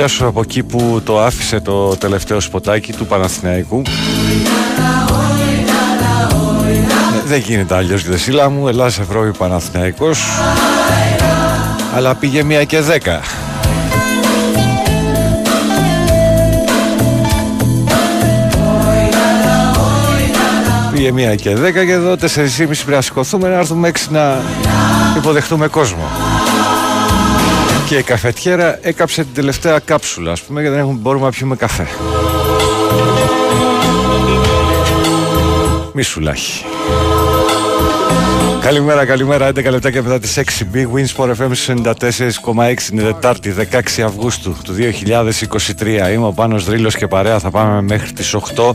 πιάσω από εκεί που το άφησε το τελευταίο σποτάκι του Παναθηναϊκού. Ε, Δεν γίνεται αλλιώς Γδεσίλα μου. Ελλάς Ευρώπη Παναθηναϊκός. Αλλά πήγε μία και δέκα. Πήγε μία και δέκα και εδώ τέσσερις ή μισή πρέπει να σηκωθούμε να έρθουμε έξι να υποδεχτούμε κόσμο και η καφετιέρα έκαψε την τελευταία κάψουλα, ας πούμε, γιατί δεν έχουμε, μπορούμε να πιούμε καφέ. Μη σουλάχι. Καλημέρα, καλημέρα. 11 λεπτά και μετά τις 6. Big Wins for FM 94,6 είναι Δετάρτη 16 Αυγούστου του 2023. Είμαι ο Πάνος Δρύλος και παρέα θα πάμε μέχρι τις 8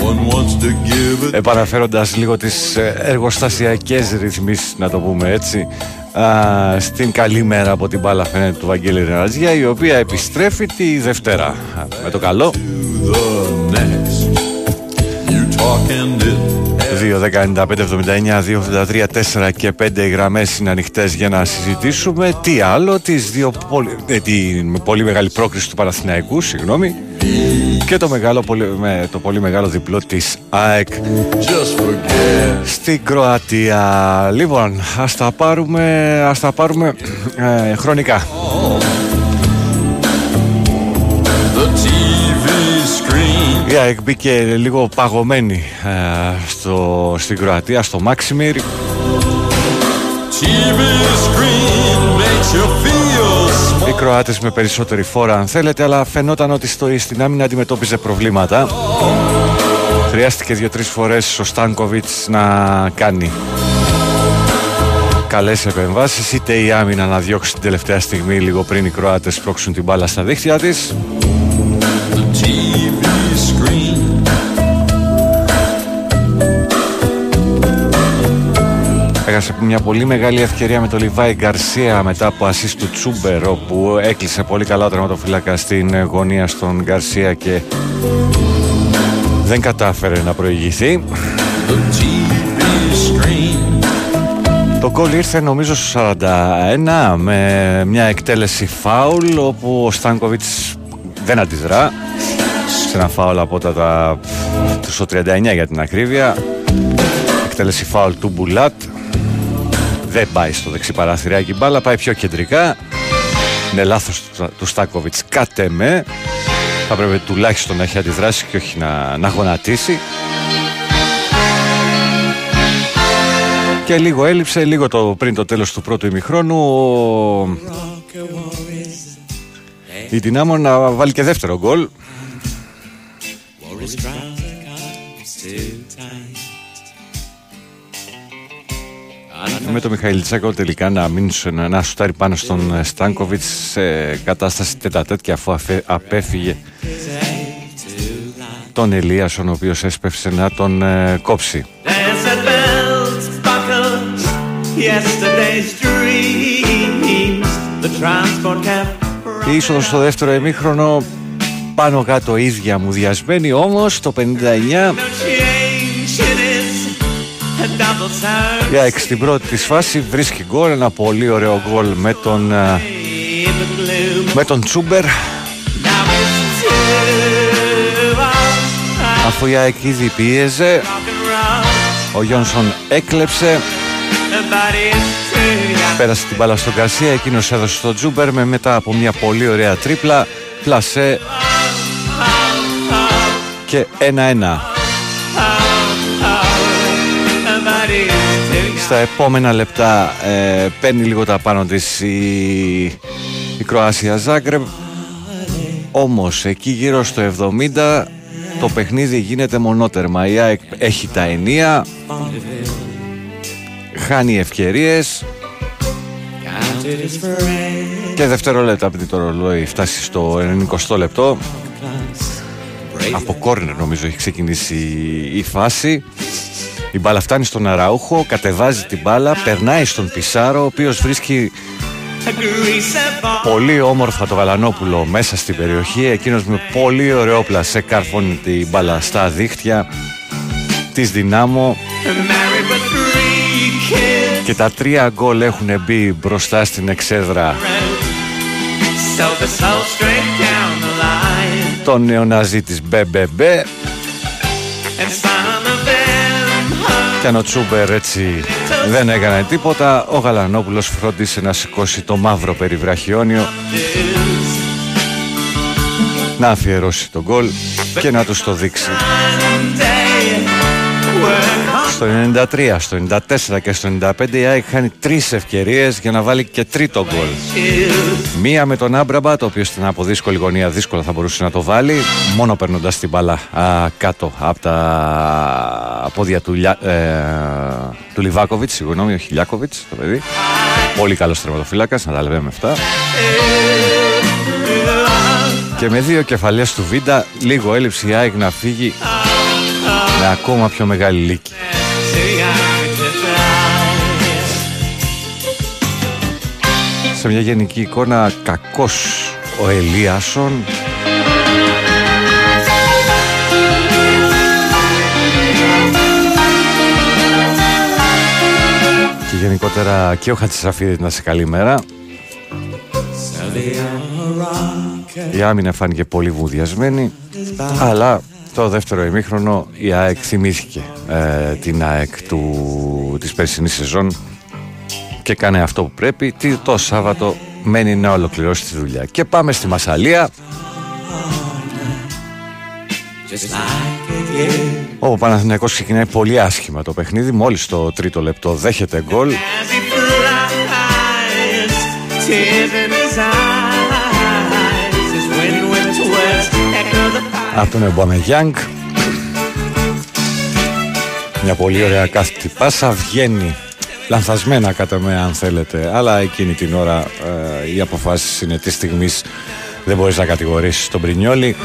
One wants to give it. επαναφέροντας λίγο τις ε, εργοστασιακές ρυθμίσεις να το πούμε έτσι α, στην καλή μέρα από την μπάλα φαίνεται του Βαγγέλη Ρεναζιά η οποία επιστρέφει τη Δευτέρα Α, με το καλό the next. You talk and it 2, 10, 95, 79, 2, 83, 4 και 5 οι γραμμές είναι ανοιχτές για να συζητήσουμε τι άλλο τις δύο πολύ, ε, την πολύ μεγάλη πρόκριση του Παναθηναϊκού συγγνώμη και το, μεγάλο, πολύ, με, το πολύ μεγάλο διπλό της ΑΕΚ just forget. στην Κροατία. Λοιπόν, ας τα πάρουμε, ας τα πάρουμε ε, χρονικά. The TV screen. Η ΑΕΚ μπήκε λίγο παγωμένη ε, στο, στην Κροατία, στο Μάξιμιρ. TV screen makes you feel small. Οι Κροάτες με περισσότερη φόρα αν θέλετε, αλλά φαινόταν ότι στο, στην άμυνα αντιμετώπιζε προβλήματα. Χρειάστηκε δύο-τρεις φορές ο Στάνκοβιτς να κάνει καλές επεμβάσεις είτε η άμυνα να διώξει την τελευταία στιγμή λίγο πριν οι Κροάτες σπρώξουν την μπάλα στα δίχτυα της Έχασε μια πολύ μεγάλη ευκαιρία με τον Λιβάη Γκαρσία μετά από ασίστ του Τσούμπερ όπου έκλεισε πολύ καλά ο τερματοφύλακα στην γωνία στον Γκαρσία και δεν κατάφερε να προηγηθεί. The TV screen. Το γκολ ήρθε νομίζω στο 41 με μια εκτέλεση φάουλ όπου ο Στάνκοβιτς δεν αντιδρά σε ένα φάουλ από τα, τα στο 39 για την ακρίβεια εκτέλεση φάουλ του Μπουλάτ δεν πάει στο δεξί παράθυράκι η μπάλα πάει πιο κεντρικά. Είναι λάθος του, του Στάνκοβιτς κάτε με. Θα πρέπει τουλάχιστον να έχει αντιδράσει και όχι να, να γονατίσει. Και λίγο έλειψε, λίγο το, πριν το τέλος του πρώτου ημιχρόνου ο... η Δυνάμω να βάλει και δεύτερο γκολ. Με το Μιχαηλτσάκο τελικά να μείνει σε- να, να σουτάρει πάνω στον ε, Στάνκοβιτς σε κατάσταση τετατέτ και αφού αφέ- απέφυγε τον Ελίασον ο οποίος έσπευσε να τον ε, κόψει. There's a bells buckle, yesterday's dreams. The Η είσοδος στο δεύτερο εμίχρονο πάνω κάτω ίδια μου διασμένη όμως το 59 για εξ την πρώτη της φάση βρίσκει γκολ ένα πολύ ωραίο γκολ με τον ε, με τον Τσούμπερ. Αφού η ΑΕΚ ήδη πίεζε ο Γιόνσον έκλεψε Πέρασε την μπάλα στον Καρσία Εκείνος έδωσε στον Τζούμπερ με μετά από μια πολύ ωραία τρίπλα Πλασέ Και ένα-ένα Στα επόμενα λεπτά ε, Παίρνει λίγο τα πάνω της η, η Κροάσια Ζάγκρεμ Όμως εκεί γύρω στο 70 το παιχνίδι γίνεται μονότερμα. Η ΑΕΚ έχει τα ενία, χάνει ευκαιρίες και δευτερόλεπτα από το ρολόι φτάσει στο 90 λεπτό. Από κόρνερ νομίζω έχει ξεκινήσει η φάση. Η μπάλα φτάνει στον Αραούχο, κατεβάζει την μπάλα, περνάει στον Πισάρο, ο οποίος βρίσκει Πολύ όμορφα το Γαλανόπουλο μέσα στην περιοχή. Εκείνος με πολύ ωραίο πλασέ καρφώνει την μπάλα στα δίχτυα της Ντιναμό. Και τα τρία γκολ έχουν μπει μπροστά στην εξέδρα. Τον νεοναζί της BBB και αν ο Τσούμπερ έτσι δεν έκανε τίποτα, ο Γαλανόπουλος φρόντισε να σηκώσει το μαύρο περιβραχιόνιο να αφιερώσει τον γκολ και να τους το δείξει. Στο 93, στο 94 και στο 95 η ΑΕΚ χάνει τρεις ευκαιρίες για να βάλει και τρίτο γκολ. Μία με τον Άμπραμπα, το οποίο στην από δύσκολη γωνία δύσκολα θα μπορούσε να το βάλει, μόνο περνώντας την μπάλα κάτω από τα πόδια του, ε, του Λιβάκοβιτς, συγγνώμη, ο Χιλιάκοβιτ, το παιδί. Πολύ καλός τερματοφύλακας, να τα λέμε αυτά. Και με δύο κεφαλές του Βίντα, λίγο έλειψη η ΑΕΚ να φύγει με ακόμα πιο μεγάλη λύκη. Σε μια γενική εικόνα κακός ο Ελίασον. Και γενικότερα και ο Χατσισαφίδης να σε καλή μέρα. Η άμυνα φάνηκε πολύ βουδιασμένη αλλά το δεύτερο ημίχρονο η ΑΕΚ θυμήθηκε ε, την ΑΕΚ του, της περσινής σεζόν και κάνει αυτό που πρέπει. Τι το Σάββατο μένει να ολοκληρώσει τη δουλειά. Και πάμε στη Μασαλία. Ο Παναθηναϊκός ξεκινάει πολύ άσχημα το παιχνίδι Μόλις το τρίτο λεπτό δέχεται γκολ από τον Εμπομεγιάνγκ μια πολύ ωραία κάθετη πάσα βγαίνει λανθασμένα κατά με αν θέλετε. Αλλά εκείνη την ώρα ε, οι αποφάσεις είναι της στιγμής. Δεν μπορείς να κατηγορήσεις τον Πρινιόλη.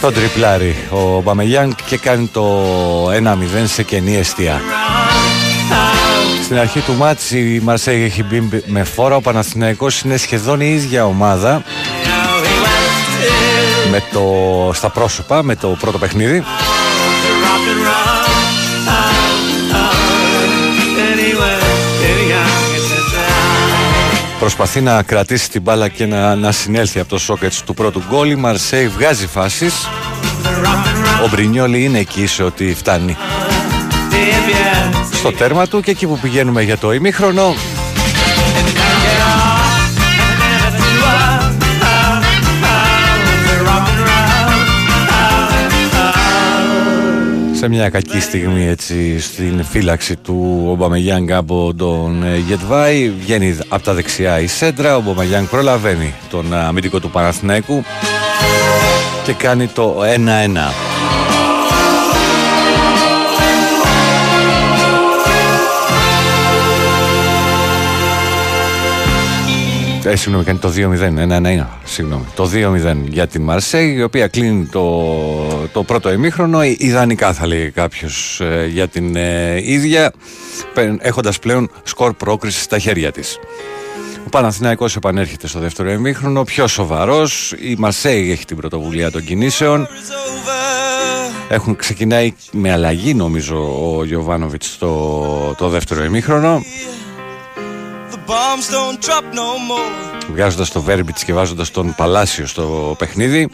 Τον τριπλάρι. Ο Μπαμεγιάνγκ και κάνει το 1-0 σε κενή αιστεία. Στην αρχή του μάτς η Μαρσέγ έχει μπει με φόρα. Ο Παναθηναϊκός είναι σχεδόν η ίδια ομάδα με το, στα πρόσωπα με το πρώτο παιχνίδι. Προσπαθεί να κρατήσει την μπάλα και να, να συνέλθει από το σόκετς του πρώτου γκολ. Η Μαρσέη βγάζει φάσεις. Ο Μπρινιόλι είναι εκεί σε ότι φτάνει στο τέρμα του και εκεί που πηγαίνουμε για το ημίχρονο σε μια κακή στιγμή έτσι στην φύλαξη του Ομπαμεγιάνγκ από τον ε, Γετβάη. Βγαίνει από τα δεξιά η Σέντρα. Ο Ομπαμεγιάνγκ προλαβαίνει τον ε, αμυντικό του Παναθηναϊκού και κάνει το 1-1 Ε, συγγνώμη, κάνει το 2-0. Ένα, ένα, ένα. Συγγνώμη. Το 2-0 για τη Μαρσέη, η οποία κλείνει το, το πρώτο ημίχρονο. Ιδανικά θα λέει κάποιος ε, για την ε, ίδια, έχοντας πλέον σκορ πρόκριση στα χέρια της. Ο Παναθηναϊκός επανέρχεται στο δεύτερο ημίχρονο, πιο σοβαρός. Η Μαρσέη έχει την πρωτοβουλία των κινήσεων. Έχουν ξεκινάει με αλλαγή νομίζω ο Γιωβάνοβιτς το, το δεύτερο ημίχρονο. Βγάζοντας το Βέρμπιτς και βάζοντας τον Παλάσιο στο παιχνίδι.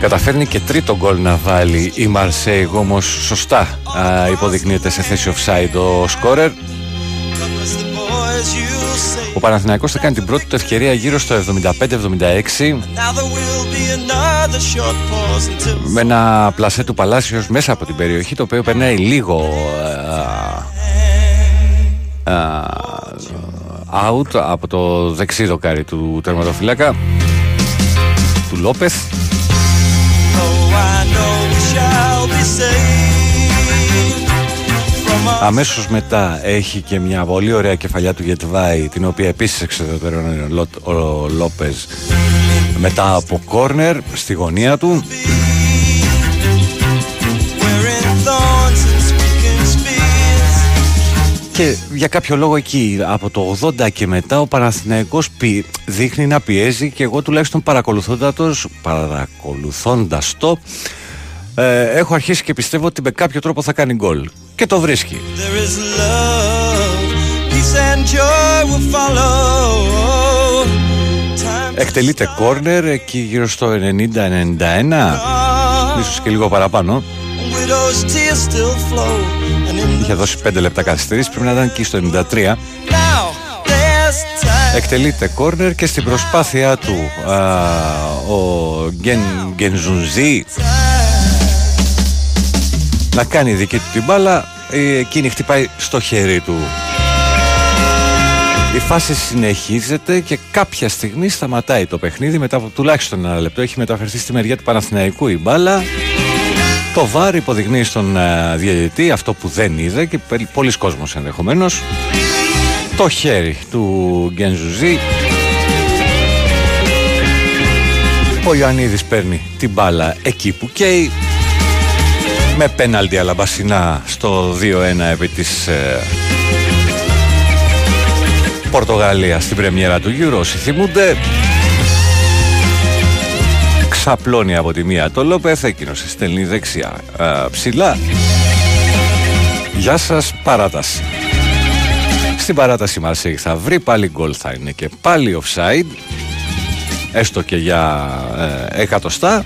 Καταφέρνει και τρίτο γκολ να βάλει η Μαρσέιγ όμως σωστά α, υποδεικνύεται σε θέση offside ο σκόρερ ο Παναθηναϊκός θα κάνει την πρώτη του ευκαιρία γύρω στο 75-76 με ένα πλασέ του Παλάσιος μέσα από την περιοχή το οποίο περνάει λίγο α, α, out από το δεξί δοκάρι του τερματοφυλάκα του Λόπεθ Αμέσως μετά έχει και μια πολύ ωραία κεφαλιά του Γετβάη την οποία επίσης εξεδοτερώνει ο Λόπεζ μετά από κόρνερ στη γωνία του. Και για κάποιο λόγο εκεί από το 80 και μετά ο Παναθηναϊκός δείχνει να πιέζει και εγώ τουλάχιστον παρακολουθώντας, παρακολουθώντας το ε, έχω αρχίσει και πιστεύω ότι με κάποιο τρόπο θα κάνει γκολ και το βρίσκει. Εκτελείται κόρνερ εκεί γύρω στο 90-91 ίσως και λίγο παραπάνω. Είχε δώσει 5 λεπτά καθυστερήσεις, πρέπει να ήταν εκεί στο 93. Εκτελείται κόρνερ και στην προσπάθειά του α, ο Γκεν, Γκενζουνζή να κάνει δική του την μπάλα ε, εκείνη χτυπάει στο χέρι του. Η φάση συνεχίζεται και κάποια στιγμή σταματάει το παιχνίδι. Μετά από τουλάχιστον ένα λεπτό έχει μεταφερθεί στη μεριά του Παναθηναϊκού η μπάλα. Το βάρ υποδεικνύει στον uh, διαιτητή αυτό που δεν είδε και πολλοί κόσμος ενδεχομένως. Το χέρι του Γκενζουζή. Ο Ιωαννίδης παίρνει την μπάλα εκεί που καίει με πέναλτι αλαμπασινά στο 2-1 επί της ε, Πορτογαλίας στην πρεμιέρα του Euro όσοι θυμούνται ξαπλώνει από τη μία το Λόπεθ, εκείνος στέλνει δεξιά ψηλά. Γεια σας, παράταση. Στην παράταση Μαρσέη θα βρει πάλι γκολ, θα είναι και πάλι offside, έστω και για ε, εκατοστά.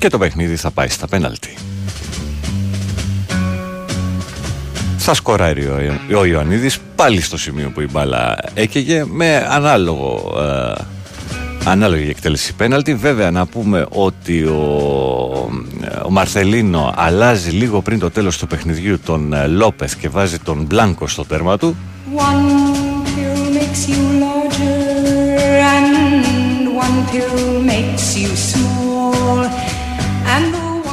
Και το παιχνίδι θα πάει στα πέναλτι. Θα σκοράρει ο, ο Ιωαννίδης πάλι στο σημείο που η μπάλα έκαιγε με ανάλογο ε, Ανάλογη εκτέλεση πέναλτη. Βέβαια να πούμε ότι ο, ο Μαρθελίνο αλλάζει λίγο πριν το τέλος του παιχνιδιού τον ε, Λόπεθ και βάζει τον Μπλάνκο στο τέρμα του.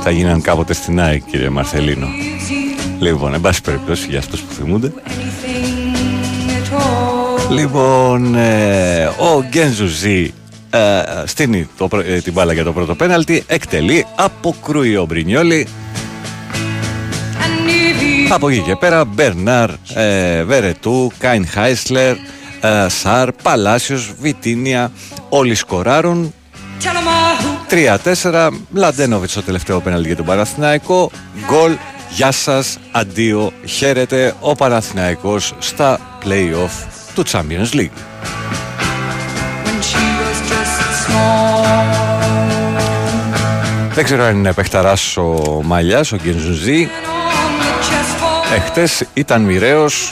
Θα γίναν κάποτε στην ΑΕΚ κύριε Μαρθελίνο. Λοιπόν, εν πάση περιπτώσει για αυτούς που θυμούνται. Λοιπόν, ε, ο Γκένζουζή ε, στείνει το, ε, την μπάλα για το πρώτο πέναλτι, εκτελεί, αποκρούει ο Μπρινιόλι. Από εκεί και πέρα, Μπερνάρ, ε, Βερετού, Κάιν Χάισλερ, ε, Σαρ, Παλάσιος, Βιτίνια, όλοι σκοράρουν. 3-4, Μλαντένοβιτς το τελευταίο πέναλτι για τον Παναθηναϊκό, γκολ, γεια σας, αντίο, χαίρετε ο Παναθηναϊκός στα play-off του Champions League. Δεν ξέρω αν είναι παιχταράς ο Μαλιάς, ο Γκενζουζή. Εχθές ήταν μοιραίος.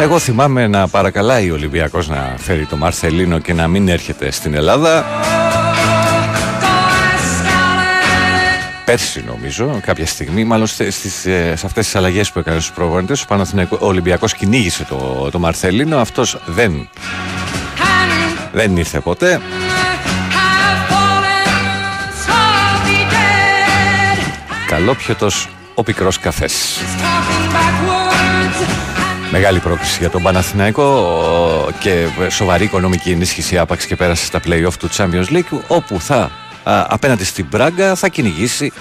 Εγώ θυμάμαι να παρακαλάει ο Ολυμπιακός να φέρει το Μαρθελίνο και να μην έρχεται στην Ελλάδα. πέρσι νομίζω, κάποια στιγμή, μάλλον στις, ε, σε αυτές τις αλλαγές που έκανε στους προπονητές, ο, ο Ολυμπιακός κυνήγησε το, το Μαρθελίνο, αυτός δεν, δεν ήρθε ποτέ. Καλόπιωτος ο πικρός καφές. Μεγάλη πρόκληση για τον Παναθηναϊκό και σοβαρή οικονομική ενίσχυση άπαξ και πέρασε στα play-off του Champions League όπου θα απέναντι στην Μπράγκα θα κυνηγήσει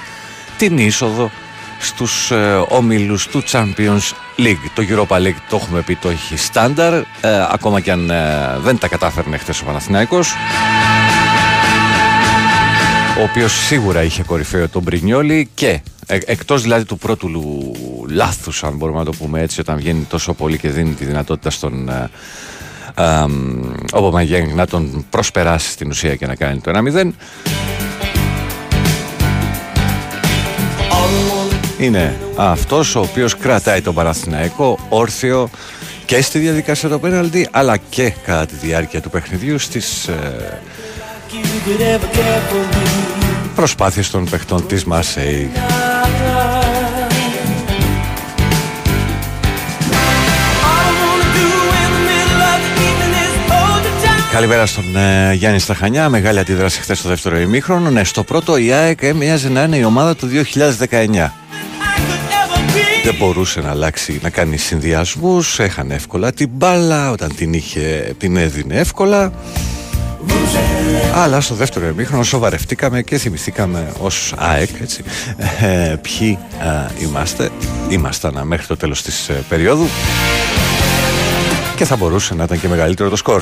την είσοδο στους ε, όμιλους του Champions League. Το Europa League το έχουμε πει το έχει στάνταρ ε, ακόμα και αν ε, δεν τα κατάφερνε χθες ο Παναθηναϊκός ο οποίος σίγουρα είχε κορυφαίο τον Μπρινιόλη και ε, εκτός δηλαδή του πρώτου λάθους αν μπορούμε να το πούμε έτσι όταν βγαίνει τόσο πολύ και δίνει τη δυνατότητα στον ε, ε, να τον προσπεράσει στην ουσία και να κάνει το 1-0 είναι αυτός ο οποίος κρατάει τον Παναθηναϊκό όρθιο και στη διαδικασία του πέναλτι αλλά και κατά τη διάρκεια του παιχνιδιού στις ε, προσπάθειες των παιχτών της Μαρσέη. Καλημέρα στον ε, Γιάννη Σταχανιά. Μεγάλη αντίδραση χθες στο δεύτερο ημίχρονο. Ναι, στο πρώτο η ΑΕΚ έμοιαζε να είναι η ομάδα του 2019. Δεν μπορούσε να αλλάξει, να κάνει συνδυασμούς, έχανε εύκολα την μπάλα, όταν την είχε την έδινε εύκολα. Αλλά στο δεύτερο εμίχρονο σοβαρευτήκαμε και θυμηθήκαμε ως ΑΕΚ έτσι, ε, ποιοι είμαστε, ήμασταν μέχρι το τέλος της ε, περίοδου και θα μπορούσε να ήταν και μεγαλύτερο το σκορ.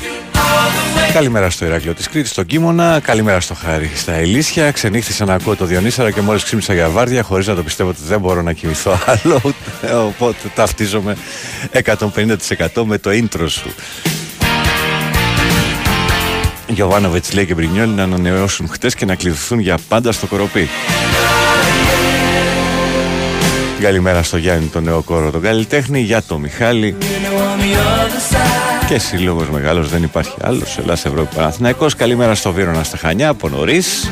Καλημέρα στο Ηράκλειο της Κρήτης, στον Κίμωνα. Καλημέρα στο Χάρη στα Ελίσια. Ξενύχθησα να ακούω το Διονύσαρα και μόλις ξύμισα για βάρδια, χωρίς να το πιστεύω ότι δεν μπορώ να κοιμηθώ άλλο. Οπότε ταυτίζομαι 150% με το intro σου. Γιωβάνοβιτς λέει και Μπρινιόλ να ανανεώσουν χτες και να κλειδωθούν για πάντα στο κοροπή. Καλημέρα στο Γιάννη τον νέο κόρο τον καλλιτέχνη, για το Μιχάλη και σύλλογο μεγάλος δεν υπάρχει άλλος. Ελλάς Ευρώπη Παναθηναϊκός. Καλημέρα στο Βίρονα στα Χανιά από νωρίς.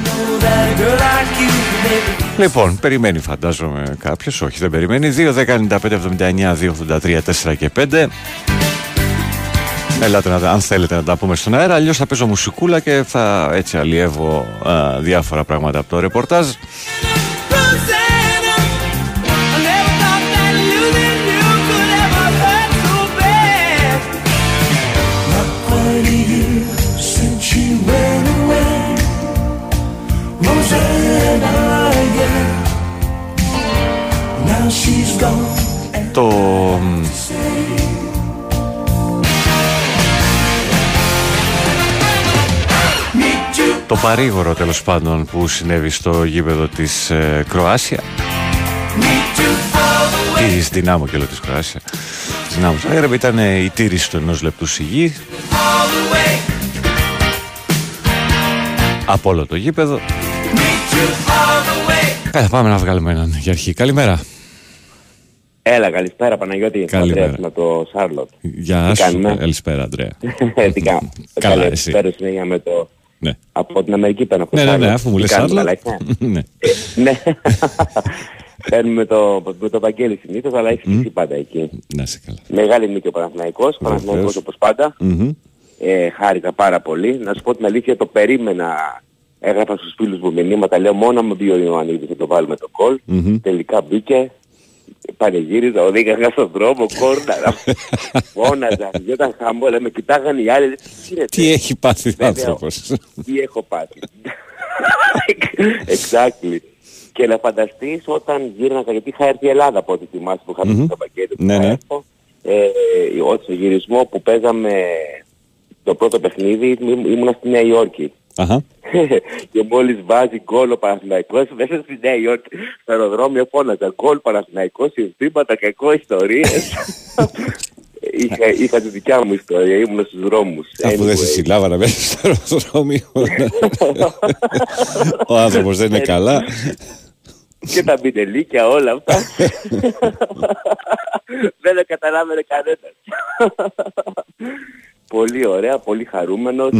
Λοιπόν, περιμένει φαντάζομαι κάποιος, όχι δεν περιμένει. 2, 10, 95, 79, 2, 83, 4 και 5. Ελάτε να, αν θέλετε να τα πούμε στον αέρα, αλλιώς θα παίζω μουσικούλα και θα έτσι αλλιεύω α, διάφορα πράγματα από το ρεπορτάζ. Το το παρήγορο τέλος πάντων που συνέβη στο γήπεδο της ε, Κροάσια της Δυνάμω και λέω της Κροάσια της Δυνάμω Ζάγκρεπ ήταν η τήρηση του ενός λεπτού σιγή από όλο το γήπεδο Καλά πάμε να βγάλουμε έναν για αρχή Καλημέρα Έλα, καλησπέρα Παναγιώτη. Καλημέρα. με το Σάρλοτ. Γεια σου, καλησπέρα Αντρέα. Τι κάνω. Καλά, εσύ. Καλησπέρα με το ναι. Από την Αμερική παίρνω από ναι, ναι, ναι, αφού μου λες άλλο. ναι. ναι. Παίρνουμε το, με το Βαγγέλη συνήθως, αλλά έχεις mm. πάντα εκεί. Να σε καλά. Μεγάλη νίκη ο Παναθηναϊκός, Παναθηναϊκός όπως πάντα. Mm-hmm. Ε, χάρηκα πάρα πολύ. Να σου πω την αλήθεια, το περίμενα. Έγραφα στους φίλους μου μηνύματα, λέω μόνο με δύο Ιωαννίδης θα το βάλουμε το κολ. Mm-hmm. Τελικά μπήκε, πανηγύριζα, οδήγαγα στον δρόμο, κόρνα, φώναζα, ήταν χαμό, με κοιτάγανε οι άλλοι, τι έχει πάθει ο άνθρωπος; Τι έχω πάθει. exactly. Και να φανταστείς όταν γύρναγα, γιατί είχα έρθει η Ελλάδα από ό,τι θυμάσαι που είχαμε mm-hmm. το πακέτο ναι, ναι. Ε, στο γυρισμό που παίζαμε το πρώτο παιχνίδι ήμουνα στη Νέα Υόρκη. Uh-huh. και μόλις βάζει γκολ ο Παναθηναϊκός μέσα στη Νέα Υόρκη στο αεροδρόμιο φώναζα γκολ Παναθηναϊκός, συνθήματα, κακό ιστορίες. είχα, είχα τη δικιά μου ιστορία, ήμουν στους δρόμους. Αφού δεν σε συλλάβανα μέσα στο αεροδρόμιο. ο άνθρωπος δεν είναι καλά. και τα μπινελίκια όλα αυτά. δεν τα καταλάβαινε κανένας. Πολύ ωραία, πολύ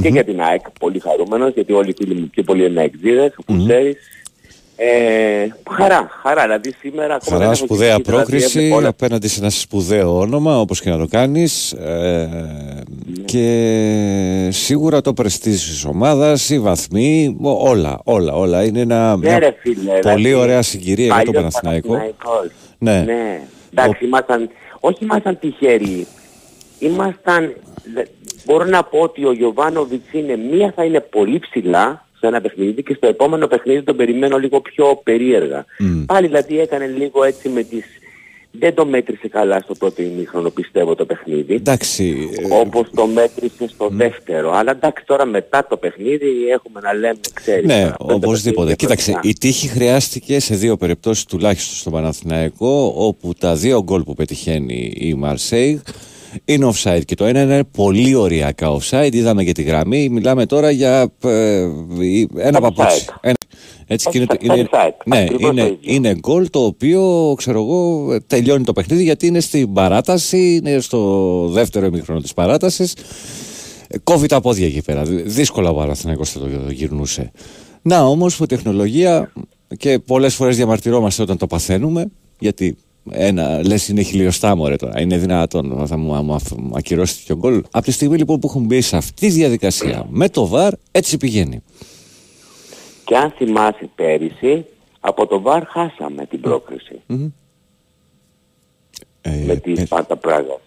και για την ΑΕΚ πολύ χαρούμενος γιατί όλοι οι φίλοι μου πιο πολύ είναι αεξίδες, που ξέρεις. Ε, χαρά, χαρά. Δηλαδή σήμερα... Χαρά, σπουδαία πρόκριση απέναντι σε ένα σπουδαίο όνομα, όπως και να το κάνεις. Ε, ναι. Και σίγουρα το πρεστής της ομάδας, οι βαθμοί, όλα, όλα, όλα. Είναι ένα, ναι, ρε, φίλε, πολύ δηλαδή, ωραία συγκυρία για το Παναθηναϊκό. Ναι. ναι. Εντάξει, ο... ήμασταν, όχι ήμασταν τυχεροί. Ήμασταν, μπορώ να πω ότι ο Γιωβάνοβιτς είναι, μία θα είναι πολύ ψηλά, σε ένα παιχνίδι και στο επόμενο παιχνίδι τον περιμένω λίγο πιο περίεργα. Πάλι δηλαδή έκανε λίγο έτσι με τις... Δεν το μέτρησε καλά στο πρώτο ημίχρονο πιστεύω το παιχνίδι. Εντάξει. Ε, Όπως το μέτρησε στο δεύτερο. Αλλά εντάξει τώρα μετά το παιχνίδι έχουμε να λέμε ξέρεις. Ναι, οπωσδήποτε. Κοίταξε, η τύχη χρειάστηκε σε δύο περιπτώσεις τουλάχιστον στο Παναθηναϊκό όπου τα δύο γκολ που πετυχαίνει η Μαρσέιγ είναι offside και το ένα είναι πολύ ωριακά offside. Είδαμε και τη γραμμή. Μιλάμε τώρα για ε, ένα παπούτσι. Έτσι και είναι, ναι, είναι, είναι γκολ το οποίο ξέρω εγώ τελειώνει το παιχνίδι γιατί είναι στην παράταση, είναι στο δεύτερο ημίχρονο της παράτασης. Κόβει τα πόδια εκεί πέρα. Δύσκολα ο Παναθηναϊκός θα το γυρνούσε. Να όμως που τεχνολογία και πολλές φορές διαμαρτυρόμαστε όταν το παθαίνουμε γιατί ένα, λες είναι χιλιοστά μωρέ τώρα, είναι δυνατόν, θα μου, μου, μου ακυρώσει το γκολ. Από τη στιγμή λοιπόν που έχουν μπει σε αυτή τη διαδικασία με το ΒΑΡ, έτσι πηγαίνει. Και αν θυμάσαι πέρυσι, από το ΒΑΡ χάσαμε την πρόκριση. Ε, με τη ε, Σπάρτα Πράγα.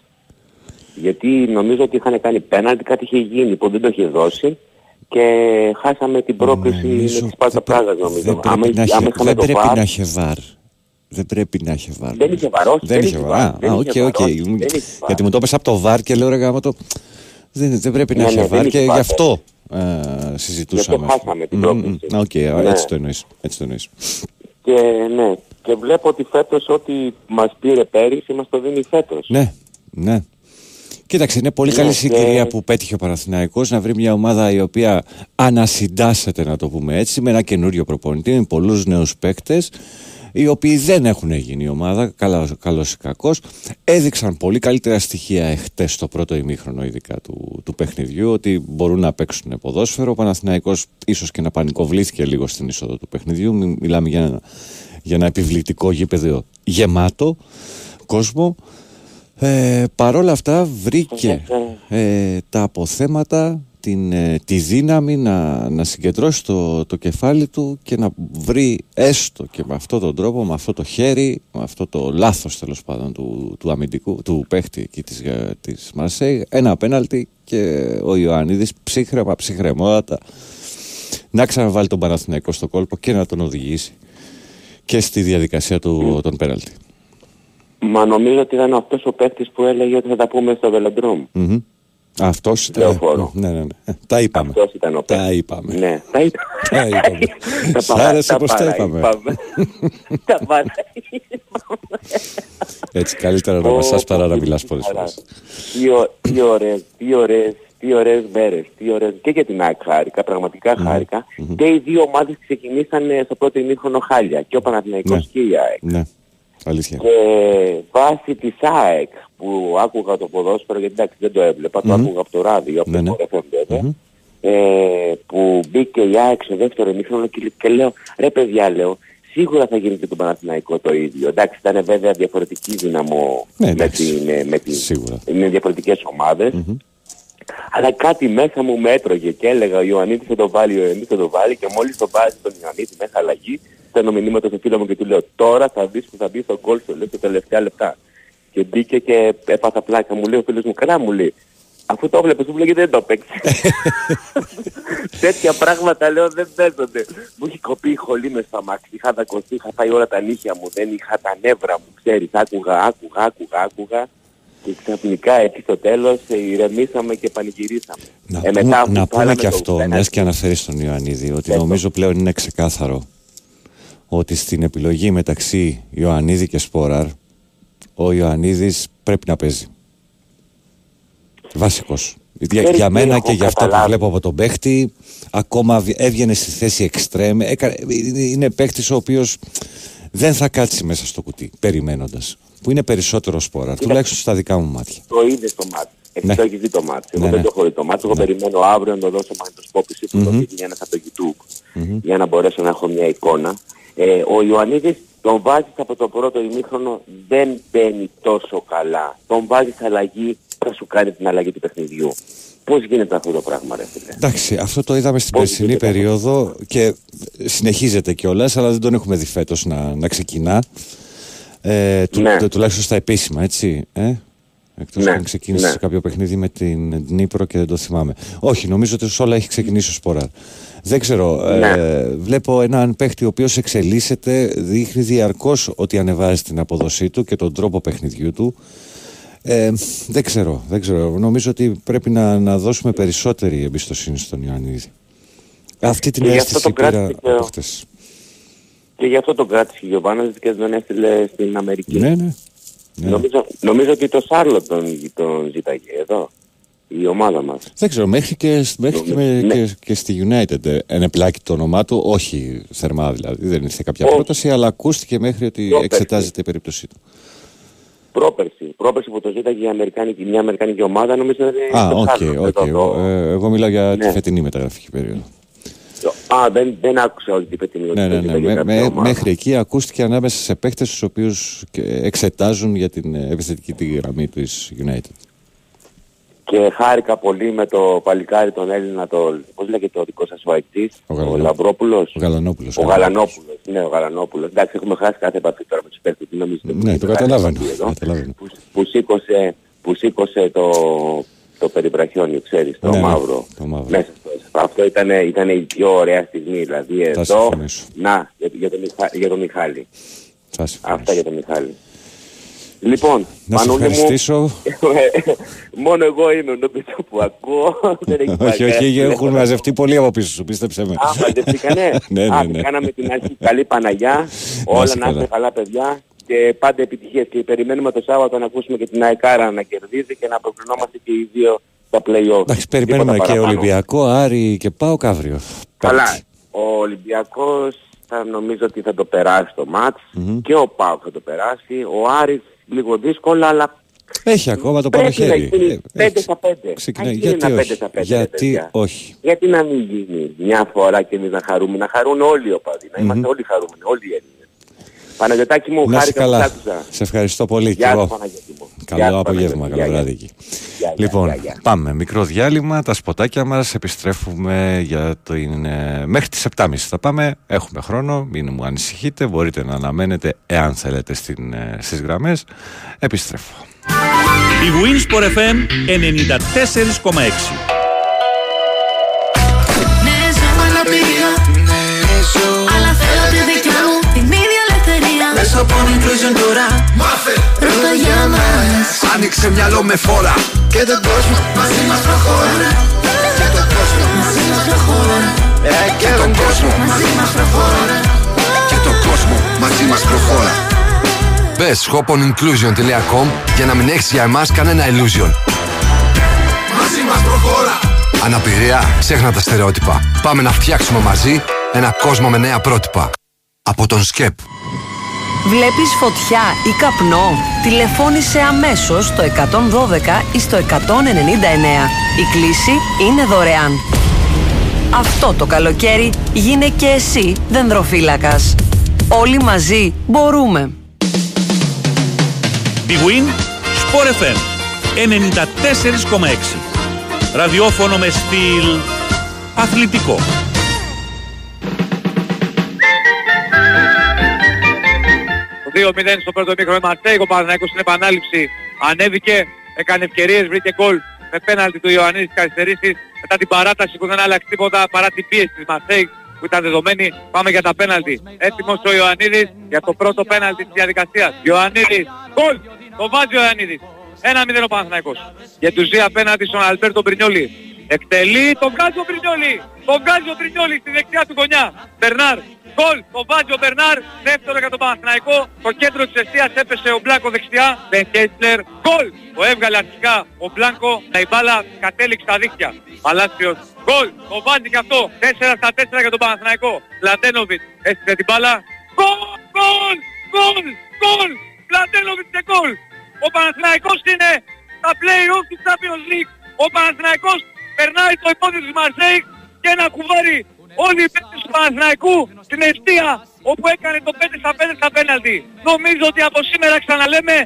Γιατί νομίζω ότι είχαν κάνει πέναλτι, κάτι είχε γίνει που δεν το είχε δώσει και χάσαμε την πρόκριση με τη Σπάρτα Πράγα νομίζω. Δεν πρέπει, να, έχει, δεν πρέπει να έχει VAR. Δεν πρέπει να έχει VAR. Δεν είχε VAR. Δεν, είχε VAR. Α, οκ, οκ. Γιατί μου το έπεσε από το VAR και λέω ρε γαμώτο. Δεν, δεν πρέπει να ναι, έχει ναι, VAR και γι' αυτό ε, συζητούσαμε. Και χάσαμε την πρόκριση. Οκ, ναι. έτσι το εννοείς. Έτσι το εννοείς. Και ναι, και βλέπω ότι φέτος ό,τι μας πήρε πέρυσι μας το δίνει φέτος. Ναι, ναι. Κοίταξε, είναι πολύ καλή συγκυρία που πέτυχε ο Παναθηναϊκός να βρει μια ομάδα η οποία ανασυντάσσεται, να το πούμε έτσι, με ένα καινούριο προπονητή, με πολλούς νέους παίκτες οι οποίοι δεν έχουν γίνει η ομάδα, καλός ή κακός, έδειξαν πολύ καλύτερα στοιχεία εχθές στο πρώτο ημίχρονο, ειδικά του, του παιχνιδιού, ότι μπορούν να παίξουν ποδόσφαιρο. Ο Παναθηναϊκός ίσως και να πανικοβλήθηκε λίγο στην είσοδο του παιχνιδιού. Μιλάμε για ένα, για ένα επιβλητικό γήπεδο γεμάτο κόσμο. Ε, παρόλα αυτά βρήκε ε, τα αποθέματα την, ε, τη δύναμη να, να συγκεντρώσει το, το κεφάλι του και να βρει έστω και με αυτόν τον τρόπο, με αυτό το χέρι, με αυτό το λάθος τέλος πάντων του, του αμυντικού, του παίχτη εκεί της, ε, της Μαρσέη, ένα απέναλτι και ο Ιωαννίδης ψύχρεμα, ψυχρεμότατα να ξαναβάλει τον Παναθηναϊκό στο κόλπο και να τον οδηγήσει και στη διαδικασία του, των πέναλτι. Μα νομίζω ότι ήταν αυτός ο παίχτης που έλεγε ότι θα τα πούμε στο βελοντρομ αυτός ήταν. Ναι, ναι, ναι. Τα είπαμε. Αυτός ήταν ο Τα είπαμε. Ναι, τα είπαμε. Τα είπαμε. Σ' άρεσε πως τα είπαμε. Τα είπαμε. Έτσι καλύτερα να μας παρά να μιλάς πολλές φορές. Τι ωραίες, τι ωραίες, τι ωραίες μέρες, τι ωραίες, και για την ΑΕΚ χάρηκα, πραγματικά χάρηκα. Και οι δύο ομάδες ξεκινήσαν στο πρώτο ημίχρονο χάλια, και ο Παναθηναϊκός ναι. και η ΑΕΚ. Ναι. Αλήθεια. Και βάσει της ΑΕΚ που άκουγα το ποδόσφαιρο, γιατί εντάξει δεν το έβλεπα, το άκουγα από το ράδιο, από ναι, το ναι. ε, που μπήκε η ΑΕΚ στο δεύτερο ημίχρονο και, και λέω, ρε παιδιά λέω, σίγουρα θα γίνει και το Παναθηναϊκό το ίδιο. Εντάξει, ήταν βέβαια διαφορετική δύναμο ναι, με, την, με, την, σίγουρα. με διαφορετικές ομάδες. Mm-hmm. Αλλά κάτι μέσα μου με έτρωγε και έλεγα ο Ιωαννίτης θα το βάλει, ο Ιωαννίτης θα το βάλει και μόλις το βάζει τον Ιωαννίτη μέσα αλλαγή, στέλνω μηνύματα στο φίλο μου και του λέω τώρα θα δεις που θα μπει στο γκολ σου, λέω, στα τελευταία λεπτά. Και μπήκε και έπαθα πλάκα. Μου λέει ο φίλος μου, καλά μου λέει. Αφού το βλέπεις, μου λέει δεν το παίξει. Τέτοια πράγματα λέω δεν παίζονται. Μου έχει κοπεί η χολή μες στα μάξι. Είχα δακωθεί, είχα φάει όλα τα νύχια μου, δεν είχα τα νεύρα μου, ξέρεις. Άκουγα, άκουγα, άκουγα, άκουγα. Και ξαφνικά εκεί στο τέλος ε, ηρεμήσαμε και πανηγυρίσαμε. Να, ε, μετά, να πούμε και αυτό, μιας και αναφέρεις τον Ιωαννίδη, ότι νομίζω πλέον είναι ξεκάθαρο ότι στην επιλογή μεταξύ Ιωαννίδη και Σπόραρ ο Ιωαννίδης πρέπει να παίζει. Βασικός. Για, για μένα και για αυτά που βλέπω από τον παίχτη, ακόμα έβγαινε στη θέση εξτρέμ. Είναι παίχτης ο οποίος δεν θα κάτσει μέσα στο κουτί, περιμένοντας. Που είναι περισσότερο σπόρα, τουλάχιστον στα δικά μου μάτια. Το είδες στο μάτι. Εσύ ναι. το έχεις δει το μάτι. Εγώ ναι, δεν ναι. το έχω δει το μάτι. Εγώ ναι. περιμένω αύριο να το δώσω μαγνητοσκόπηση που mm-hmm. το δει για ένας από το YouTube. Mm-hmm. Για να μπορέσω να έχω μια εικόνα. Ε, ο Ιωαννίδης τον βάζεις από το πρώτο ημίχρονο, δεν μπαίνει τόσο καλά. Τον βάζεις αλλαγή, θα σου κάνει την αλλαγή του παιχνιδιού. Πώς γίνεται αυτό το πράγμα ρε φίλε; Εντάξει, αυτό το είδαμε στην περσινή περίοδο και συνεχίζεται κιόλας, αλλά δεν τον έχουμε δει φέτος να, να ξεκινά. Ε, του, ναι. τουλάχιστον στα επίσημα, έτσι. Ε; Εκτός ναι, αν ξεκίνησε ναι. κάποιο παιχνίδι με την Νύπρο και δεν το θυμάμαι. Όχι, νομίζω ότι όλα έχει ξεκινήσει ο Σπορά. Δεν ξέρω. Ναι. Ε, βλέπω έναν παίχτη ο οποίος εξελίσσεται, δείχνει διαρκώς ότι ανεβάζει την αποδοσή του και τον τρόπο παιχνιδιού του. Ε, δεν ξέρω, δεν ξέρω. Νομίζω ότι πρέπει να, να δώσουμε περισσότερη εμπιστοσύνη στον Ιωαννίδη. Αυτή την αίσθηση πήρα από χτες. Και γι' αυτό τον κράτησε ο Γιωβάνας και δεν έστειλε στην Αμερική. Ναι, ναι. Ναι. Νομίζω, νομίζω ότι το Σάρλο τον, τον ζήταγε εδώ. Η ομάδα μας. Δεν ξέρω, μέχρι και, μέχρι και, ναι. και, και, στη United ενεπλάκη το όνομά του, όχι θερμά δηλαδή, δεν ήρθε κάποια όχι. πρόταση, αλλά ακούστηκε μέχρι ότι Πρόπερση. εξετάζεται η περίπτωσή του. Πρόπερση, πρόπερση που το ζήταγε η Αμερικάνικη, μια Αμερικάνικη ομάδα, νομίζω ότι Α, οκ, οκ. Εγώ μιλάω για ναι. τη φετινή μεταγραφική περίοδο. Α, δεν, δεν άκουσα ότι είπε την ναι, ναι, ναι. Με, μέχρι εκεί ακούστηκε ανάμεσα σε παίχτες τους οποίους εξετάζουν για την επιθετική τη γραμμή της United. Και χάρηκα πολύ με το παλικάρι τον Έλληνα, το, πώς λέγεται το δικό σας ο αεκτζής, ο, ο Λαμπρόπουλος. Ο Γαλανόπουλος. Ο Γαλανόπουλος, ναι, ο Γαλανόπουλος. Εντάξει, έχουμε χάσει κάθε επαφή τώρα με τους παίχτες, τι νομίζετε. Ναι, το καταλάβανε. Που, που, σήκωσε, που σήκωσε το, το περιπραχιόνιο, ξέρεις, το, ναι, ναι μαύρο, το μαύρο. Μέσα στο αυτό ήταν, ήταν η πιο ωραία στιγμή. Δηλαδή εδώ, να, για, για, τον, για τον Μιχάλη. Αυτά για τον Μιχάλη. Λοιπόν, να σε ευχαριστήσω. Μου, μόνο εγώ είμαι νομίζω που ακούω. Δεν έχει όχι, όχι, έχουν μαζευτεί πολύ από πίσω σου, πίστεψε με. Α, μαζευτήκανε. ναι, ναι, ναι. κάναμε την αρχή καλή Παναγιά. Όλα να είστε καλά παιδιά. Και πάντα επιτυχίες και περιμένουμε το Σάββατο να ακούσουμε και την Αεκάρα να κερδίζει και να προκρινόμαστε και οι δύο στα play-off. Εντάξει, περιμένουμε και Ολυμπιακό, Άρη και πάω καύριο. Καλά. Ο Ολυμπιακός θα νομίζω ότι θα το περάσει το μάτς mm-hmm. και ο Πάο θα το περάσει. Ο Άρης λίγο δύσκολα αλλά έχει ακόμα το πάνω χέρι. 5 στα 5. Ξεκινάει. Γιατί όχι; Στα 5, Γιατί όχι; Γιατί να μην γίνει μια φορά και εμείς να χαρούμε. Να χαρούν όλοι οι οπαδοί. Να είμαστε όλοι χαρούμενοι. Όλοι οι Έλληνες. Παναγιωτάκη μου, χάρη καλά. Σε ευχαριστώ πολύ. Γεια σου, Καλό απόγευμα, καλό βράδυ εκεί. Λοιπόν, πάμε. Μικρό διάλειμμα, τα σποτάκια μας, επιστρέφουμε για το είναι... μέχρι τις 7.30 θα πάμε, έχουμε χρόνο, μην μου ανησυχείτε, μπορείτε να αναμένετε εάν θέλετε στην, ε, στις γραμμές. Επιστρέφω. Η Winsport FM 94,6 Μέσω από inclusion τώρα. Μάθε. Ρώτα για μας. Άνοιξε μυαλό με φόρα. Και τον κόσμο μαζί μας προχώρα. Και τον κόσμο μαζί μας προχώρα. Και τον κόσμο μαζί μας προχώρα. Και τον κόσμο μαζί μας προχώρα. Μπες shoponinclusion.com για να μην έχεις για εμάς κανένα illusion. Μαζί μας προχώρα. Αναπηρία, ξέχνα τα στερεότυπα. Πάμε να φτιάξουμε μαζί ένα κόσμο με νέα πρότυπα. Από τον ΣΚΕΠ. Βλέπεις φωτιά ή καπνό; Τηλεφώνησε αμέσως στο 112 ή στο 199. Η κλίση είναι δωρεάν. Αυτό το καλοκαίρι γίνε και εσύ δενδροφύλακας. Όλοι μαζί μπορούμε. Big Win, Sport FM 94,6 Ραδιόφωνο με στυλ αθλητικό. 2-0 στο πρώτο μήχρονο Μαρσέικ, ο Παναθηναϊκός στην επανάληψη ανέβηκε, έκανε ευκαιρίες, βρήκε γκολ με πέναλτι του Ιωαννίδης της καθυστερήσεις μετά την παράταση που δεν άλλαξε τίποτα παρά την πίεση της Μαρσέικ που ήταν δεδομένη. Πάμε για τα πέναλτι. Έτοιμος ο Ιωαννίδης για το πρώτο πέναλτι της διαδικασίας. Ιωαννίδης, γκολ! Το βάζει ο Ιωαννίδης. 1-0 ο Παναθηναϊκός. Για τους δύο απέναντι στον Αλμπέρτο Μπρινιόλι. Εκτελεί, τον βγάζει ο Μπρινιόλι. Τον βγάζει ο Μπρινιόλι στη δεξιά του γωνιά. Μπερνάρ, Γκολ, το βάζει ο Μπερνάρ, δεύτερο για τον Παναθηναϊκό. Το κέντρο της εστίας έπεσε ο Μπλάνκο δεξιά. Μπεν Κέσλερ, γκολ. Το έβγαλε αρχικά ο Μπλάνκο, η μπάλα κατέληξε στα δίχτυα. Παλάσιος, γκολ. Το βάζει και αυτό. 4 στα 4 για τον Παναθηναϊκό. Μλαντένοβιτς έστειλε την μπάλα. Γκολ, γκολ, γκολ, γκολ. Λαντένοβιτ και γκολ. Ο Παναθηναϊκός είναι στα play-off του Champions League. Ο Παναθηναϊκός περνάει το υπόδειο της Μαρσέικ και ένα κουβάρι όλοι οι παίκτες του Παναθηναϊκού στην αιστεία όπου έκανε το 5 στα 5 στα πέναλτι. Νομίζω ότι από σήμερα ξαναλέμε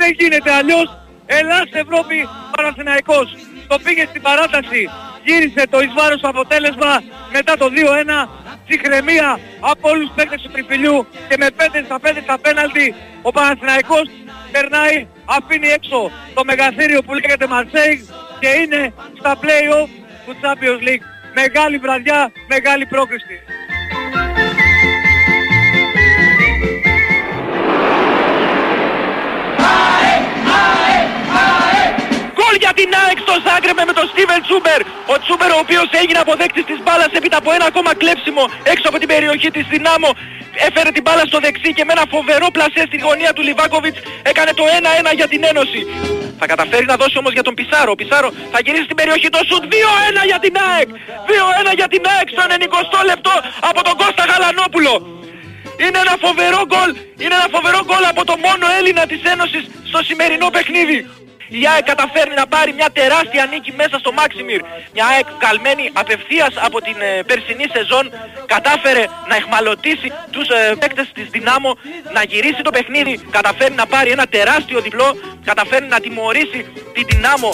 δεν γίνεται αλλιώς. Ελλάς Ευρώπη Παναθηναϊκός. Το πήγε στην παράταση, γύρισε το εις βάρος αποτέλεσμα μετά το 2-1. Ψυχραιμία από όλους τους παίκτες του τριφυλιού και με 5 στα 5 στα πέναλτι ο Παναθηναϊκός περνάει, αφήνει έξω το μεγαθύριο που λέγεται Marseille και είναι στα play-off του Champions League. Μεγάλη βραδιά, μεγάλη πρόκριση. Γκολ για την ΑΕΚ στο Ζάγκρεπ με τον Στίβεν Τσούμπερ. Ο Τσούμπερ ο οποίος έγινε αποδέκτης της μπάλας έπειτα από ένα ακόμα κλέψιμο έξω από την περιοχή της Δυνάμω. Έφερε την μπάλα στο δεξί και με ένα φοβερό πλασέ στη γωνία του Λιβάκοβιτς έκανε το 1-1 για την Ένωση. Θα καταφέρει να δώσει όμως για τον Πισάρο. Ο Πισάρο θα γυρίσει στην περιοχή το σουτ. 2-1 για την ΑΕΚ. 2-1 για την ΑΕΚ στο 90 λεπτό από τον Κώστα Γαλανόπουλο. Είναι ένα φοβερό γκολ. Είναι ένα φοβερό γκολ από το μόνο Έλληνα της Ένωσης στο σημερινό παιχνίδι. Η ΑΕΚ καταφέρνει να πάρει μια τεράστια νίκη μέσα στο Μάξιμιρ. Μια ΑΕΚ καλμένη απευθείας από την ε, περσινή σεζόν κατάφερε να εχμαλωτήσει τους ε, παίκτες της Δυνάμω, να γυρίσει το παιχνίδι, καταφέρει να πάρει ένα τεράστιο διπλό, καταφέρει να τιμωρήσει την Δυνάμω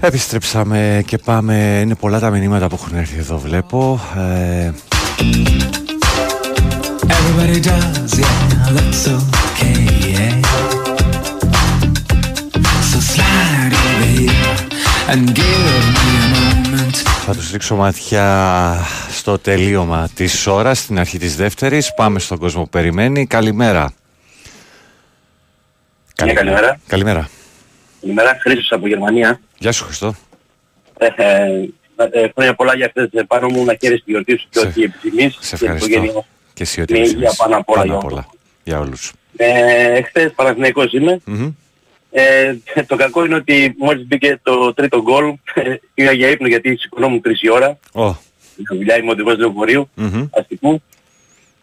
Επιστρέψαμε και πάμε. Είναι πολλά τα μηνύματα που έχουν έρθει εδώ, βλέπω. Ε, Everybody does, yeah, that's okay, yeah. So slide over here and give me a moment. θα τους ρίξω ματιά στο τελείωμα της ώρας, στην αρχή της δεύτερης. Πάμε στον κόσμο που περιμένει. Καλημέρα. Ναι, καλημέρα. Καλημέρα. Καλημέρα, Χρήστος από Γερμανία. Γεια σου Χριστό. Ε, ε, ε, χρόνια πολλά για αυτές ε, πάνω μου να χαίρεσαι τη γιορτή σου και Σε- όχι επιθυμείς. Σε και η οικογένειά ευχαριστώ. μου. Και εσύ ότι Με μας υγεία είσαι. πάνω απ' όλα Πάνω για απ' όλους. όλα. Για όλους. Ε, χθες Παναθηναϊκός είμαι. Μμμ. Ε, το κακό είναι ότι μόλις μπήκε το τρίτο γκολ ε, πήγα για ύπνο γιατί σηκωνόμουν τρεις η ώρα. Ω, Στη δουλειά είμαι οδηγός λεωφορείου μμμ. αστικού.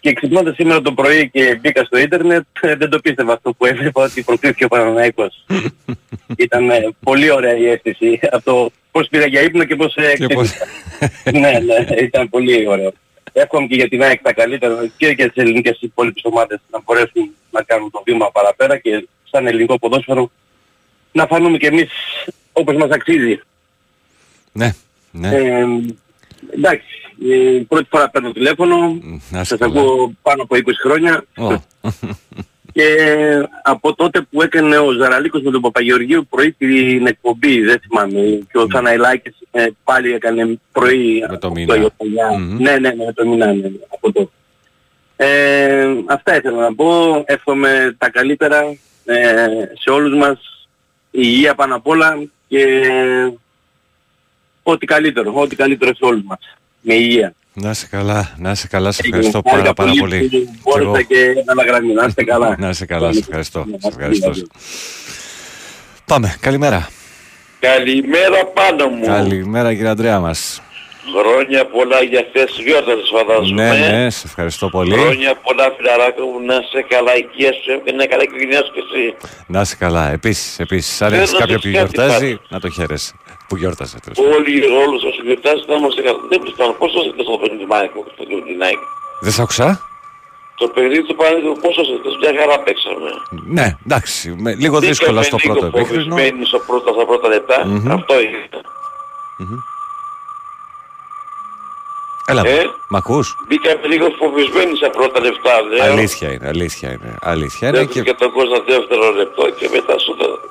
Και ξυπνώντας σήμερα το πρωί και μπήκα στο ίντερνετ, ε, δεν το πίστευα αυτό που έβλεπα ότι προκρίθηκε ο Παναθηναϊκός. Ήταν ε, πολύ ωραία η αίσθηση από το πώς πήγα για ύπνο και πώς ε, Και πώς- ξύπνησα. ναι, ναι, ήταν πολύ ωραίο. Εύχομαι και για την ΑΕΚ τα καλύτερα και για τις ελληνικές υπόλοιπες ομάδες να μπορέσουν να κάνουν το βήμα παραπέρα και σαν ελληνικό ποδόσφαιρο να φανούμε κι εμείς όπως μας αξίζει. Ναι, ναι. Ε, εντάξει, ε, πρώτη φορά παίρνω τηλέφωνο, Να είσαι σας καλά. ακούω πάνω από 20 χρόνια Ω, και από τότε που έκανε ο Ζαραλίκος με τον Παπαγεωργίου πρωί την εκπομπή, δεν θυμάμαι, και ο Θαναϊλάκης ε, πάλι έκανε πρωί Με το από μήνα. το Ιωπολιά. Μμμ. Ναι, ναι, ναι, με το μήνα, ναι, ναι, από τότε. Ε, αυτά ήθελα να πω, εύχομαι τα καλύτερα ε, σε όλους μας, η υγεία πάνω απ' όλα και ό,τι καλύτερο, ό,τι καλύτερο σε όλους μας, με υγεία. Να είσαι καλά, να είσαι καλά. Σε Ε, ευχαριστώ χάρηκα πάρα, πάρα πολύ. που Κι Μπόρεσα εγώ. και να αναγραμμή. Να είστε καλά. Να είσαι καλά, σε ευχαριστώ. Ναι, Σε ευχαριστώ. ναι. Πάμε, καλημέρα. Καλημέρα πάνω μου. Καλημέρα κύριε Αντρέα μας. Χρόνια πολλά για χθες γιόρτασες φαντάζομαι. Ναι, ναι, σε ευχαριστώ πολύ. Χρόνια πολλά φιλαράκο μου να σε καλά υγεία σου και να καλά η οικογένειά σου και εσύ. Να είσαι καλά. Επίσης, επίσης, αν Θέλω έχεις να κάποιο σου που πω κάτι γιορτάζει, πάλι. να το χαίρεσαι. Που γιόρτασε. τέλος πάντων. Όλοι, όλους όσοι γιορτάζουν θα είμαστε καλά. Δεν πιστεύω πόσο ήρθες στο παιχνίδι του Μάικο και του την ΑΕΚ. Δεν σ' άκουσα; Το παιχνίδι του Παναγιώτου πόσο ήρθες, μια χαρά παίξαμε. Ναι, εντάξει. με- λίγο δύσκολα στο Μπήκαμε πρώτο λίγο επίχρονο. φοβισμένοι στο πρώτο, στα πρώτα λεπτά. Μμμ. Αυτό είναι. Έλα, Ε; μ' ακούς; Μπήκαμε λίγο φοβισμένοι στα πρώτα λεπτά. λέω. Αλήθεια είναι, αλήθεια είναι. Αλήθεια είναι Δεν και... και τον κόσμο δεύτερο λεπτό και μετά στο δεύτερο.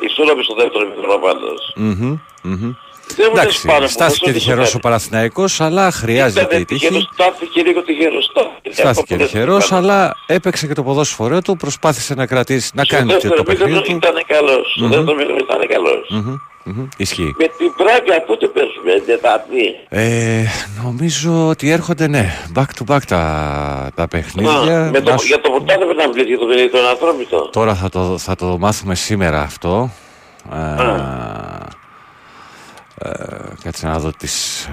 Ισόρροπη στο δεύτερο μικρό πάντως. Μμμ, μμμ. Δεν μου λες Εντάξει, πάνω μου, στάθηκε δεν τυχερός σου ο Παναθηναϊκός, αλλά χρειάζεται η Ήταν τυχερός, τύχη. Στάθηκε λίγο τυχερός. Στάθηκε τυχερός, αλλά έπαιξε και το ποδόσφαιρό του, προσπάθησε να κρατήσει, να Στο κάνει και δεύτερο το παιχνίδι μήχρονο του. ήταν καλός. Στο Μμμ. δεύτερο μήχρονο ήταν καλός. Μμμ. Μμμ, Ισχύει. Με την Πράγκα πότε παίζουμε, Τετάρτη. Ε, νομίζω ότι έρχονται, ναι, back to back τα, τα παιχνίδια. Α, με το, Να σου- για το ποτέ δεν να μιλήσεις για το παιδί τον ανθρώπινο. Τώρα θα το, θα το μάθουμε σήμερα αυτό. Ε, ε, κάτσε να δω τις...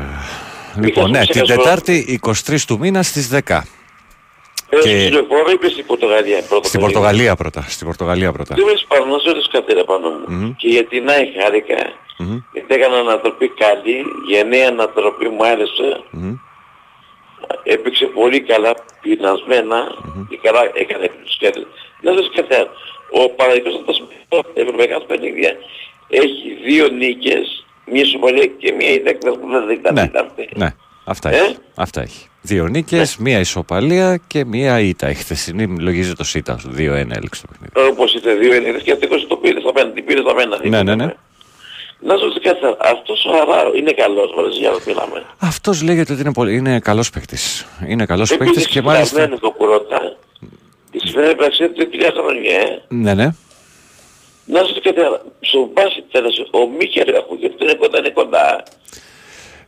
ε, Λοιπόν, σου ναι, την ξεχάσω. Τετάρτη 23 του μήνα στις 10. Ε, και- Στην εφορά είπε στην Πορτογαλία πρώτα. Στην παιδί. Πορτογαλία πρώτα. Στην Πορτογαλία πρώτα. Τι βρίσκει πάνω, να σου ρωτήσω κάτι ρε πάνω μου. Και για την ΆΗ χάρηκα. Μμμ. Γιατί έκανα ανατροπή καλή, γενναία ανατροπή μου άρεσε. Μμμ. Έπαιξε πολύ καλά, πεινασμένα και καλά έκανε τους κέρδες. Να σας κάτι άλλο. Ο Παναγικός από τα συμμετοχή ευρωπαϊκά παιχνίδια έχει δύο νίκες, μία σοβαλία και μία ιδέκτα που δεν ήταν Ναι, αυτή. ναι, αυτά Ε; έχει. Αυτά έχει. Δύο νίκες, μία ισοπαλία και μία ήττα. Η χθεσινή λογίζει το ΣΥΤΑ. 2-1 έλεξε το παιχνίδι. Όπως είτε δύο νίκες και αυτός το πήρε στα πέντε, την πήρε στα πέντε. Ναι, ναι, ναι. Να σας ρωτήσω κάτι άλλο. Αυτός ο Αράο είναι καλός, μόλις για να μιλάμε. Αυτός λέγεται ότι είναι, πολύ, είναι καλός παίκτης. Είναι καλός παίκτης Επίσης και μάλιστα... ξυπνασμένος το πρώτα. Της φέρε πραξία του τρία χρόνια, ε. Ναι, ναι. Να σας πω κάτι άλλο. Στο μπάσκετ τέλος, ο Μίχελ ακούγεται είναι κοντά, είναι κοντά.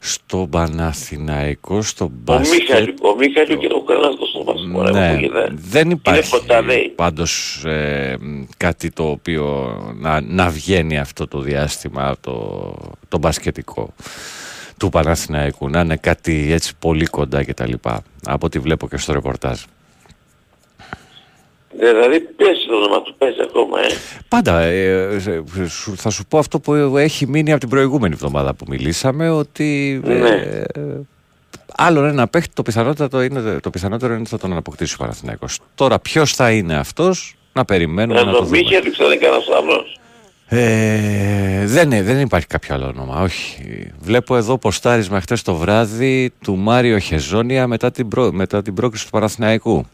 Στο Παναθηναϊκό, στο Ο μπάσκετ... Μίχαλ, ο Μίχαλ και ο Καρνάς στο μπάσκετ. Ωραία, Ναι, ακούγεται. δεν υπάρχει κοντά, λέει. πάντως ε, μ, κάτι το οποίο να, να βγαίνει αυτό το διάστημα το, το μπασκετικό του Παναθηναϊκού να είναι κάτι έτσι πολύ κοντά και τα λοιπά από ό,τι βλέπω και στο ρεπορτάζ Δηλαδή πέσει το όνομα του, πέσει ακόμα, ε. Πάντα ε, ε, σου- θα σου πω αυτό που έχει μείνει από την προηγούμενη εβδομάδα που μιλήσαμε ότι ε, Ναι. ε, άλλον ένα παίχτη το πιθανότερο, είναι, το πιθανότερο είναι ότι θα τον αποκτήσει ο Παναθηναϊκός. Τώρα ποιος θα είναι αυτός να περιμένουμε να το Ο δούμε. Μίχαλ ξέρει κανένας άλλος. Ε, δεν, είναι, δεν υπάρχει κάποιο άλλο όνομα, όχι. Βλέπω εδώ ποστάρισμα χτες το βράδυ του Μάριο Χεζόνια μετά την, προ, μετά την πρόκριση του Παναθηναϊκού.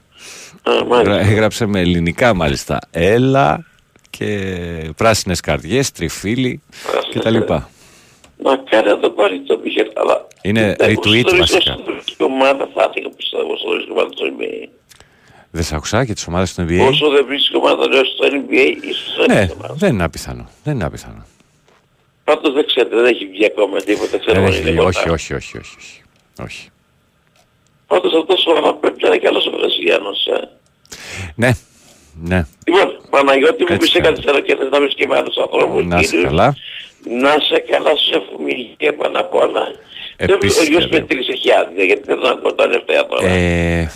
Α, μάλιστα. Γρα- Έγραψε με ελληνικά μάλιστα. Έλα και πράσινες καρδιές, τριφύλι κτλ. Μακάρι να το πάρει το Μίχαλ, αλλά... Είναι Ε, retweet στο βασικά. ρίσκο στην ομάδα θα έφυγα πιστεύω στο ρίσκο ομάδα του NBA. Δεν σ' άκουσα και τις ομάδες του NBA. Όσο δεν βρίσκει ομάδα λέω στο NBA, ίσως Ναι, δεν ομάδα. δεν είναι απιθανό. Δεν είναι απιθανό. Πάντως δεν ξέρετε, δεν έχει βγει ακόμα τίποτα, ξέρω Δεν εγώ, έχει είναι βγει. κοντά. όχι, όχι, όχι, όχι, όχι. όχι. Πάντως αυτός ο Αρα πρέπει να είναι καλός ο Βραζιλιάνος, ε. Ναι, ναι. Λοιπόν, Παναγιώτη μου Έτσι πεις σε κάνει. καθυστερώ και θες να βρεις και με άλλους ανθρώπους. Να είσαι κύριε. καλά. Να σε καλά, σου εύχομαι υγεία πάνω απ' όλα. Δεν- Επίσης, Ο γιος βέβαια. Πετρής έχει άδεια, γιατί δεν θα πω τα τελευταία τώρα. Ε,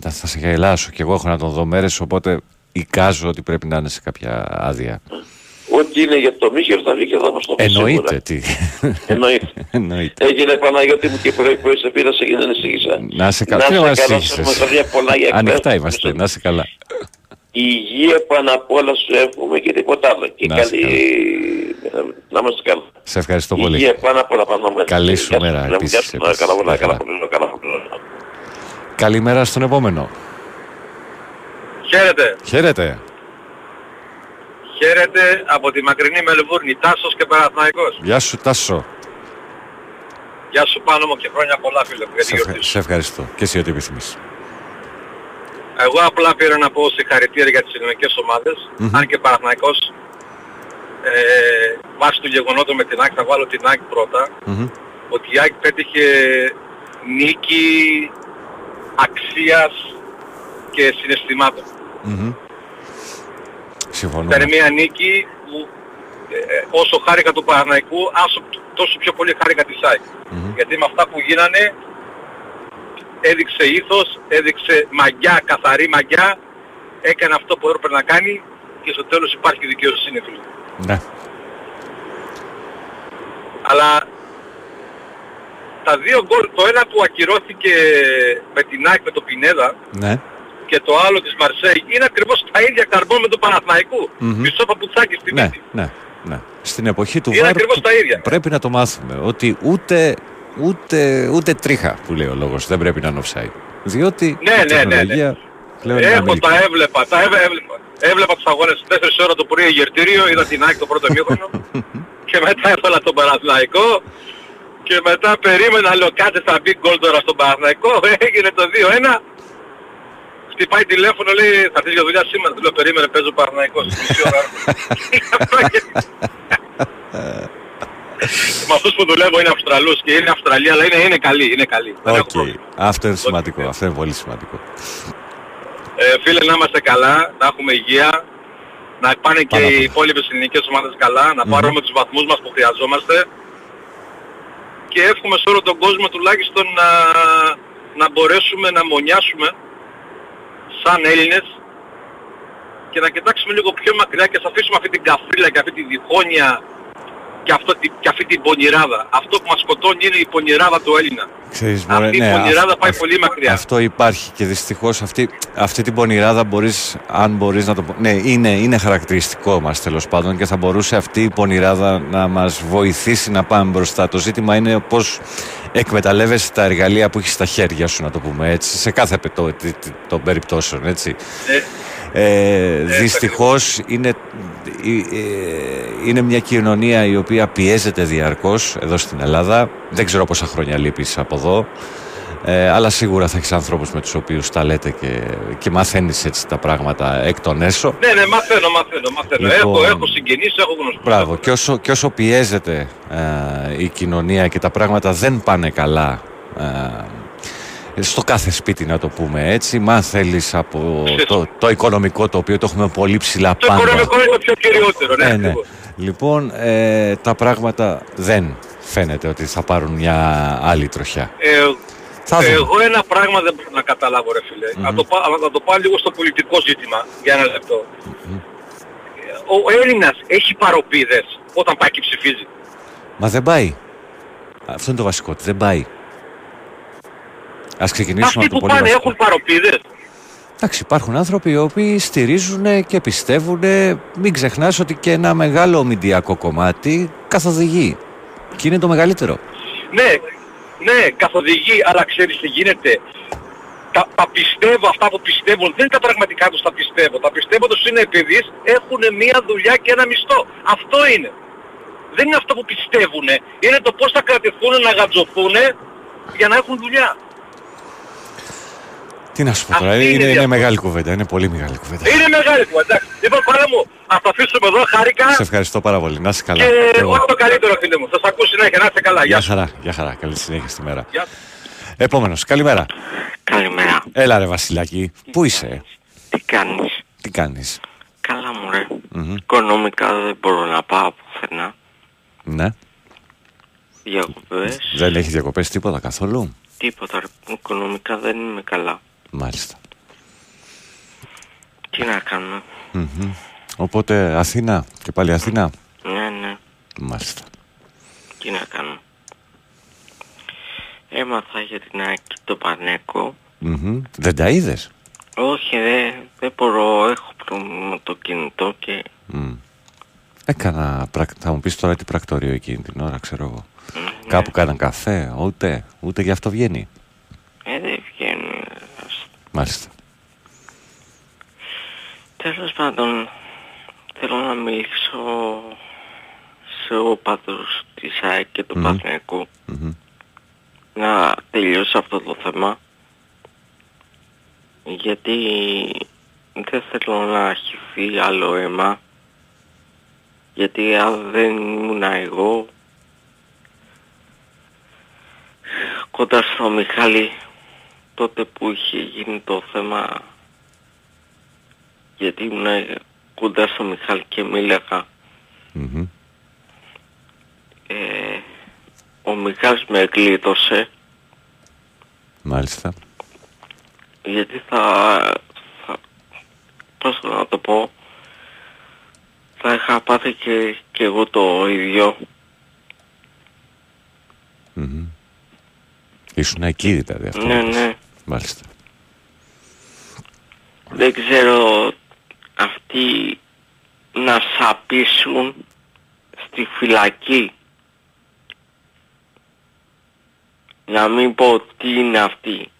θα, θα σε γελάσω και εγώ έχω να τον δω μέρες οπότε εικάζω ότι πρέπει να είναι σε κάποια άδεια. Ό,τι είναι για το Μίχελ θα βγει και θα μας το πει Εννοείται τι. Εννοείται. Εννοείται. Έγινε Παναγιώτη μου και πρωί πρωί σε πήρα σε και δεν εισήγησα. Να είσαι καλά. Τι Να να μας σε καλά, εισήγησες. σε ευχαριστώ πολλά για Ανοιχτά εκπαίδευση. είμαστε. Να είσαι καλά. Υγεία πάνω απ' όλα σου εύχομαι και τίποτα άλλο. Και Να είσαι καλή... Να είμαστε καλά. Σε ευχαριστώ πολύ. Υγεία πάνω απ' όλα πάνω απ' όλα. Καλή σου Γεια μέρα, Γεια σου, επίσης, γεια σου. επίσης. Καλά πολλά, Να καλά καλά. πολλά, καλά πολλά. Καλημέρα στον επόμενο. Χαίρετε. Χαίρετε. Χαίρετε από τη μακρινή Μελβούρνη. Τάσος και Παναθηναϊκός. Γεια σου Τάσο. Γεια σου πάνω μου και χρόνια πολλά φίλε μου για τη Σε, γιορτή ευχα- σου. σε ευχαριστώ. Και εσύ ό,τι επιθυμείς. Εγώ απλά πήρα να πω συγχαρητήρια για τις ελληνικές ομάδες, Μμμ. αν και Παναθηναϊκός ε, βάσει του γεγονότος με την ΑΕΚ θα βάλω την ΑΕΚ πρώτα, Μμμ. ότι η ΑΕΚ πέτυχε νίκη αξίας και συναισθημάτων. Μμμ. Συμφωνούμε. Ήταν μια νίκη που ε, όσο χάρηκα του Παναθηναϊκού, άσο, τόσο πιο πολύ χάρηκα της ΑΕΚ. Μμμ. Γιατί με αυτά που γίνανε έδειξε ήθος, έδειξε μαγιά, καθαρή μαγιά, έκανε αυτό που έπρεπε να κάνει και στο τέλος υπάρχει δικαιοσύνη φίλε. Ναι. Αλλά τα δύο γκολ, το ένα που ακυρώθηκε με την ΑΕΚ με το Πινέδα Ναι. Και το άλλο της Μαρσέη είναι ακριβώς τα ίδια καρμπό με το Παναθηναϊκού. Μμμ. Μισό παπουτσάκι στη Ναι, μύτη. ναι, ναι. Στην εποχή του Είναι βάρ ακριβώς που τα ίδια. πρέπει να το μάθουμε. Ότι ούτε, ούτε, ούτε τρίχα που λέει ο λόγος δεν πρέπει να είναι offside. Διότι Ναι, η ναι, ναι, ναι. τεχνολογία πλέον είναι Έχω, αμήλικη. τα έβλεπα, τα έβε- έβλεπα. Έβλεπα τους αγώνες 4 ώρα το πρωί γερτήριο, είδα την ΑΕΚ το πρώτο μήχρονο και μετά έβαλα τον Παναθηναϊκό και μετά περίμενα, λέω κάτσε θα μπει γκολ τώρα στον Παναθηναϊκό, έγινε το 2-1 χτυπάει τηλέφωνο, λέει θα έρθεις για δουλειά σήμερα; Του λέω περίμενε, παίζω Παναθηναϊκός. Μισή ώρα. Με αυτούς που δουλεύω είναι Αυστραλούς και είναι Αυστραλία, αλλά είναι, είναι καλή, είναι καλή. Δεν έχω Οκ. πρόβλημα. Αυτό είναι σημαντικό. Αυτό είναι πολύ σημαντικό. Ε, φίλε, να είμαστε καλά, να έχουμε υγεία, να πάνε και Πάνω απ' οι όλα. υπόλοιπες ελληνικές ομάδες καλά, να πάρουμε τους βαθμούς μας που χρειαζόμαστε και εύχομαι σε όλο τον κόσμο τουλάχιστον να, να μπορέσουμε να μονιάσουμε σαν Έλληνες και να κοιτάξουμε λίγο πιο μακριά και να αφήσουμε αυτή την καφρίλα και αυτή τη διχόνοια και, αυτό, τη- και αυτή την πονηράδα. Αυτό που μας σκοτώνει είναι η πονηράδα του Έλληνα. Ξέρεις, μωρέ, Αυτή η ναι, πονηράδα αυ- πάει αυ- πολύ μακριά. Αυτό υπάρχει και δυστυχώς αυτή, αυτή την πονηράδα μπορείς, αν μπορείς να το πω, ναι, είναι, είναι χαρακτηριστικό μας τέλος πάντων και θα μπορούσε αυτή η πονηράδα να μας βοηθήσει να πάμε μπροστά. Το ζήτημα είναι πώς εκμεταλλεύεσαι τα εργαλεία που έχεις στα χέρια σου, να το πούμε έτσι, σε κάθε πετώ, τι- τι- των περιπτώσεων, έτσι. Ε, Ε, δυστυχώς είναι, ε, ε, είναι μια κοινωνία η οποία πιέζεται διαρκώς εδώ στην Ελλάδα. Δεν ξέρω πόσα χρόνια λείπεις από εδώ. Ε, αλλά σίγουρα θα έχεις ανθρώπους με τους οποίους τα λέτε και, και μαθαίνεις έτσι τα πράγματα εκ των έσω. ναι, ναι, μαθαίνω, μαθαίνω, μαθαίνω. Λοιπόν, έχω, έχω συγγενείς, έχω γνωστούς. Μπράβο. Και όσο, και όσο πιέζεται ε, η κοινωνία και τα πράγματα δεν πάνε καλά ε, στο κάθε σπίτι να το πούμε έτσι, μα θέλεις από το, το οικονομικό το οποίο το έχουμε πολύ ψηλά Το πάντα. οικονομικό είναι το πιο κυριότερο, ναι. Ε, ναι. ακριβώς. Λοιπόν, ε, τα πράγματα δεν φαίνεται ότι θα πάρουν μια άλλη τροχιά. Ε, Θα δούμε. εγώ ένα πράγμα δεν μπορώ να καταλάβω ρε φίλε. Να, το, πά- να το πάω λίγο στο πολιτικό ζήτημα για ένα λεπτό. Ο Έλληνας έχει παροπίδες όταν πάει και ψηφίζει; Μα δεν πάει. Αυτό είναι το βασικό. Δεν πάει. Ας ξεκινήσουμε Αυτοί από το που πολύ πάνε βασικό. έχουν παροπίδες. Εντάξει, υπάρχουν άνθρωποι οι οποίοι στηρίζουν και πιστεύουν. Μην ξεχνάς ότι και ένα μεγάλο μηντιακό κομμάτι καθοδηγεί. Και είναι το μεγαλύτερο. Ναι, ναι, καθοδηγεί, αλλά ξέρεις τι γίνεται. Τα, τα πιστεύω αυτά που πιστεύουν, δεν είναι τα πραγματικά τους τα πιστεύω. Τα πιστεύω τους είναι επειδή έχουν μία δουλειά και ένα μισθό. Αυτό είναι. Δεν είναι αυτό που πιστεύουν. Είναι το πώς θα κρατηθούν να γατζωθούν για να έχουν δουλειά. Τι να σου πω Αυτή τώρα, είναι είναι, η είναι διαφορά. μεγάλη κουβέντα. Είναι πολύ μεγάλη κουβέντα. Είναι μεγάλη κουβέντα. εντάξει. Λοιπόν, κόλλα μου, ας το αφήσουμε εδώ, χάρηκα Σε ευχαριστώ πάρα πολύ. Να είσαι καλά. και Και εγώ. ό,τι το καλύτερο φίλε μου. Θα σας ακούω συνέχεια, να είστε καλά. Γεια Γεια σας. χαρά, γεια χαρά. Καλή συνέχεια στη μέρα. Γεια. Επόμενος, καλημέρα. Καλημέρα. Έλα ρε Βασιλάκη, πού είσαι, Τι κάνεις; τι κάνεις; Καλά μου ρε. Μμμ. Οικονομικά δεν μπορώ να πάω πουθενά. Ναι, Διακοπές. δεν έχεις διακοπές τίποτα καθόλου; Τίποτα ρε. Οικονομικά δεν είμαι καλά. Μάλιστα. Τι να κάνουμε. Μμμ. Οπότε Αθήνα και πάλι Αθήνα. Ναι, ναι. Μάλιστα. Τι να κάνω. Έμαθα για την ΑΕΚ και το Πανέκο. Μμμ. Δεν τα είδες; Όχι, δεν δεν μπορώ. Έχω πρόβλημα με το κινητό και... Μμ. Έκανα, πρακ- θα μου πεις τώρα τι πρακτορείο εκείνη την ώρα, ξέρω εγώ. Ναι. Κάπου κάναν καφέ, ούτε, ούτε γι' αυτό βγαίνει. Ε, δεν βγαίνει. Ας- Μάλιστα. Τέλος πάντων, θέλω να μιλήσω σε οπαδούς της ΑΕΚ και του Μμμ. Πανέκου. Μμμ. να τελειώσω αυτό το θέμα γιατί δεν θέλω να χυθεί άλλο αίμα γιατί αν δεν ήμουν εγώ κοντά στο Μιχάλη τότε που είχε γίνει το θέμα γιατί ήμουν κοντά στο Μιχάλη και μίλαγα Μμμ. ε, ο Μιχάλης με γλίτωσε Μάλιστα. γιατί θα, θα πώς να το πω θα είχα πάθει και, και εγώ το ίδιο Μμμ. Ήσουν εκεί δηλαδή αυτό. ναι που πες. ναι Μάλιστα. δεν ξέρω αυτοί να σαπίσουν στη φυλακή να μην πω τι είναι αυτοί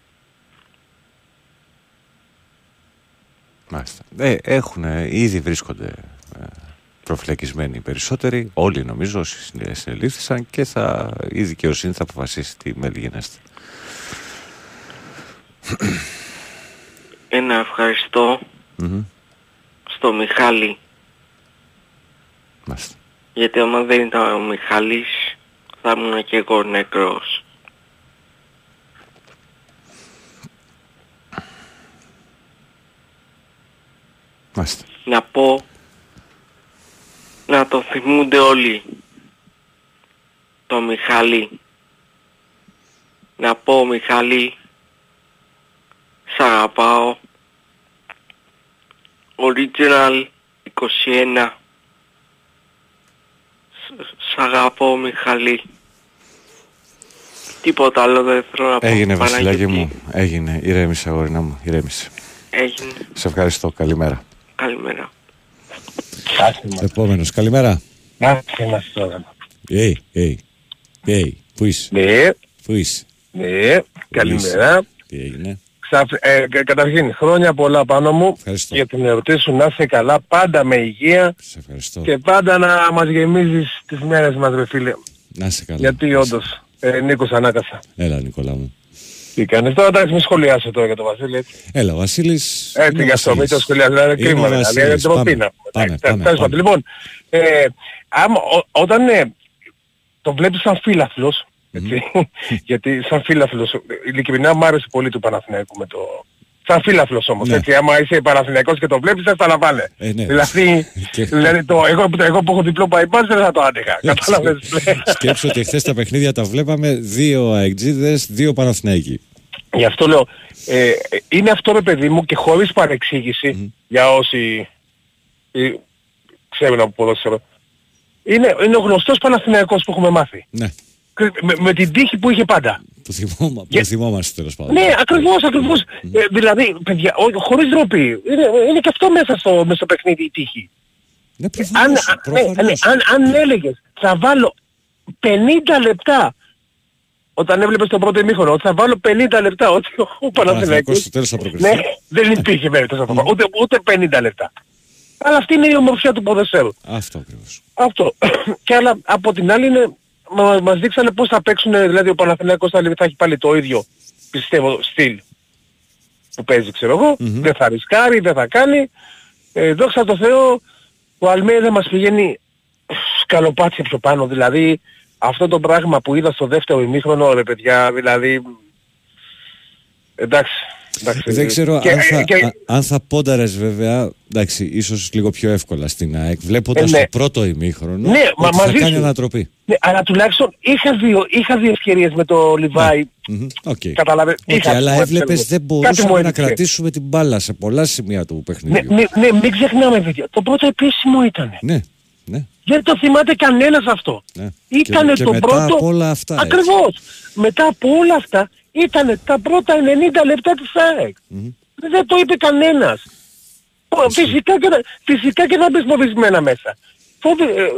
Μάλιστα. Ε, έχουν, ε, ήδη βρίσκονται ε, προφυλακισμένοι οι περισσότεροι, όλοι νομίζω όσοι συνε- συνελήφθησαν και θα, η δικαιοσύνη θα αποφασίσει τι μέλη γενέστε. Ένα ευχαριστώ Μμμ. στο Μιχάλη. Μάλιστα. Γιατί άμα δεν ήταν ο Μιχάλης θα ήμουν και εγώ νεκρός. Μάλιστα. Να πω να το θυμούνται όλοι το Μιχάλη. Να πω Μιχάλη σ' αγαπάω Original 21 Σ' αγαπώ Μιχάλη Τίποτα άλλο δεν θέλω να πω Έγινε βασιλάκι Παναγιώτη. μου. Έγινε. Ηρέμησε αγόρινα μου. Ηρέμησε. Έγινε Σε ευχαριστώ. Καλημέρα. Καλημέρα Επόμενος. Καλημέρα. Να είμαστε τώρα. Hey, hey. Hey. Πού είσαι; Ναι, Πού είσαι; ναι, καλημέρα. Τι έγινε; Ξαφ- ε, κα- καταρχήν, χρόνια πολλά πάνω μου Ευχαριστώ. για την ερωτή σου να είσαι καλά, πάντα με υγεία Σε ευχαριστώ. και πάντα να μας γεμίζεις τις μέρες μας ρε φίλε. Να είσαι καλά. Γιατί όντως, ε, Νίκος Ανάκασα. Έλα Νικόλα μου. Τι κάνεις τώρα, εντάξει μην σχολιάσω τώρα για τον Βασίλη έτσι. Έλα ο Βασίλης. είναι Έτσι ο για αυτό, μην Βασίλης. το σχολιάζω, δηλαδή Είναι κρίμα ο δηλαδή, είναι Βασίλης. ντροπή Πάμε, να πούμε. πάμε, Εντάξει, πάμε, τέλος πάντων. πάμε. Λοιπόν, ε, άμα, ο- όταν ε, το βλέπεις σαν φίλαθλος, έτσι, γιατί σαν φίλαθλος, ειλικρινά μου άρεσε πολύ του Παναθηναϊκού με το... Σαν φίλαθλος όμως, Ναι. έτσι, άμα είσαι Παναθηναϊκός και το βλέπεις, θα τα πάνε. Ε, ναι. Δηλαδή, Και- δηλαδή το, εγώ, εγώ που έχω διπλό bypass δεν θα το άντεχα. Κατάλαβες. Σκέψω ότι χθες τα παιχνίδια τα βλέπαμε δύο αεκτζίδες, δύο Παναθηναϊκοί. Γι' αυτό λέω, ε, είναι αυτό ρε παιδί μου και χωρίς παρεξήγηση για όσοι ε, ξέρουν από ποδόσφαιρο. Είναι, είναι ο γνωστός Παναθηναϊκός που έχουμε μάθει. Ναι. Και Με, με την τύχη που είχε πάντα. Που, θυμόμα, που θυμόμαστε τέλος πάντων. Ναι, ακριβώς, ακριβώς. Ε, δηλαδή, παιδιά, ό, χωρίς ντροπή. Είναι, είναι και αυτό μέσα στο, μέσα στο παιχνίδι η τύχη. Ναι, αν, α- ναι, ναι, αν, αν έλεγες, θα βάλω 50 λεπτά όταν έβλεπες το πρώτο ημίχρονο, ότι θα βάλω 50 λεπτά ότι ο Παναθηναϊκός Παναθηναϊκός στο τέλος θα προκριθεί. ναι, δεν υπήρχε περίπτωση αυτό. Ούτε, ούτε 50 λεπτά. Αλλά αυτή είναι η ομορφιά του ποδοσφαίρου. Αυτό ακριβώς. Αυτό. και άλλα από την άλλη είναι, μα, μας δείξανε πώς θα παίξουν, δηλαδή ο Παναθηναϊκός θα, θα έχει πάλι το ίδιο, πιστεύω, στυλ που παίζει ξέρω εγώ. Δεν θα ρισκάρει, δεν θα κάνει. Ε, δόξα τω Θεώ, ο Αλμέιδα μας πηγαίνει σκαλοπάτσια πιο πάνω. Δηλαδή αυτό το πράγμα που είδα στο δεύτερο ημίχρονο, ρε παιδιά, δηλαδή... Εντάξει. Εντάξει. Δεν ξέρω Και- αν, θα, και- α- αν θα πόνταρες βέβαια, εντάξει, ίσως λίγο πιο εύκολα στην ΑΕΚ, βλέποντας Ε, ναι. το πρώτο ημίχρονο, Ναι, μα ότι θα μαζί κάνει σου. ανατροπή. Ναι, αλλά τουλάχιστον είχα δύο, είχα δύο ευκαιρίες με το Λιβάι. Μμμ, Οκ. Κατάλαβε. Οκ, είχα, αλλά πούμε, έβλεπες ξέρω δεν εγώ. Κάτι μου μπορούσαμε να έδειξε. κρατήσουμε την μπάλα σε πολλά σημεία του Ναι, παιχνιδιού. ναι, ναι, μην ξεχνάμε παιδιά. Το πρώτο επίσημο ήταν. Ναι, ναι, Δεν το θυμάται κανένας αυτό. ναι. Ήτανε και, και το μετά πρώτο... από όλα αυτά. έτσι. Ακριβώς. Μετά από όλα αυτά ήταν τα πρώτα 90 λεπτά της ΑΕΚ. Δεν το είπε κανένας. Ω, Φυσικά και, να- φυσικά και να μπεις φοβισμένα μέσα. Φόβη, ε, ε,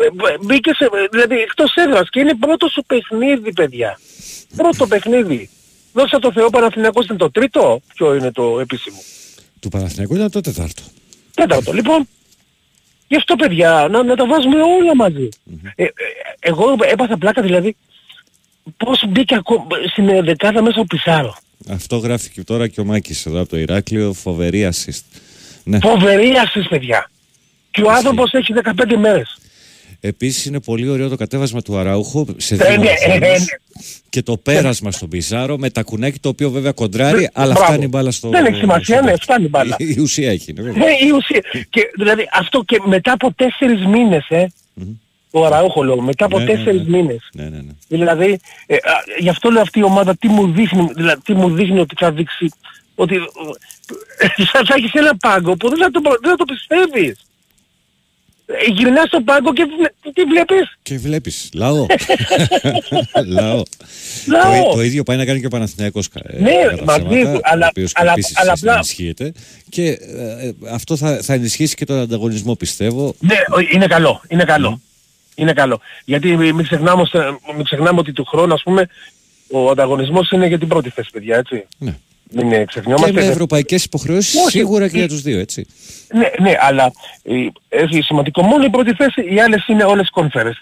μπήκες σε, δηλαδή εκτός έδρας και είναι πρώτο σου παιχνίδι παιδιά. Πρώτο παιχνίδι. Δώσα το Θεό Παναθηναϊκός είναι το τρίτο. Ποιο είναι το επίσημο. Του Παναθηναϊκού ήταν το τέταρτο. Τέταρτο. Λοιπόν, γι' αυτό παιδιά, να, να τα βάζουμε όλα μαζί. Ε, ε, εγώ έπαθα πλάκα δηλαδή πώς μπήκε ακόμα στην δεκάδα μέσα ο Πισάρο. Αυτό γράφει και τώρα και ο Μάκης εδώ από το Ηράκλειο, φοβερή assist. Ναι. Φοβερή ασύς παιδιά. Και ο άνθρωπος έχει 15 μέρες. Επίσης είναι πολύ ωραίο το κατέβασμα του Αραούχο σε Ε, δύο ναι, ε, βαθμούς ε, και το πέρασμα στον Πισάρο με τα κουνάκι το οποίο βέβαια κοντράρει Ναι, αλλά μπράβο. φτάνει η μπάλα στο... Δεν έχει σημασία, στο ναι, τέτοιο. φτάνει η μπάλα. Η, η ουσία έχει, ναι, βέβαια. Ναι, η ουσία. Και δηλαδή αυτό και μετά από τέσσερις μήνες, ε. Ο Αραούχο λέω, μετά από Ναι, ναι, τέσσερις ναι. μήνες. Ναι, ναι, ναι. Δηλαδή, ε, α, γι' αυτό λέω αυτή η ομάδα τι μου δείχνει, δηλαδή τι μου δείχνει ότι θα δείξει, ότι ε, θα, θα έχεις ένα πάγκο που δεν θα το, προ- δεν θα το πιστεύεις. Ε, γυρνάς στον πάγκο και βλέ- τι βλέπεις; Και βλέπεις, λαό. λαό. Λαό. Το, το ίδιο πάει να κάνει και ο Παναθηναϊκός ε, Ναι, κατά τα μαζί ψέματα, του, αλλά- ο οποίος αλλά- επίσης αλλά απλά- ενισχύεται και ε, ε, αυτό θα, θα ενισχύσει και τον ανταγωνισμό πιστεύω. Ναι, ο- είναι καλό, είναι καλό. Είναι καλό. Γιατί μην μην ξεχνάμε, ως- μην ξεχνάμε ότι του χρόνου, ας πούμε, ο ανταγωνισμός είναι για την πρώτη θέση, παιδιά, έτσι. Ναι. Μην ε, Και ξεχνιόμαστε. με ευρωπαϊκές υποχρεώσεις Όχι, σίγουρα και η- για τους δύο, έτσι. Ναι, ναι, αλλά ε, έχει σημαντικό μόνο η πρώτη θέση, οι άλλες είναι όλες conference.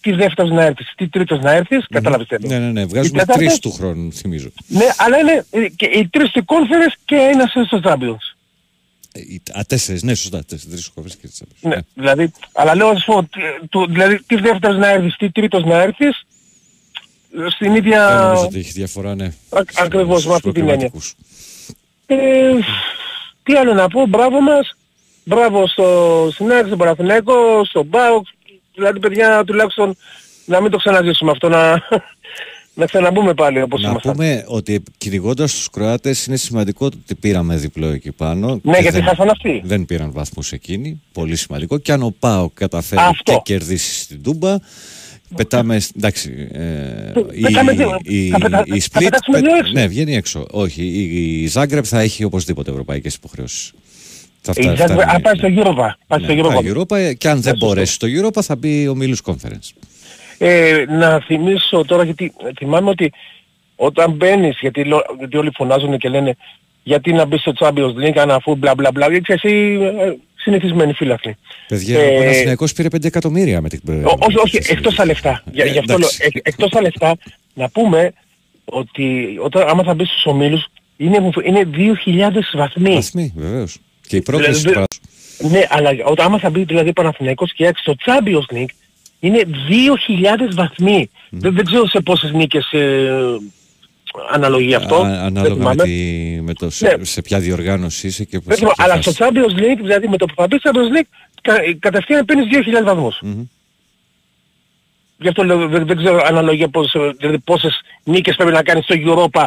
τι δεύτερος να έρθεις, τι τρίτος να έρθεις, κατάλαβες τι εννοώ. Ναι, ναι, ναι. Οι Βγάζουμε τέταρτες- τρεις του χρόνου, θυμίζω. Ναι, αλλά είναι ε, και οι τρεις του conference και ένας στο Champions. Ε, οι- Α, τέσσερις, ναι, σωστά. Τέσσερις, τρεις κόβες και τις Ναι, δηλαδή, αλλά λέω να σου πω, τι- του- δηλαδή τι δεύτερος να έρθεις, τι τρίτος να έρθεις, στην ίδια... Δεν νομίζω ότι έχει διαφορά, ναι. Α- ακριβώς με αυτή την έννοια. προκριματικούς. Ε, τι άλλο να πω, μπράβο μας, μπράβο στο Συνάκη, στον Παναθηναίκο, στον ΠΑΟΚ, δηλαδή παιδιά τουλάχιστον να μην το ξαναζήσουμε αυτό, να, να ξαναμπούμε πάλι όπως Να ήμασταν. πούμε ότι κυνηγώντας τους Κροάτες είναι σημαντικό ότι πήραμε διπλό εκεί πάνω. Ναι, και γιατί δεν, χάσαν αυτοί. δεν πήραν βαθμούς εκείνοι. Πολύ σημαντικό. Και αν ο Πάο καταφέρει Αυτό. και κερδίσει στην Τούμπα, πετάμε. Εντάξει. Ε, η, Πετάμε δύο. η, Θα πετα- η θα Split πετάξουμε δύο έξω. Ναι, βγαίνει έξω. Όχι. Η, η Ζάγκρεπ θα έχει οπωσδήποτε ευρωπαϊκές υποχρεώσεις. Θα Η φτά- Zagreb- φτάνει- Α, πάει στο Europa. Πάει στο ναι, Europa. πάει Europa και αν δεν μπορέσει στο Europa θα μπει ο Μίλους Conference. Ε, να θυμίσω τώρα γιατί θυμάμαι ότι όταν μπαίνεις, γιατί, λο- γιατί όλοι φωνάζουν και λένε γιατί να μπεις στο Champions League αν αφού μπλα μπλα μπλα, γιατί εσύ ε, συνηθισμένοι φίλαθλοι. Παιδιά, Ε, ο Παναθηναϊκός πήρε 5 εκατομμύρια με την Ό- όχι, όχι, εκτός τα λεφτά. Για, Ε, γι' αυτό λέω, εντάξει. εκ- εκτός τα λεφτά, να πούμε ότι όταν, άμα θα μπεις στους ομίλους, είναι, είναι 2.000 βαθμοί. Βαθμοί, βεβαίως. Και η πρόκληση του Δηλαδή, Ναι, αλλά όταν άμα θα μπει δηλαδή Παναθηναϊκός και έξω στο Champions League, είναι 2.000 βαθμοί. Δεν, δεν ξέρω σε πόσες νίκες ε, αναλογεί αυτό. Α, δεν ανάλογα με, θυμάμαι. τη, με το, σε, Ναι. σε ποια διοργάνωση είσαι και Δεν πώς θυμάμαι, θα αλλά στο φτάσεις. Champions League, δηλαδή με το που θα μπει στο Champions League, κα, κατευθείαν παίρνεις 2.000 βαθμούς. Γι' αυτό λέω, δεν, δεν ξέρω αναλογία πώς, ε, δηλαδή πόσες νίκες πρέπει να κάνεις στο Europa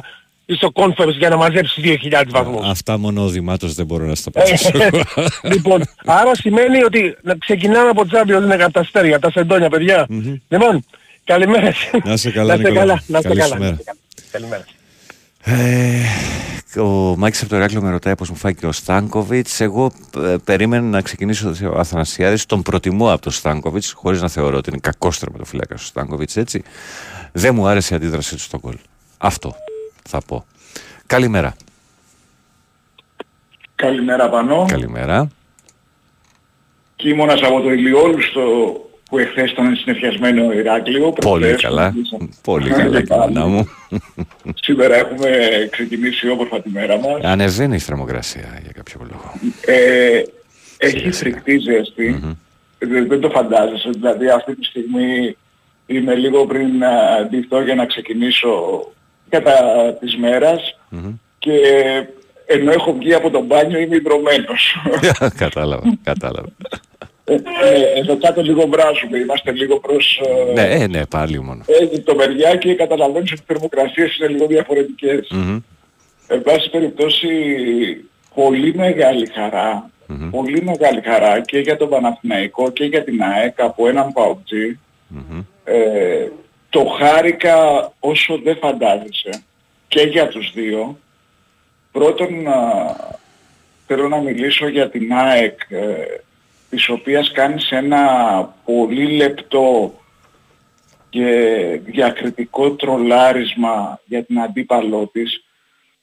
ή στο Conference για να μαζέψεις 2.000 βαθμούς. Αυτά μόνο ο Δημάτος δεν μπορώ να στα Ε, πατήσω. λοιπόν, άρα σημαίνει ότι να ξεκινάμε από Champions League από τα αστέρια, τα σεντόνια, παιδιά. Λοιπόν, καλημέρα. Να είσαι καλά, Να είστε Νικόλα. καλά, να είστε Καλή καλά. σου μέρα. Καλημέρα. Ε, ο Μάκης από το Ηράκλειο με ρωτάει πώς μου φάει και ο Στάνκοβιτς. Εγώ ε, περίμενα να ξεκινήσω ο Αθανασιάδης. Τον προτιμώ από τον Στάνκοβιτς, χωρίς να θεωρώ ότι είναι κακός τερματοφύλακας ο Στάνκοβιτς, έτσι. Δεν μου άρεσε η αντίδρασή του στον κόλ. Αυτό θα πω. Καλημέρα. Καλημέρα Πανώ. Καλημέρα. Κίμωνας από το Ηλιόλουστο που εχθές ήταν συνεφιασμένο Ηράκλειο. Πολύ Προχθές, καλά. Πολύ καλά, Και πάλι. κοινωνά μου. Σήμερα έχουμε ξεκινήσει όμορφα τη μέρα μας. Ανεβαίνει η θερμοκρασία για κάποιο λόγο. Ε, έχει φρικτή ζέστη. Δεν, δεν το φαντάζεσαι. Δηλαδή αυτή τη στιγμή είμαι λίγο πριν α, ντυθώ για να ξεκινήσω κατά της μέρας και ενώ έχω βγει από το μπάνιο είμαι ιδρωμένος. κατάλαβα, κατάλαβα. Ε, ε, εδώ κάτω λίγο βράζουμε, είμαστε λίγο προς ε, ναι, ε, ναι, πάλι μόνο. Αίγυπτο μεριά και καταλαβαίνεις ότι οι θερμοκρασίες είναι λίγο διαφορετικές. Μμμ. Εν πάση περιπτώσει, πολύ μεγάλη χαρά, πολύ μεγάλη χαρά και για τον Παναθηναϊκό και για την ΑΕΚ από έναν παουτζή. Ε, το χάρηκα όσο δεν φαντάζεσαι και για τους δύο. Πρώτον, α, θέλω να μιλήσω για την ΑΕΚ, ε, της οποίας κάνεις ένα πολύ λεπτό και διακριτικό τρολάρισμα για την αντίπαλό της.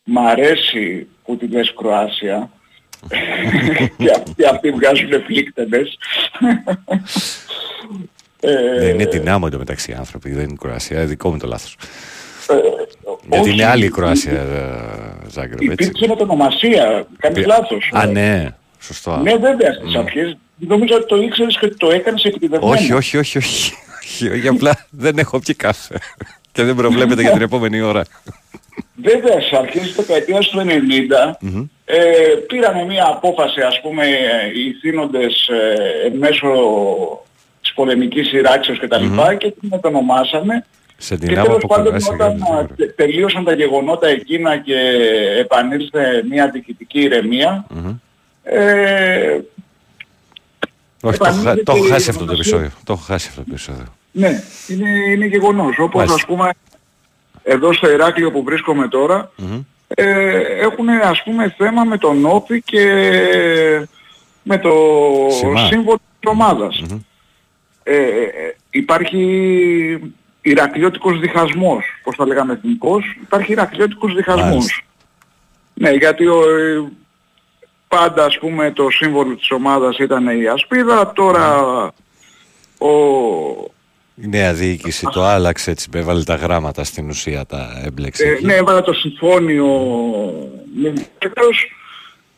Μ' αρέσει που τη λες Κροάσια. και αυτοί, αυτοί βγάζουν φλίκτενες. Ε, Δεν είναι δυνάμω εντωμεταξύ οι άνθρωποι, δεν είναι η Κροασία, δικό μου το λάθος. ε, Γιατί όχι, είναι άλλη η Κροασία, ε, Ζάγκρεπ, έτσι. Υπήρξε μετονομασία, κάνεις Πη- λάθος. Α, ναι, σωστό. Ναι βέβαια στις αρχές. Νομίζω ότι το ήξερες και το έκανες επιτυδευμένα. Όχι, όχι, όχι, όχι. όχι, όχι, απλά δεν έχω πιει κάφε. Και δεν προβλέπεται για την επόμενη ώρα. Βέβαια, στις αρχές της δεκαετίας του 90 ε, πήρανε μια απόφαση, ας πούμε, οι θύνοντες ε, εν μέσω της πολεμικής σειράξεως κτλ. Μμμ. και την μετονομάσαμε. Σε Και δυνάμω τέλος από πάντων Κροάσια. όταν α, τε- τελείωσαν τα γεγονότα εκείνα και επανήλθε μια διοικητική ηρεμία, ε, Όχι, το, έχω χα- επανήλθε το έχω και η χάσει αυτό το ονομασία. επεισόδιο. Το έχω χάσει αυτό το επεισόδιο. ναι, είναι, είναι γεγονός. Όπως Μάλιστα. ας πούμε εδώ στο Ηράκλειο που βρίσκομαι τώρα, Μμμ. ε, έχουν ας πούμε θέμα με τον Όπι και με το Σημά. σύμβολο της ομάδας. Ε, ε, υπάρχει Ηρακλειώτικος διχασμός, πώς θα λέγαμε εθνικός, υπάρχει Ηρακλειώτικος διχασμός. Μάλιστα. Ναι, γιατί ο, ε, πάντα ας πούμε το σύμβολο της ομάδας ήταν η ασπίδα, τώρα ο, Η νέα διοίκηση το άλλαξε έτσι, έβαλε τα γράμματα στην ουσία, τα έμπλεξε. Ε, εκεί. ναι, έβαλε το συμφώνιο με μέτρος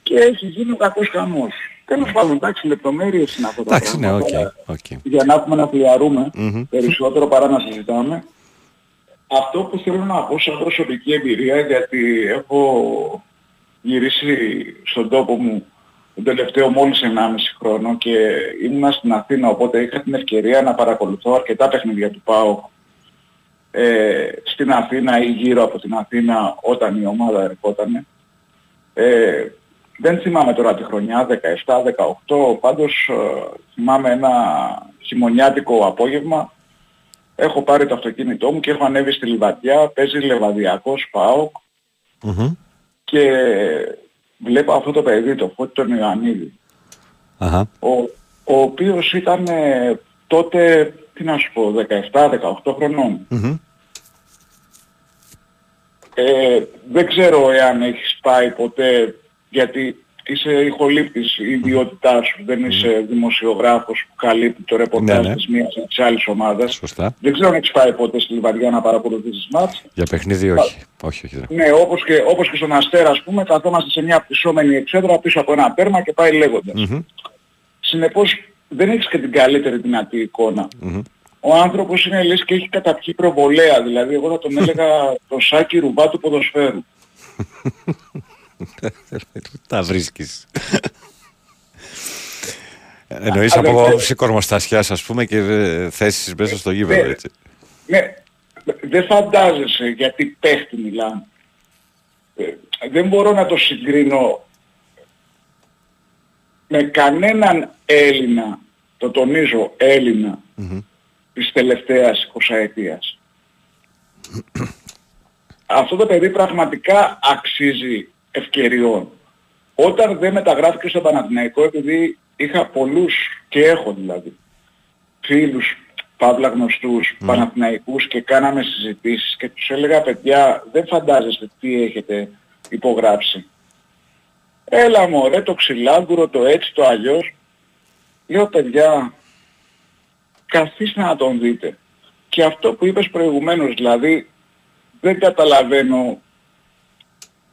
και έχει γίνει ο κακός χαμός. Τέλος πάντων, εντάξει, λεπτομέρειες είναι αυτό το Εντάξει, ναι, οκ. πράγμα. οκ. Για να έχουμε να φλυαρούμε Μμμ. περισσότερο παρά να συζητάμε. Αυτό που θέλω να πω σαν προσωπική εμπειρία, γιατί έχω γυρίσει στον τόπο μου τον τελευταίο μόλις 1,5 χρόνο και ήμουνα στην Αθήνα, οπότε είχα την ευκαιρία να παρακολουθώ αρκετά παιχνίδια του ΠΑΟ ε, στην Αθήνα ή γύρω από την Αθήνα όταν η ομάδα ερχόταν. Ε, δεν θυμάμαι τώρα τη χρονιά, 17-18, πάντως ε, θυμάμαι ένα χειμωνιάτικο απόγευμα. Έχω πάρει το αυτοκίνητό μου και έχω ανέβει στη Λιβαδιά, παίζει Λεβαδιακός ΠΑΟΚ Μμμ. και βλέπω αυτό το παιδί, το Φώτη τον Ιωαννίδη, Αχα. ο, ο οποίος ήταν ε, τότε, τι να σου πω, 17-18 χρονών. Μμμ. Ε, δεν ξέρω εάν έχεις πάει ποτέ, γιατί είσαι ηχολήπτης η ιδιότητά σου, δεν είσαι δημοσιογράφος που καλύπτει το ρεπορτάζ Ναι, ναι. της μίας ή της άλλης ομάδας. Σωστά. Δεν ξέρω αν έχεις πάει ποτέ στη Λιβαδιά να παρακολουθήσεις μάτς. Για παιχνίδι όχι. Όχι, όχι. δεν έχω. Ναι, όπως και, όπως και στον Αστέρα, ας πούμε, καθόμαστε σε μια πτυσσόμενη εξέδρα πίσω από ένα τέρμα και πάει λέγοντας. Μμμ. Συνεπώς δεν έχεις και την καλύτερη δυνατή εικόνα. Μμμ. Ο άνθρωπος είναι λες και έχει καταπιεί προβολέα, δηλαδή εγώ θα τον έλεγα το σάκι ρουμπά του ποδοσφαίρου. Τα βρίσκεις. Εννοείς Α, από δεν- άποψη κορμοστασιάς ας πούμε και ε, θέσεις μέσα στο γήπεδο ναι. έτσι. Ναι, δεν φαντάζεσαι γιατί παίχτη μιλάμε. Ε, δεν μπορώ να το συγκρίνω με κανέναν Έλληνα, το τονίζω Έλληνα, Μμμ. της τελευταίας 20 ετίας. Αυτό το παιδί πραγματικά αξίζει ευκαιριών. Όταν δεν μεταγράφηκε στο Παναθηναϊκό, επειδή είχα πολλούς και έχω δηλαδή φίλους παύλα γνωστούς Παναθηναϊκούς και κάναμε συζητήσεις και τους έλεγα παιδιά δεν φαντάζεστε τι έχετε υπογράψει. Έλα μωρέ το ξυλάγκουρο, το έτσι, το αλλιώς. Λέω παιδιά καθίστε να τον δείτε. Και αυτό που είπες προηγουμένως, δηλαδή δεν καταλαβαίνω,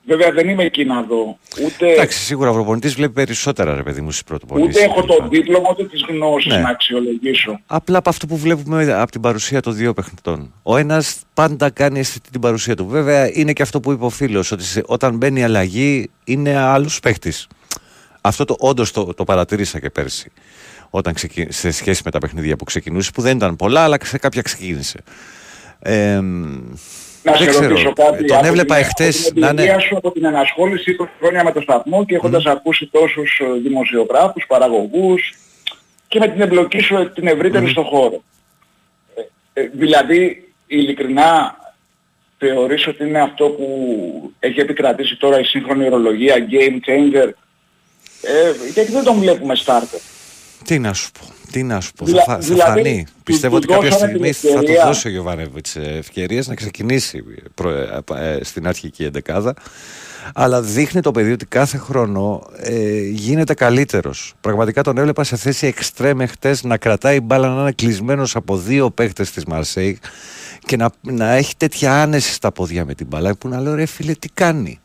βέβαια δεν είμαι εκεί να δω, ούτε, Εντάξει, σίγουρα ο προπονητής βλέπει περισσότερα ρε παιδί μου στις πρωτοπονήσεις. ούτε έχω κλπ. το δίπλωμα ούτε τις γνώσεις Ναι. να αξιολογήσω. Απλά από αυτό που βλέπουμε από την παρουσία των δύο παιχνιτών. Ο ένας πάντα κάνει αισθητή την παρουσία του. Βέβαια είναι και αυτό που είπε ο φίλος, ότι σε- όταν μπαίνει η αλλαγή είναι άλλος παίχτης. Αυτό το όντως το, το παρατήρησα και πέρσι. Όταν ξεκι... σε σχέση με τα παιχνίδια που ξεκινούσε, που δεν ήταν πολλά, αλλά σε κάποια ξεκίνησε. Ε, Να δεν σε ξέρω. ρωτήσω κάτι. Τον από έβλεπα την- εχθές από την να είναι. εμπειρία σου από την ενασχόληση 20 χρόνια με το σταθμό και έχοντας ακούσει τόσους ε, δημοσιογράφους, παραγωγούς και με την εμπλοκή σου ε, την ευρύτερη στον χώρο. Ε, ε, δηλαδή, ειλικρινά θεωρείς ότι είναι αυτό που έχει επικρατήσει τώρα η σύγχρονη ορολογία, game changer, ε, γιατί δεν τον βλέπουμε starter. Τι να σου πω, τι να σου πω. Δηλα- θα, θα δηλαδή, φανεί. του- Πιστεύω του ότι κάποια δώσαμε στιγμή την θα του ευκαιρία. δώσει ο Γιωβάνεβιτς ευκαιρίες να ξεκινήσει προ- ε, ε, στην αρχική εντεκάδα. Αλλά δείχνει το παιδί ότι κάθε χρόνο ε, γίνεται καλύτερος. Πραγματικά τον έβλεπα σε θέση εξτρέμ χτες να κρατάει μπάλα να είναι κλεισμένος από δύο παίχτες της Μαρσέη και να, να έχει τέτοια άνεση στα πόδια με την μπάλα που να λέω ρε φίλε τι κάνει;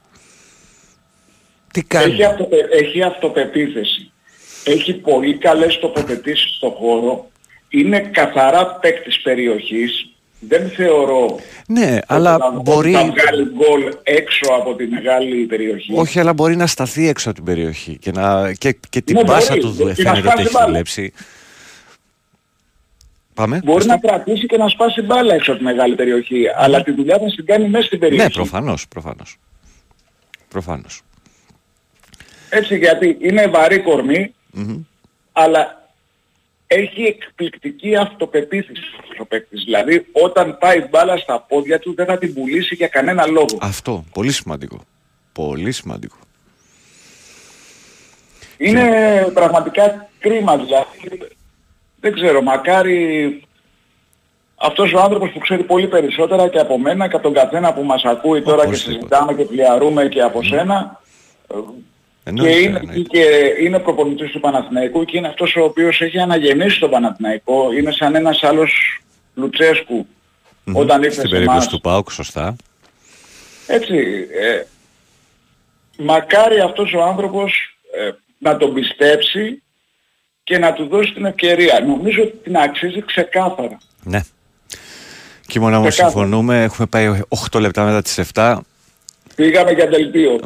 Τι κάνει; Έχει, αυτοπε, έχει αυτοπεποίθηση. Έχει πολύ καλές τοποθετήσεις στο χώρο. Είναι καθαρά παίκτης περιοχής. Δεν θεωρώ Ναι, αλλά ότι θα- μπορεί... θα βγάλει γκολ έξω από τη μεγάλη περιοχή. Όχι, αλλά μπορεί να σταθεί έξω από την περιοχή και, να, και, και την Ναι, πάσα μπορεί. του Και να φαίνεται ότι σπάσει έχει μπάλα. δουλέψει. Πάμε. Μπορεί πες να το. κρατήσει και να σπάσει μπάλα έξω από τη μεγάλη περιοχή. Αλλά τη δουλειά θα την κάνει μέσα στην περιοχή. Ναι, προφανώς, προφανώς. Προφανώς. Έτσι γιατί είναι βαρύ κορμί, Μμμ. αλλά έχει εκπληκτική αυτοπεποίθηση ο παίκτης. Δηλαδή όταν πάει μπάλα στα πόδια του δεν θα την πουλήσει για κανένα λόγο. Αυτό, πολύ σημαντικό. Πολύ σημαντικό. Είναι πραγματικά κρίμα δηλαδή. Δεν ξέρω, μακάρι αυτός ο άνθρωπος που ξέρει πολύ περισσότερα και από μένα και από τον καθένα που μας ακούει τώρα και Οπωσδήποτε. συζητάμε και πλιαρούμε και από σένα και Εννοείται, είναι, εννοείται. και είναι προπονητής του Παναθηναϊκού και είναι αυτός ο οποίος έχει αναγεννήσει τον Παναθηναϊκό. Είναι σαν ένας άλλος Λουτσέσκου όταν ήρθε Στην σε περίπτωση εμάς. του ΠΑΟΚ, σωστά. Έτσι, ε, μακάρι αυτός ο άνθρωπος ε, να τον πιστέψει και να του δώσει την ευκαιρία. Νομίζω ότι την αξίζει ξεκάθαρα. Ναι. Κίμωνα όμως Ξεκάθαρα. συμφωνούμε, έχουμε πάει 8 λεπτά μετά τις 7. Πήγαμε για δελτίο.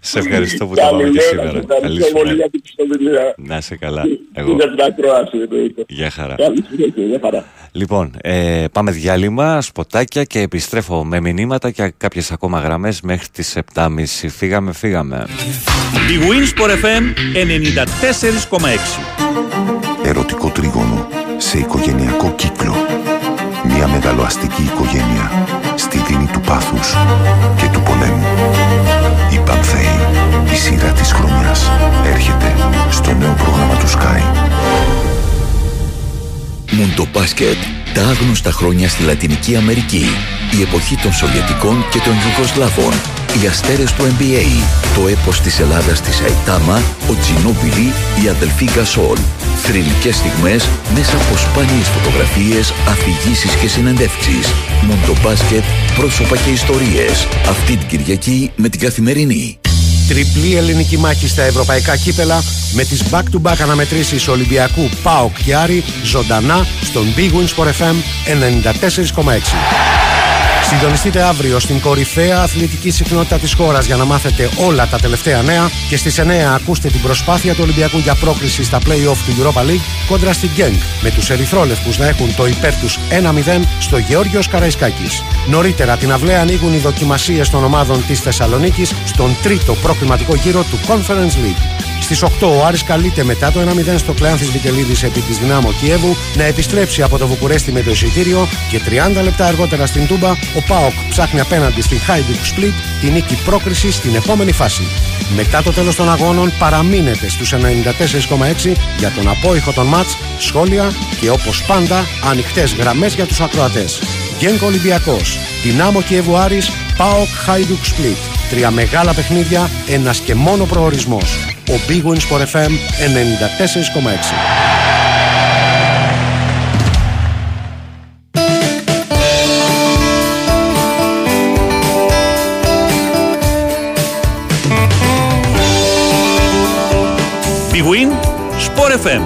Σε ευχαριστώ που το πάμε και σήμερα. Καλή Ευχαριστώ πολύ σου για την πιστομιλία. Να είσαι καλά. Και Εγώ. για την ακρόαση εννοείται. Γεια χαρά. Καλή συνέχεια, γεια χαρά. Λοιπόν, ε, πάμε διάλειμμα, σποτάκια και επιστρέφω με μηνύματα και κάποιες ακόμα γραμμές μέχρι τις 7.30. Φύγαμε, φύγαμε. Η Winsport FM 94,6. Ερωτικό τρίγωνο σε οικογενειακό κύκλο. Μια μεγαλοαστική οικογένεια στη δίνη του πάθους και του πολέμου. Η Πανθέη, η σειρά της χρονιάς, έρχεται στο νέο πρόγραμμα του Sky. Μουντομπάσκετ, τα άγνωστα χρόνια στη Λατινική Αμερική. Η εποχή των Σοβιετικών και των Ιουγκοσλάβων. Οι αστέρες του NBA. Το έπος της Ελλάδας στη Σαϊτάμα, ο Τζινόμπιλι, οι αδελφοί Γκασόλ. Θρηλυκές στιγμές μέσα από σπάνιες φωτογραφίες, αφηγήσεις και συνεντεύξεις. Μουντομπάσκετ, πρόσωπα και ιστορίες. Αυτή την Κυριακή με την Καθημερινή. Τριπλή ελληνική μάχη στα ευρωπαϊκά κύπελα με τις back-to-back αναμετρήσεις Ολυμπιακού ΠΑΟΚ και Άρη ζωντανά στον Big Wins for FM 94,6. Συντονιστείτε αύριο στην κορυφαία αθλητική συχνότητα της χώρας για να μάθετε όλα τα τελευταία νέα και στις 9 ακούστε την προσπάθεια του Ολυμπιακού για πρόκριση στα play-off του Europa League κόντρα στην Genk με τους ερυθρόλευκους να έχουν το υπέρ τους 1-0 στο Γεώργιος Καραϊσκάκης. Νωρίτερα την αυλαία ανοίγουν οι δοκιμασίες των ομάδων της Θεσσαλονίκης στον τρίτο προκριματικό γύρο του Conference League. Στις 8 ο Άρης καλείται μετά το 1-0 στο Κλεάνθης Βικελίδης επί της Δυνάμω Κιέβου να επιστρέψει από το Βουκουρέστι με το εισιτήριο και 30 λεπτά αργότερα στην Τούμπα ο ΠΑΟΚ ψάχνει απέναντι στην Hajduk Split τη νίκη πρόκριση στην επόμενη φάση. Μετά το τέλος των αγώνων παραμείνετε στους 94,6 για τον απόϊχο των μάτς, σχόλια και όπως πάντα ανοιχτές γραμμές για τους ακροατές. Γκένκο Ολυμπιακός, Δυνάμω Κιέβου Άρης, ΠΑΟΚ Hajduk Split. Τρία μεγάλα παιχνίδια, ένας και μόνο προορισμός. Ο Big Wins for FM 94,6. Big Win Sport FM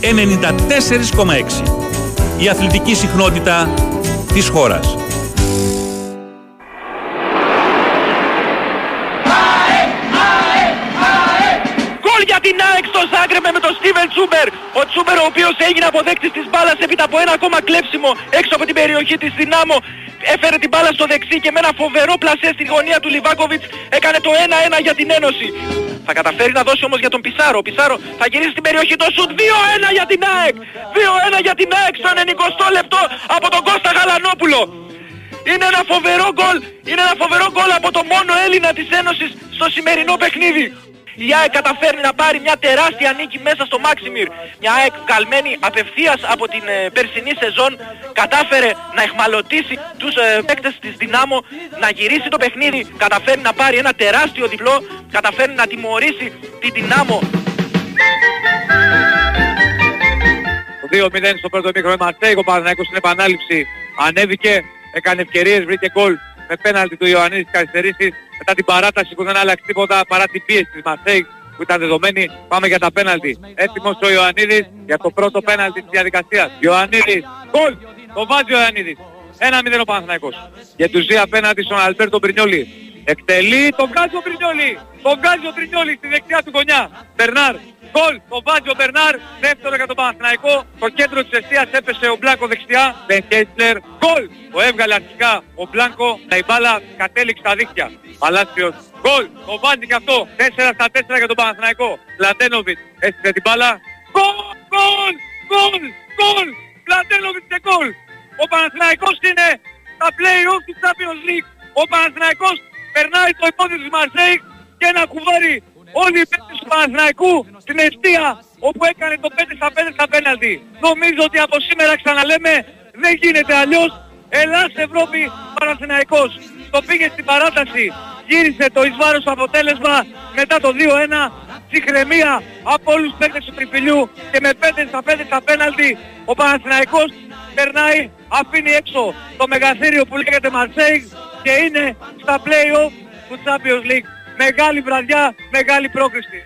94,6. Η αθλητική συχνότητα της χώρας. Ζάγκρεμπε με τον Στίβεν Τσούμπερ. Ο Τσούμπερ ο οποίος έγινε αποδέκτης της μπάλας έπειτα από ένα ακόμα κλέψιμο έξω από την περιοχή της Δυνάμω. Έφερε την μπάλα στο δεξί και με ένα φοβερό πλασέ στη γωνία του Λιβάκοβιτς έκανε το 1-1 για την Ένωση. Θα καταφέρει να δώσει όμως για τον Πισάρο. Ο Πισάρο θα γυρίσει στην περιοχή το σουτ. 2-1 για την ΑΕΚ. 2-1 για την ΑΕΚ στο 90 λεπτό από τον Κώστα Γαλανόπουλο. Είναι ένα φοβερό γκολ. Είναι ένα φοβερό γκολ από το μόνο Έλληνα της Ένωσης στο σημερινό παιχνίδι. Η ΑΕΚ καταφέρνει να πάρει μια τεράστια νίκη μέσα στο Μάξιμιρ. Μια ΑΕΚ καλμένη απευθείας από την ε, περσινή σεζόν κατάφερε να εχμαλωτήσει τους ε, παίκτες της Δυνάμω, να γυρίσει το παιχνίδι, καταφέρνει να πάρει ένα τεράστιο διπλό, καταφέρνει να τιμωρήσει την Δυνάμω Το 2-0 στο πρώτο μήχρονο. Με Μαρσέικ, ο Παναθηναϊκός στην επανάληψη. Ανέβηκε, έκανε ευκαιρίες, βρήκε γκολ με πέναλτι του Ιωαννίδης της καθυστερήσεις μετά την παράταση που δεν άλλαξε τίποτα παρά την πίεση της Μαρσέικ που ήταν δεδομένη. Πάμε για τα πέναλτι. Έτοιμος ο Ιωαννίδης για το πρώτο πέναλτι της διαδικασίας. Ιωαννίδης, γκολ! Το βάζει ο Ιωαννίδης. 1-0 ο Παναθηναϊκός. Για τους δύο απέναντι στον Αλμπέρτο Μπρινιόλι. Εκτελεί τον βγάζει ο Μπρινιόλι. Τον βγάζει ο Μπρινιόλι στη δεξιά του γωνιά. Μπερνάρ. Γκολ. Το βάζει ο Μπερνάρ. Δεύτερο για τον Παναθηναϊκό. Το κέντρο της εστίας έπεσε ο Μπλάνκο δεξιά. Μπεν Κέσλερ. Γκολ. Το έβγαλε αρχικά ο Μπλάνκο. Τα η μπάλα κατέληξε στα δίχτυα. Παλάσιος. Γκολ. Το βάζει και αυτό. 4 στα 4 για τον Παναθηναϊκό. Μλαντένοβιτς. Έστειλε την μπάλα. Γκολ. Γκολ. Γκολ. Γκολ. Λαντένοβιτ και γκολ. Ο Παναθηναϊκός είναι στα play-off του Champions League. Ο Παναθηναϊκός περνάει το υπόδειο της Μαρσέικ και ένα κουβάρι όλοι οι παίκτες του Παναθηναϊκού στην αιστεία όπου έκανε το 5 στα 5 στα πέναλτι. Νομίζω ότι από σήμερα ξαναλέμε δεν γίνεται αλλιώς. Ελλάς Ευρώπη Παναθηναϊκός. Το πήγε στην παράταση. Γύρισε το εις βάρος αποτέλεσμα μετά το 2-1 ψυχραιμία από όλους τους παίκτες του τριφυλιού και με 5 στα 5 στα πέναλτι ο Παναθηναϊκός περνάει, αφήνει έξω το μεγαθύριο που λέγεται Marseille και είναι στα play-off του Champions League. Μεγάλη βραδιά, μεγάλη πρόκριση.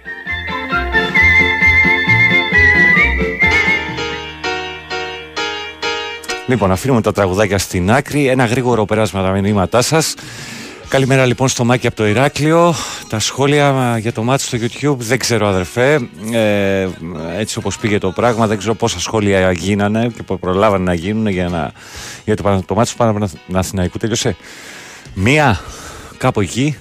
Λοιπόν, αφήνουμε τα τραγουδάκια στην άκρη. Ένα γρήγορο περάσμα τα μηνύματά σας. Καλημέρα λοιπόν στο Μάκη από το Ηράκλειο. Τα σχόλια για το μάτι στο YouTube δεν ξέρω αδερφέ. Ε, έτσι όπως πήγε το πράγμα δεν ξέρω πόσα σχόλια γίνανε και προλάβανε να γίνουν για, να, για το, το μάτι του Παναθηναϊκού. Τέλειωσε μία κάπου εκεί,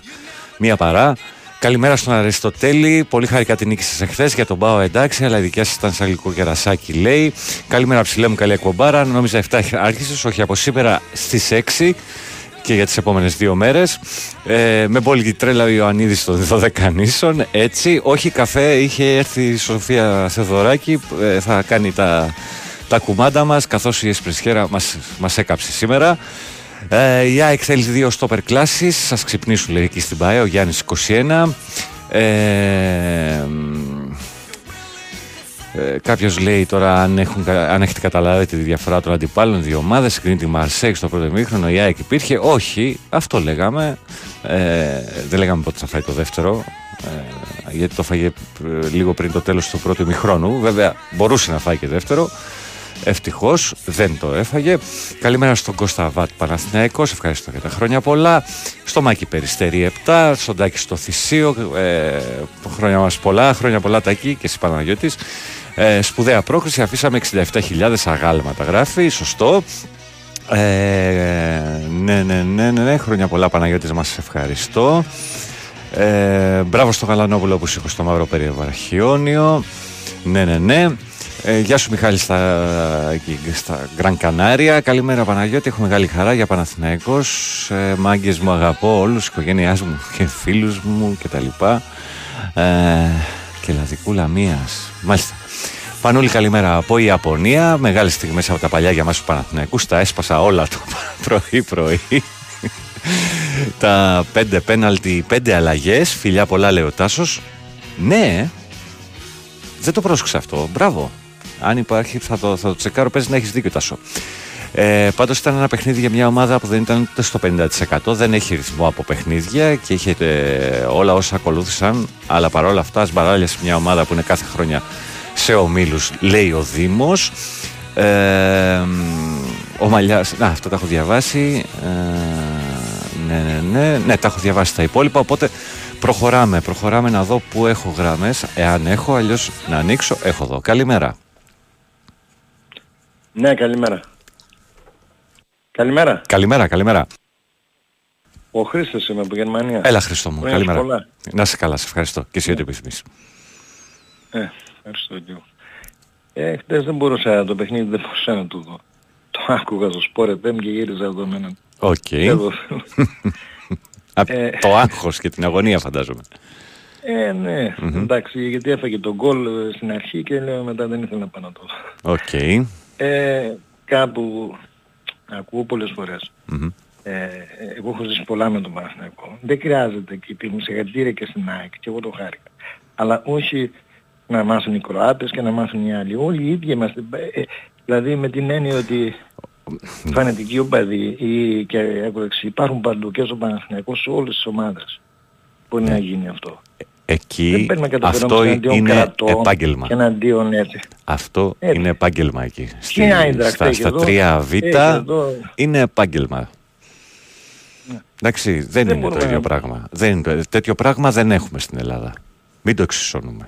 μία παρά. Καλημέρα στον Αριστοτέλη. Πολύ χαρικά την νίκη σας εχθές για τον Πάο εντάξει, αλλά η δικιά σας ήταν σαν γλυκό κερασάκι, λέει. Καλημέρα ψηλέ μου, καλή εκπομπάρα. Νόμιζα 7 άρχισες, όχι από σήμερα στις 6 και για τις επόμενες δύο μέρες ε, με πόλη τρέλα ο Ιωαννίδης των Δωδεκανήσων έτσι, όχι καφέ είχε έρθει η Σοφία Θεοδωράκη ε, θα κάνει τα, τα κουμάντα μας καθώς η Εσπρισχέρα μας, μας έκαψε σήμερα ε, η ΑΕΚ θέλει δύο stopper classes σας ξυπνήσουν λέει εκεί στην ΠΑΕ ο Γιάννης 21 ε, ε, Κάποιος λέει τώρα αν, έχουν, αν έχετε καταλάβει τη διαφορά των αντιπάλων δύο ομάδες. Συγκρίνει τη Μαρσέκ στο πρώτο μήχρονο, η ΑΕΚ υπήρχε. Όχι, αυτό λέγαμε. Ε, δεν λέγαμε πότε θα φάει το δεύτερο. Ε, γιατί το φάγε ε, λίγο πριν το τέλος του πρώτου μηχρόνου. Βέβαια μπορούσε να φάει και δεύτερο. Ευτυχώς δεν το έφαγε. Καλημέρα στον Κώστα Βάτ Παναθυναϊκό. Ευχαριστώ για τα χρόνια πολλά. Στο Μάκη Περιστέρη 7. Στον Τάκη στο Θησίο. Ε, χρόνια μας πολλά. Χρόνια πολλά Τάκη και εσύ Παναγιώτης. Ε, σπουδαία πρόκριση. Αφήσαμε 67.000 αγάλματα. Γράφει. Σωστό. Ε, ναι, ναι, ναι, ναι, ναι. Χρόνια πολλά Παναγιώτης μας ευχαριστώ. Ε, μπράβο στο Γαλανόπουλο που σήκω στο Μαύρο Περιβαρχιόνιο. Ναι, ναι, ναι. Ε, γεια σου Μιχάλη στα, στα Γκραν Κανάρια. Καλημέρα Παναγιώτη, έχω μεγάλη χαρά για Παναθηναϊκός. Ε, μάγκες μου αγαπώ όλους, οικογένειάς μου και φίλους μου κτλ. Ε, και λαδικούλα μίας. Μάλιστα. Πανούλη καλημέρα από Ιαπωνία. Μεγάλες στιγμές από τα παλιά για μας τους Παναθηναϊκούς. Τα έσπασα όλα το πρωί πρωί. τα πέντε πέναλτι, πέντε αλλαγές. Φιλιά πολλά λέει ο Τάσος. Ναι, δεν το πρόσεξα αυτό. Μπράβο. Αν υπάρχει, θα το, θα το τσεκάρω. Παίζει να έχεις δίκιο, Τάσο. Ε, Πάντως ήταν ένα παιχνίδι για μια ομάδα που δεν ήταν ούτε στο 50%. Δεν έχει ρυθμό από παιχνίδια και είχε όλα όσα ακολούθησαν. Αλλά παρόλα αυτά, σε μια ομάδα που είναι κάθε χρόνια σε ομίλους, λέει ο Δήμος. Ε, ο Μαλιάς, να αυτό τα έχω διαβάσει ε, ναι, ναι, ναι, ναι, τα έχω διαβάσει τα υπόλοιπα οπότε προχωράμε, προχωράμε να δω που έχω γράμμες εάν έχω, αλλιώς να ανοίξω, έχω εδώ καλημέρα ναι, καλημέρα. Καλημέρα. Καλημέρα, καλημέρα. Ο Χρήστος είμαι από Γερμανία. Έλα Χρήστο μου, καλημέρα. Να είσαι καλά, σε ευχαριστώ. Και εσύ ό,τι επιθυμείς. Ε, ευχαριστώ και εγώ. Ε, χτες δεν μπορούσα, το παιχνίδι δεν μπορούσα να το δω. Το άκουγα στο Sport FM και γύριζα εδώ με έναν. Οκ. Ε, το άγχος και την αγωνία φαντάζομαι. Ε, ναι, mm-hmm. εντάξει, γιατί έφαγε το γκολ ε, στην αρχή και λέω μετά δεν ήθελα να πάω να το δω. Οκ. Okay ε, κάπου ακούω πολλές φορές. Mm-hmm. Ε, εγώ έχω ζήσει πολλά με τον Παναθηναϊκό. Δεν χρειάζεται και τη συγχαρητήρια και στην ΑΕΚ και εγώ το χάρηκα. Αλλά όχι να μάθουν οι Κροάτες και να μάθουν οι άλλοι. Όλοι οι ίδιοι είμαστε. Ε, δηλαδή με την έννοια ότι φανετικοί οπαδοί ή και έξι υπάρχουν παντού και στο Παναθηναϊκό σε όλες τις ομάδες. Μπορεί να γίνει αυτό. Εκεί αυτό είναι επάγγελμα. Και εναντίον έτσι. Αυτό είναι επάγγελμα εκεί. Στη, στα, στα 3Β είναι επάγγελμα. Ναι. Εντάξει, δεν, είναι το ίδιο πράγμα. Δεν, τέτοιο πράγμα δεν έχουμε στην Ελλάδα. Μην το εξισώνουμε.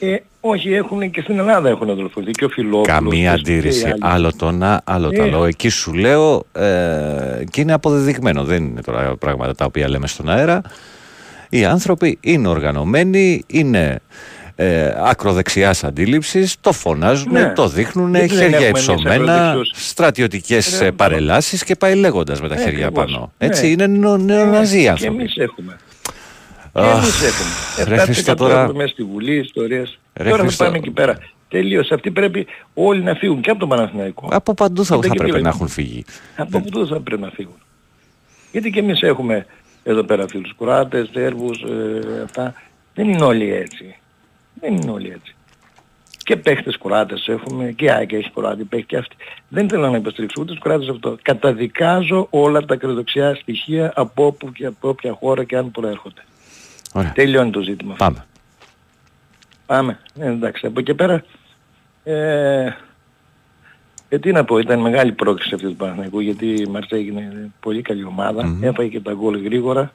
Ε, όχι, έχουν και στην Ελλάδα έχουν αδελφωθεί και ο Φιλόπουλος. Καμία αντίρρηση. Άλλο το να, άλλο το άλλο. Εκεί σου λέω ε, και είναι αποδεδειγμένο. Δεν είναι τώρα πράγματα τα οποία λέμε στον αέρα. Οι άνθρωποι είναι οργανωμένοι, είναι ε, ακροδεξιάς αντίληψης, το φωνάζουν, ναι. το δείχνουν, χέρια υψωμένα, στρατιωτικές ε, παρελάσεις και πάει λέγοντας με τα χέρια πάνω. Ναι. Έτσι είναι νεοναζί άνθρωποι. Και εμείς έχουμε. Και εμείς έχουμε. Ρε Χριστό τώρα... Μέσα στη Βουλή, ιστορίες. Ρε τώρα θα πάμε εκεί πέρα. Τελείως. Αυτοί πρέπει όλοι να φύγουν και από τον Παναθηναϊκό. Από παντού θα, θα πρέπει να έχουν φύγει. Από παντού θα πρέπει να φύγουν. Γιατί και εμείς έχουμε εδώ πέρα φίλους Κουράτες, Σέρβους, ε, αυτά. Δεν είναι όλοι έτσι. Δεν είναι όλοι έτσι. Και παίχτες κουράτες έχουμε, και ΑΕΚ έχει κουράτη, παίχτη και αυτή. Δεν θέλω να υποστηρίξω ούτε τους κουράτες αυτό. Καταδικάζω όλα τα ακροδεξιά στοιχεία από όπου και από όποια χώρα και αν προέρχονται. Ωραία. Τελειώνει το ζήτημα αυτό. Πάμε. Πάμε. Ε, εντάξει, από εκεί πέρα... Ε, ε, τι να πω, ήταν μεγάλη πρόκληση αυτής του Παναθηναϊκού γιατί η Μαρσέη είναι πολύ καλή ομάδα, Μμμ. έφαγε και τα γκολ γρήγορα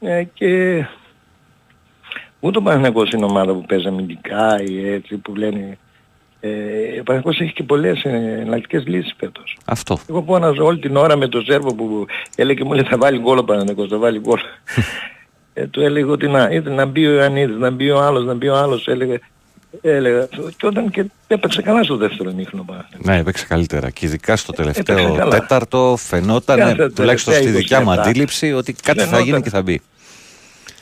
ε, και ούτε ο Παναθηναϊκός είναι ομάδα που παίζει αμυντικά ή έτσι που λένε ε, ο Παναθηναϊκός έχει και πολλές ε, εναλλακτικές λύσεις φέτος. Αυτό. Εγώ πόναζα όλη την ώρα με τον Σέρβο που έλεγε μου λέει θα βάλει γκολ ο Παναθηναϊκός, θα βάλει γκολ. ε, του έλεγε ότι να, είτε να μπει ο Ιωαννίδης, να μπει ο άλλος, να μπει ο άλλος, έλεγε, έλεγα. Και όταν και έπαιξε καλά στο δεύτερο ημίχρονο ο Παναθηναϊκός. Ναι, έπαιξε καλύτερα. Και ειδικά στο τελευταίο Έπαιξε καλά. τέταρτο φαινόταν, Κάθε τουλάχιστον στη τελευταία δικιά μου 20 λεπτά. αντίληψη, ότι κάτι θα Φαινόταν. γίνει και θα μπει.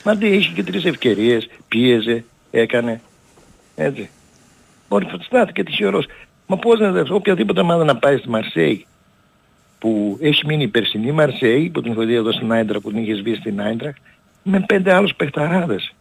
Μα τι, είχε και τρεις ευκαιρίες, πίεζε, έκανε, έτσι. Μπορεί να στάθηκε τυχερός. Μα πώς να δες, οποιαδήποτε ομάδα να πάει στη Μαρσέη, που έχει μείνει η περσινή Μαρσέη, που την έχω δει εδώ στην Άιντρα, που την είχες σβήσει στην Άιντρα, με πέντε άλλους παιχταράδες.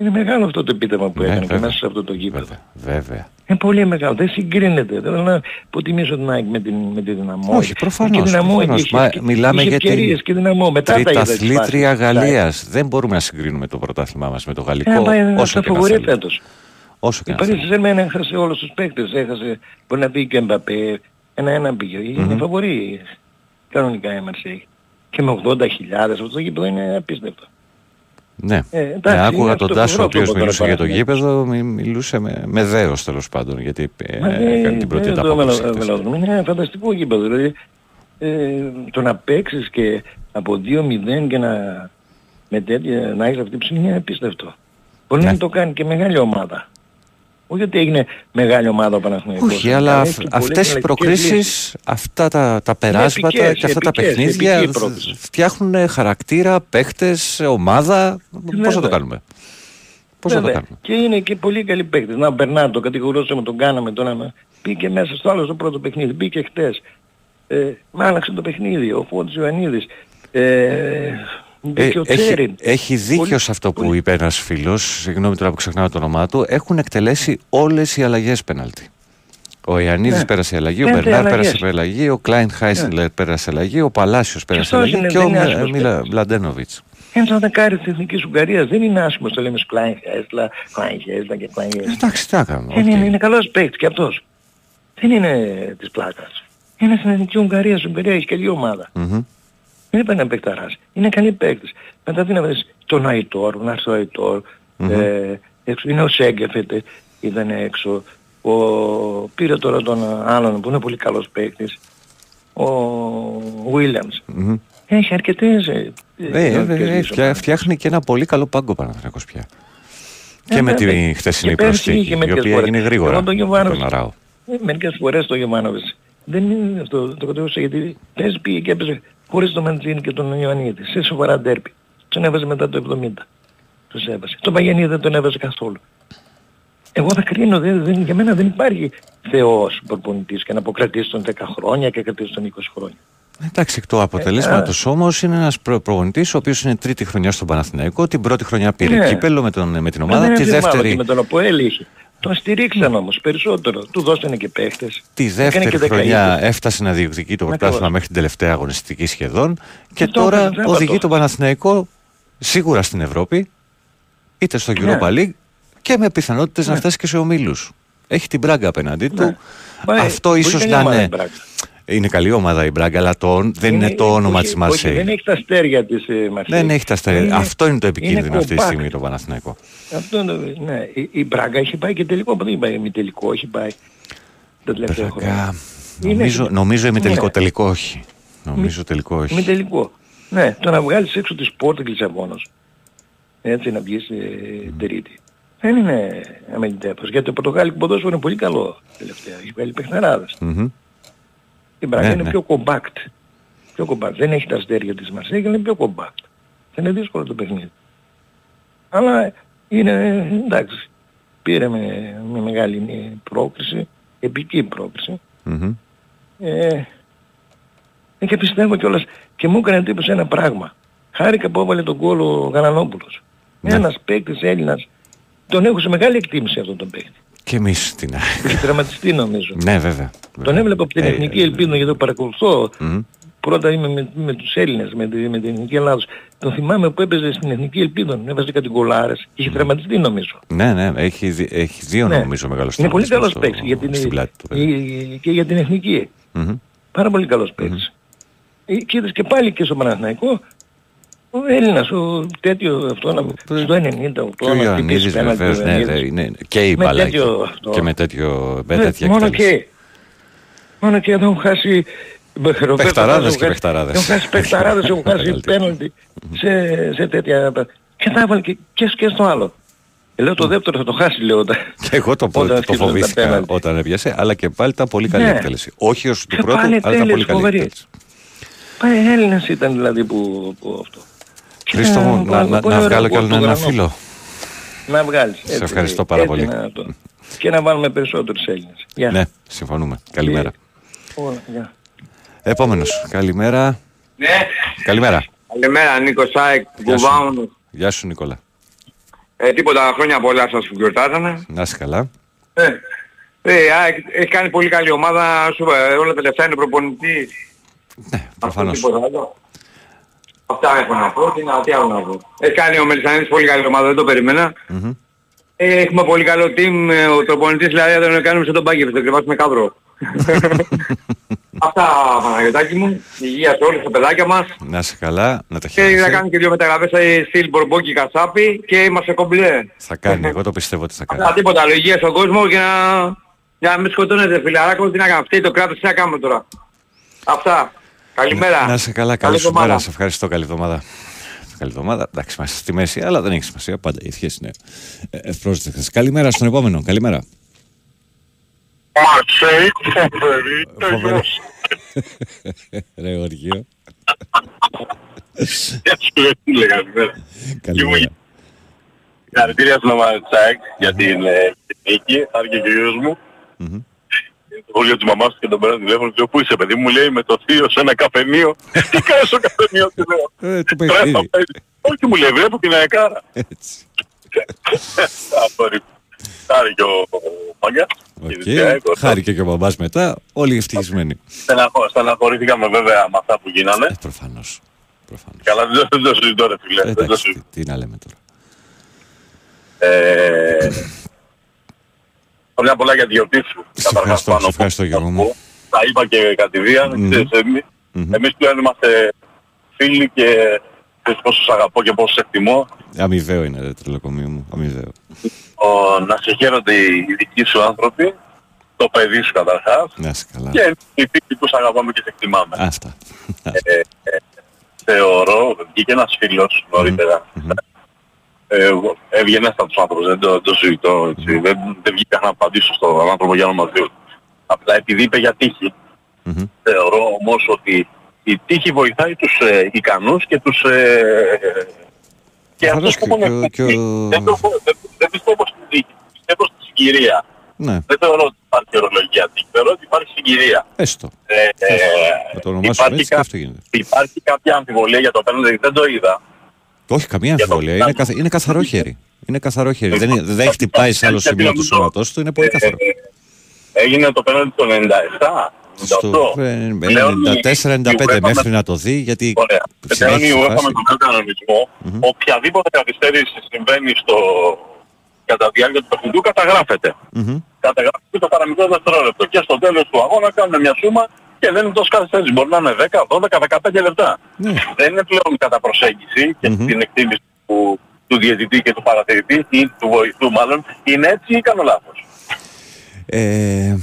Είναι μεγάλο αυτό το επίτευγμα που Ναι, έκανε και βέβαια. μέσα σε αυτό το γήπεδο. Βέβαια. Είναι πολύ μεγάλο, δεν συγκρίνεται. Δεν θέλω να υποτιμήσω την ΑΕΚ με την, με τη δυναμό. Όχι, προφανώς, Και δυναμό προφανώς. είχε- Μα είχε- μιλάμε είχες για την ευκαιρίες και δυναμό. Μετά τα είδα τις Τριταθλήτρια φάσεις. Γαλλίας. Δεν μπορούμε να συγκρίνουμε το πρωτάθλημά μας με το γαλλικό. Ε, πάει να όσο τα και να φοβορεί θέλουμε. φέτος. Όσο και Η να Παρίσι θέλουμε. Ζερμέν έχασε όλους τους παίκτες. Έχασε, μπορεί να πει και ο Εμπαπέ. Ένα-ένα πήγε. Είναι Μμμ. φαβορή κανονικά η Μαρσέη. Και με 80.000 αυτό το γήπεδο είναι απίστευτο. Ναι. Ε, ναι, εντάξει, άκουγα είναι τον αυτό Τάσο ο το οποίος Ευρώπη μιλούσε για το τώρα γήπεδο, μι- μιλούσε με, με δέος τέλος πάντων, γιατί ε, Μα έκανε δεν- την πρώτη δεν το ανταπόκριση. βελο- χθες. βελο- Είναι ένα φανταστικό γήπεδο. Δηλαδή ε, το να παίξεις και από 2-0 και να, με τέτοια, να έχεις αυτή την ψυχή είναι απίστευτο. Μπορεί Ναι. να το κάνει και μεγάλη ομάδα. Όχι ότι έγινε μεγάλη ομάδα ο Παναθηναϊκός. Όχι, αλλά έχει αυ- πολλές αυτές οι εναλλακτικές λύσεις. προκρίσεις, αυτά τα, τα περάσματα επικές, και αυτά τα επικές, παιχνίδια επική δ- πρόκληση. φτιάχνουν χαρακτήρα, παίχτες, ομάδα. Πώς θα το Βέβαια. κάνουμε; Πώς θα το Βέβαια. κάνουμε; Και είναι και πολύ καλοί παίκτες. Να, ο Μπερνάρντο, κατηγορούσαμε, τον κάναμε τον ένα. Μπήκε μέσα στο άλλο στο πρώτο παιχνίδι. Μπήκε χτες. Ε, μ' άλλαξε το παιχνίδι. Ο Φώτης Ιωαννίδης. Ε, μπήκε ο έχει, Τσέριν. έχει δίκιο Πολύ- σε αυτό που είπε ένας φίλος, συγγνώμη τώρα που ξεχνάω το όνομά του, έχουν εκτελέσει όλες οι αλλαγές πέναλτι. Ο Ιαννίδης Ναι. πέρασε αλλαγή, ο Πέντε Μπερνάρ αλλαγές. πέρασε αλλαγή, ο Κλάιν Χάισλερ πέρασε αλλαγή, ο Παλάσιος πέρασε αυτός αλλαγή είναι, και δεν ο είναι Μ- άσχημος Μίλα παίκτης. Μπλαντένοβιτς. Ένας δεκάρι της Εθνικής Ουγγαρίας δεν είναι άσχημος, το λέμε Σκλάιν Χέσλα, Κλάιν Χέσλα και Κλάιν Χέσλα. Εντάξει, τι να κάνουμε. Δεν οκ. είναι, είναι καλός παίκτης και αυτός. Δεν είναι της πλάκας. Είναι στην Εθνική Ουγγαρίας, στην Ουγγαρία έχει καλή ομάδα. Μμμ. Δεν είπα να παικταράς. Είναι καλή παίκτης. Μετά τι να βρεις τον Αϊτόρ, να έρθει ο Αϊτόρ. Μμμ. ε, έξω, είναι ο Σέγκεφετ, ε, ήταν έξω. Ο, πήρε τώρα τον άλλον που είναι πολύ καλός παίκτης. Ο Williams. Μμμ. Έχει αρκετές... Ε, Ε, ε, δυνατικές ε, λύσεις φτιά- ομάδας. φτιάχνει και ένα πολύ καλό πάγκο Παναθηναϊκός πια. Και Ε, με βέβαια. τη χθεσινή Και πέρσι προσθήκη, είχε η μερικές οποία φορές. έγινε γρήγορα. Εγώ τον με Γιωβάνοβιτς- τον Αράο. Ε, μερικές φορές το Γεμάνοβιτς δεν είναι αυτό το κατεβούσε γιατί πες πήγε και έπαιζε χωρίς τον Μαντζίνη και τον Ιωαννίδη σε σοβαρά ντέρπι. Τον έβαζε μετά το 70. Τους έβαζε. Τον Παγιανίδη δεν τον έβαζε καθόλου. Εγώ θα κρίνω, δεν, δεν, για μένα δεν υπάρχει θεός προπονητής και να αποκρατήσει τον 10 χρόνια και κρατήσει τον 20 χρόνια. Εντάξει, εκ του αποτελέσματος Ε, όμως είναι ένας προπονητής ο οποίος είναι τρίτη χρονιά στον Παναθηναϊκό. Την πρώτη χρονιά πήρε Ναι. κύπελο με, τον, με την Ε, ομάδα. δεν Τη είναι θέμα, δεύτερη, ότι Με τον Αποέλ είχε. Τον στηρίξαν όμως περισσότερο. Του δώσανε και παίχτες. τη Έκανε δεύτερη και χρονιά δεκαετίες. έφτασε να διεκδικεί το Ακριβώς. πρωτάθλημα μέχρι την τελευταία αγωνιστική σχεδόν. Και Αυτό τώρα δεν τρέπα οδηγεί το. τον Παναθηναϊκό σίγουρα στην Ευρώπη, είτε στο Ναι. Europa League και με πιθανότητες να Ναι. φτάσει και σε ομίλους. Έχει την Μπράγκα απέναντί του. Μα, ε, Αυτό πολύ ίσως καλή να ομάδα η είναι. Μπράγκα. Είναι καλή ομάδα η Μπράγκα, αλλά το, δεν είναι, το όνομα όχι, της όχι, Δεν Μαρσέη. έχει τα αστέρια της ε, Μαρσέη. Δεν έχει τα αστέρια. Είναι- Αυτό είναι το επικίνδυνο είναι αυτή τη compact. στιγμή το Παναθηναϊκό. Αυτό είναι, ναι. Η, η Μπράγκα έχει πάει και τελικό. Δεν έχει πάει μη τελικό, έχει πάει τα τελευταία χρόνια. Μπράγκα, Είναι- Νομίζω, νομίζω ημιτελικό, Ναι. τελικό όχι. Νομίζω τελικό όχι. Μη τελικό. Ναι, το να βγάλεις έξω τη σπόρτ Λισαβόνος. Έτσι να βγεις ε, τρίτη. Δεν είναι αμελητέπος. Γιατί το πορτογάλικο ποδόσφαιρο είναι πολύ καλό τελευταία. Έχει βγάλει παιχναράδες. Μμμ. Η Μπράγκα Ναι, είναι ναι. πιο compact. Πιο compact. Δεν έχει τα αστέρια της Μαρσέγγι, αλλά είναι πιο compact. Θα είναι δύσκολο το παιχνίδι. Αλλά είναι εντάξει. Πήρε με, με μεγάλη ε, πρόκριση, επική πρόκριση. Μμμ. Ε, ε, και πιστεύω κιόλας και μου έκανε εντύπωση ένα πράγμα. Χάρηκα που έβαλε τον κόλλο ο Γαλανόπουλος. Ναι. Ένας παίκτης Έλληνας τον έχω σε μεγάλη εκτίμηση αυτόν τον παίκτη. Και εμείς την Έχει τραυματιστεί νομίζω. Ναι, βέβαια. Τον έβλεπα από την Ε, Εθνική Ελπίδα γιατί το παρακολουθώ. Πρώτα είμαι με, με τους Έλληνες, με, τη- με την Εθνική Ελλάδος. Τον θυμάμαι που έπαιζε στην Εθνική Ελπίδα, έβαζε κάτι γκολάρες. Είχε τραυματιστεί νομίζω. Ναι, ναι, έχει, δι- έχει δύο Ναι. νομίζω μεγάλος Είναι πολύ καλός στο- παίκτης για την, στην πλάτη του. ε, ε, και για την Εθνική. Μμμ. Πάρα πολύ καλός παίκτης. Ε, Και είδες και πάλι και στο Παναθηναϊκό ο Έλληνας, ο τέτοιο αυτό, να- στο 98, Και ο να Ιωαννίδης χτυπήσει πέναλτι, βεβαίως, ο ναι, Ιωαννίδης. δε, είναι, και η Με μπαλάκι. τέτοιο αυτό. Και με, τέτοιο, με Ναι, τέτοια μόνο εκτέλεση. και. Μόνο και εδώ έχουν χάσει Ρομπέρτο Παιχταράδες Κάρλος, και έχουν παιχταράδες. Έχουν χάσει παιχταράδες, έχουν χάσει Μεγαλύτερη. πέναλτι σε, σε τέτοια... Και θα έβαλε και, και, και στο άλλο. Ε, λέω το δεύτερο θα το χάσει λέω. όταν- Και εγώ το, όταν το, το σκύψαν τα φοβήθηκα πέναλτι. όταν έπιασε, αλλά και πάλι ήταν πολύ καλή Ναι. εκτέλεση. Όχι ως του Και πρώτου, πάλι αλλά ήταν πολύ τέλειες, καλή φοβερή. εκτέλεση. Πάει Έλληνας ήταν δηλαδή που, που αυτό. Χρήστο μου, Και να, πολύ να, ωραίο να βγάλω κι άλλο γκολ ένα του Γρανό. φίλο. Να βγάλεις. Σε έτσι, ευχαριστώ πάρα έτσι πολύ. να το- Και να βάλουμε περισσότερους Έλληνες. Γεια. Ναι, συμφωνούμε. Καλημέρα. Όλα, γεια. Επόμενος. Καλημέρα. Ναι. Καλημέρα. Καλημέρα, Νίκο Σάικ, Γεια σου. Κουβάουνος. Γεια σου Νικόλα. Ε, τίποτα χρόνια πολλά σας που γιορτάζανε. Να είσαι καλά. Ε, ε, α, έχει- έχει κάνει πολύ καλή ομάδα, σου, ε, όλα τα λεφτά είναι προπονητής. Προφανώς. Τίποτα άλλο. Αυτά έχω να πω, τι, να, τι άλλο να πω. Έχει κάνει ο Μελισανίδης πολύ καλή ομάδα, δεν το περιμένα. Μμμ. Ε, έχουμε πολύ καλό team, ε, ο προπονητής δηλαδή θα τον κάνουμε σαν τον Πάγκεβιτ, θα κρυβάσουμε κάβρο. Αυτά Παναγιωτάκη μου, υγεία σε όλους τα παιδάκια μας. Να είσαι καλά, να τα Και θα χαίρεσαι. κάνουμε και δύο μεταγραφές ε, στυλ Μπορμπόκι Κασάπη και είμαστε κομπλέ. Θα κάνει, εγώ το πιστεύω ότι θα κάνει. Αυτά τίποτα άλλο, υγεία στον κόσμο και να, για να μην σκοτώνετε φιλαράκο, τι να κάνουμε, αυτή το κράτος τι να κάνουμε τώρα. Αυτά. Καλημέρα. Να είσαι καλά, καλή σου εβδομάδα. μέρα. Σε ευχαριστώ, καλή εβδομάδα. Καλή εβδομάδα. Εντάξει, είμαστε στη μέση, αλλά δεν έχει σημασία. Πάντα οι ευχές είναι ε, ευπρόσδεκτες. Καλημέρα στον επόμενο. Καλημέρα. Μαρσέη, φοβερή, τελειώς. Ρε Γεωργίο. Γεια σου, ρε φίλε, καλημέρα. Καλημέρα. Συγχαρητήρια στην ομάδα της ΑΕΚ για την ε, νίκη, χάρηκε ο γιος μου. Το σχολείο της μαμάς του και τον παίρνω τηλέφωνο και λέω πού είσαι παιδί μου; Λέει με το θείο σε ένα καφενείο. Τι κάνεις στο καφενείο του λέω. Ε, του «Τρέχω, παιχνίδι. παιδί». Όχι μου λέει βλέπω την αεκάρα. Έτσι. Αυτό ρε. Χάρηκε ο μάγκας. Οκ. Χάρηκε και ο μπαμπάς μετά. Όλοι ευτυχισμένοι. Στεναχω- Στεναχωρήθηκαμε βέβαια με αυτά που γίνανε. Προφανώς. Καλά δεν το- δεν το συζητώ ρε φίλε. Δεν το Εντάξει, συζητώ. τι, τι να λέμε τώρα. Ε, Χρόνια πολλά για τη γιορτή σου. Σε ευχαριστώ, σε ευχαριστώ Γιώργο μου. Τα είπα και κατηδίαν. Μμμ. Ξέρεις, εμείς, εμείς πλέον είμαστε φίλοι και ξέρεις πόσο σ' αγαπώ και πόσο σε εκτιμώ. Αμοιβαίο είναι ρε τρελοκομείο μου. Αμοιβαίο. Ο, να σε χαίρονται οι οι δικοί σου άνθρωποι, το παιδί σου καταρχάς Να είσαι καλά. και οι φίλοι που σ' αγαπάμε και σε εκτιμάμε. Αυτά. Ε, ε, θεωρώ, βγήκε ένας φίλος νωρίτερα. Ε, εγώ- ευγενέστατος άνθρωπος, δεν το, το συζητώ, έτσι. Δεν, δεν βγήκα να απαντήσω στον άνθρωπο για όνομα Θεού. Απλά επειδή είπε για τύχη, θεωρώ όμως ότι η τύχη βοηθάει τους ε, ικανούς και τους... Ε, και Προφανώς αυτούς που και- έχουν και- και ο- δεν, το- δεν, δεν πιστεύω στην τύχη, πιστεύω στη συγκυρία. Ναι, Δεν θεωρώ ότι υπάρχει ορολογία τύχη, θεωρώ ότι υπάρχει συγκυρία. έστω. Ε, ε, Να το ονομάσουμε υπάρχει, έτσι και κα- αυτό γίνεται. υπάρχει κάποια αμφιβολία για το πέναντι, δεν το είδα. Όχι, καμία αμφιβολία. Είναι, καθ, είναι καθαρό χέρι. Είναι καθαρό χέρι. Δεν, είναι- δεν έχει χτυπάει σε άλλο σημείο του σώματός του. Είναι πολύ καθαρό. Έγινε το πέναντι το 97, 98. Στο ε, 94-95 μέχρι να το δει, γιατί Ωραία. Πλέον συνέχισε η η UEFA φάση. με τον νέο κανονισμό, οποιαδήποτε καθυστέρηση συμβαίνει στο... κατά τη διάρκεια του παιχνιδιού καταγράφεται. Μμμ. Καταγράφεται το παραμικρό δευτερόλεπτο. Και στο τέλος του αγώνα κάνουν μια σούμα και δεν είναι τόσο καθυστέρηση. Μπορεί να είναι 10, 12, 15 λεπτά. Ναι. Δεν είναι πλέον κατά προσέγγιση και την εκτίμηση του, του διαιτητή και του παρατηρητή ή του βοηθού μάλλον. Είναι έτσι ή κάνω λάθος. Ε,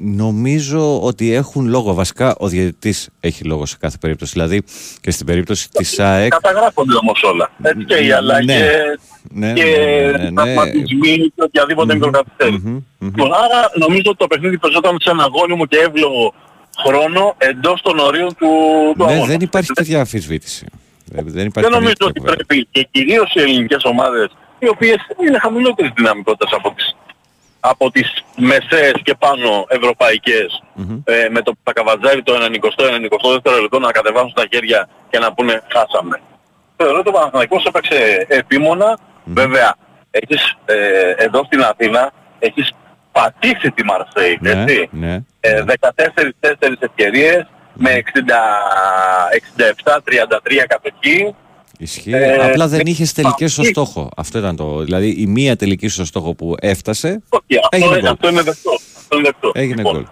νομίζω ότι έχουν λόγο. Βασικά ο διαιτητής έχει λόγο σε κάθε περίπτωση. Δηλαδή και στην περίπτωση της ΑΕΚ. Καταγράφονται όμως όλα. Έτσι και οι Ναι. αλλαγές Ναι, και ναι, ναι, ναι. τραυματισμοί και οποιαδήποτε μικροκαθυστέρηση. Λοιπόν, άρα νομίζω ότι το παιχνίδι παίζονταν σε ένα γόνιμο και εύλογο χρόνο εντός των ορίων του, του Ναι, αγώνα. δεν υπάρχει τέτοια αμφισβήτηση. Δεν δεν Δεν υπάρχει νομίζω τέτοια ότι κουβέντα. πρέπει και κυρίως οι ελληνικές ομάδες οι οποίες είναι χαμηλότερης δυναμικότητας από τις, από τις μεσαίες και πάνω ευρωπαϊκές ε, με το που θα καβατζάρει το 90-92 λεπτό να κατεβάσουν τα χέρια και να πούνε χάσαμε. Θεωρώ ότι ο Παναθηναϊκός έπαιξε επίμονα, βέβαια έχεις ε, εδώ στην Αθήνα, έχεις πατήσει τη Μαρσέη, Ναι, έτσι. ναι. Ε, 14-4 ευκαιρίες με 67-33 κατοχή. Ισχύει. Ε, Απλά δεν ε, είχες τελικές στο ε, στόχο. Αυτό ήταν το. Δηλαδή η μία τελική στο στόχο που έφτασε. Όχι, αυτό, Έγινε γκολ. αυτό είναι δεκτό. Αυτό είναι δεκτό. Έγινε Λοιπόν, γκολ.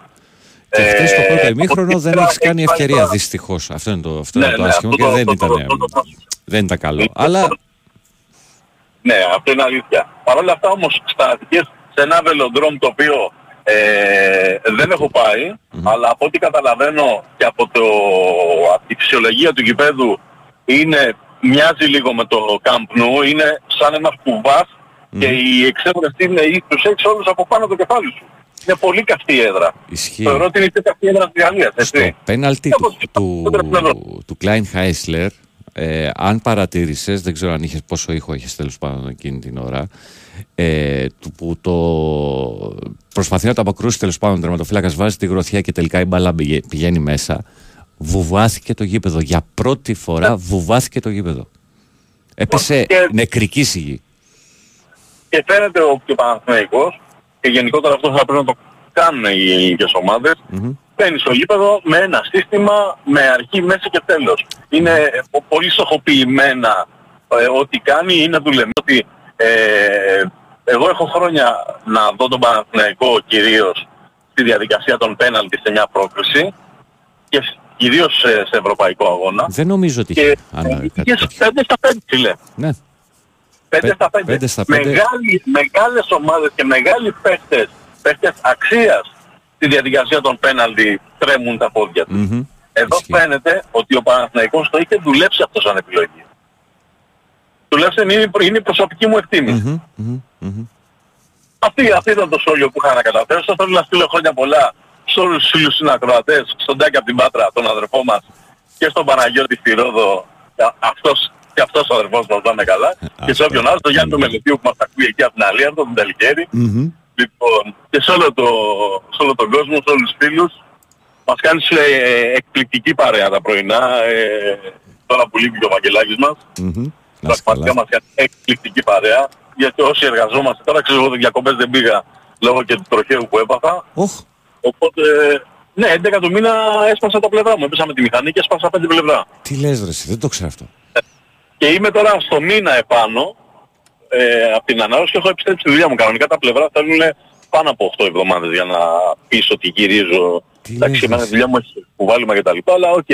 Και χθε στο πρώτο ε, ημίχρονο από δεν εκεί έχει πέρα κάνει έχει ευκαιρία πάρει δυστυχώς. Αυτό είναι το, αυτό Ναι, είναι το ναι, άσχημο αυτό και το- δεν αυτό το- ήταν, αυτό το- δεν ήταν καλό. Αλλά Ναι, αυτό είναι αλήθεια. Παρ' όλα αυτά όμως στα Αττικές, σε ένα βελοντρόμ το οποίο ε, δεν έχω πάει, αλλά από ό,τι καταλαβαίνω και από, το, από τη φυσιολογία του γηπέδου είναι, μοιάζει λίγο με το Camp Nou, είναι σαν ένας κουβάς και οι εξέδρες είναι ή τους έχεις όλους από πάνω το κεφάλι σου. Είναι πολύ καυτή η έδρα. Ισχύει. Θεωρώ ότι είναι η πιο καυτή έδρα της Γαλλίας, έτσι. πέναλτι του, του, του Klein Heisler, ε, αν παρατήρησες, δεν ξέρω αν είχες πόσο ήχο είχες τέλος πάντων εκείνη την ώρα, ε, του, που το προσπαθεί να το αποκρούσει τέλος πάντων ο τερματοφύλακας βάζει τη γροθιά και τελικά η μπάλα πηγε- πηγαίνει μέσα, βουβάθηκε το γήπεδο. Για πρώτη φορά βουβάθηκε το γήπεδο. Έπεσε Και- νεκρική σιγή. και φαίνεται ο και ο Παναθηναϊκός και γενικότερα αυτό θα πρέπει να το κάνουν οι ίδιες ομάδες μπαίνει στο γήπεδο με ένα σύστημα με αρχή, μέση και τέλος. Είναι ε, πο- πολύ στοχοποιημένα ε, ό,τι κάνει είναι δουλεμένο. Ότι, ε, εγώ έχω χρόνια να δω τον Παναθηναϊκό κυρίως στη διαδικασία των πέναλτι σε μια πρόκριση και σ- κυρίως σε, σε ευρωπαϊκό αγώνα. Δεν νομίζω ότι Και είχε Άννα, κάτι πήγες τέτοιο. 5 στα 5 φίλε. Ναι. 5 στα 5. πέντε στα πέντε. Μεγάλοι, μεγάλες ομάδες και μεγάλοι παίχτες, παίχτες αξίας στη διαδικασία των πέναλτι τρέμουν τα πόδια τους. Μμμ. Εδώ φαίνεται ότι ο Παναθηναϊκός το είχε δουλέψει αυτό σαν επιλογή. Τουλάχιστον είναι, είναι η προσωπική μου εκτίμηση. Αυτή, αυτή ήταν το σχόλιο που είχα να καταφέρω. Σας θέλω να στείλω χρόνια πολλά σε όλους τους φίλους συνακροατές, στον Τάκη από την Πάτρα, τον αδερφό μας, και στον Παναγιώτη στη Ρόδο, Α- αυτός και αυτός ο αδερφός μας πάνε καλά, και σε όποιον άλλο, τον Γιάννη τον Μελετίου που μας ακούει εκεί από την Αλία, τον Ταλικέρη. Λοιπόν, και σε όλο, το, σε όλο τον κόσμο, σε όλους τους φίλους, μας κάνεις σε εκπληκτική παρέα τα πρωινά, ε, τώρα που λείπει και ο Βαγγελάκης μας. Πραγματικά μας κάνει εκπληκτική παρέα, γιατί όσοι εργαζόμαστε τώρα, ξέρω εγώ διακοπές δεν πήγα λόγω και του τροχαίου που έπαθα. Οπότε, ναι, 11 του μήνα έσπασα τα πλευρά μου. Έπεσα με τη μηχανή και έσπασα πέντε πλευρά. Τι λες ρε, εσύ, δεν το ξέρω αυτό. Και είμαι τώρα στο μήνα επάνω ε, από την ανάρρωση και έχω επιστρέψει στη δουλειά μου. Κανονικά τα πλευρά θέλουν πάνω από 8 εβδομάδες για να πεις ότι γυρίζω. Εντάξει, εμένα η δουλειά μου έχει κουβάλημα και τα λοιπά, αλλά οκ.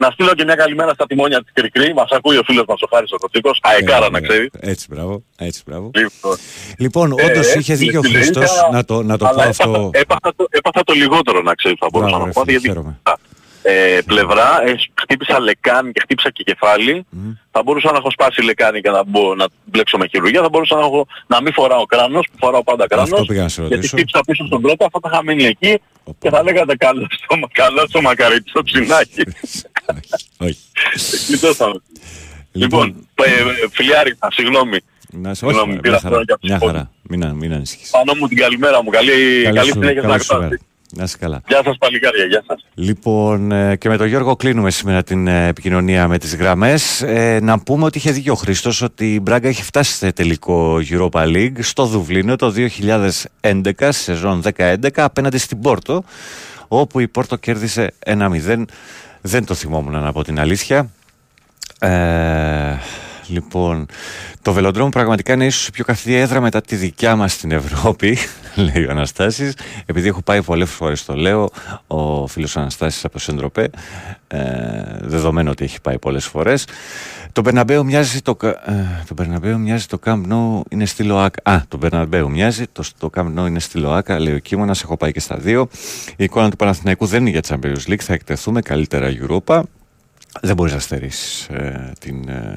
Να στείλω και μια καλημέρα στα τιμόνια της Κρι Κρι. Μας ακούει ο φίλος μας ο Χάρης ο Κοτσίκος. Αεκάρα να ξέρει. Έτσι, μπράβο. Έτσι, μπράβο. Λοιπόν, Λοιπόν, Ε, όντως έτσι, είχε δίκιο ο στη Χριστός Λερίτα, να το, να το αλλά πω έπαθα- αυτό. Έπαθα, το, έπαθα το λιγότερο να ξέρεις θα μπορούσα Μπράβο, να ρε πω. φίλε, Γιατί χαίρομαι. ε, πλευρά, ε, χτύπησα λεκάνη και χτύπησα και κεφάλι. Θα μπορούσα να έχω σπάσει λεκάνη και να, μπω, να μπλέξω με χειρουργία. Θα μπορούσα να, έχω, να μην φοράω κράνος, που φοράω πάντα κράνος. Αυτό πήγα να σε γιατί ρωτήσω. χτύπησα πίσω στον πρώτο, αυτά τα είχα μείνει εκεί και θα λέγατε καλό στο, καλό στο μακαρίτι, στο ψινάκι. Όχι. Γλιτώσαμε. Λοιπόν, ε, ε, φιλιάρη, α, συγγνώμη. Να σε όχι, Συγγνώμη, μια πήρα χαρά. χρόνια από Μια τις χαρά. Μην, α- μην ανησυχείς. Πάνω μου την καλημέρα μου. Καλή, καλή, σου- συνέχεια στην καλό σου ακρόαση. μέρα. Να είσαι καλά. Γεια σας παλικάρια, γεια σας. Λοιπόν, ε, και με τον Γιώργο κλείνουμε σήμερα την ε, επικοινωνία με τις γραμμές. Ε, να πούμε ότι είχε δίκιο ο Χρήστος ότι η Μπράγκα έχει φτάσει σε τελικό Europa League στο Δουβλίνο το 2011, σεζόν 10-11, απέναντι στην Πόρτο, όπου η Πόρτο κέρδισε 1-0. Δεν το θυμόμουν να πω την αλήθεια. Ε, λοιπόν, το βελοντρόμο πραγματικά είναι ίσως η πιο καθαρή έδρα μετά τη δικιά μας στην Ευρώπη, λέει ο Αναστάσης. Επειδή έχω πάει πολλές φορές το λέω, ο φίλος Αναστάσης από το Σεντροπέ, ε, δεδομένου ότι έχει πάει πολλές φορές. Το Μπερναμπέου μοιάζει το, κα- ε, το Μπερναμπέου μοιάζει το Camp Nou είναι στη ΛΟΑΚΑ. Α, το Μπερναμπέου μοιάζει, το, το Camp Nou είναι στη ΛΟΑΚΑ, λέει ο Κίμωνας, έχω πάει και στα δύο. Η εικόνα του Παναθηναϊκού δεν είναι για Champions League, θα εκτεθούμε καλύτερα Europa. Δεν μπορείς να στερήσεις ε, την, ε,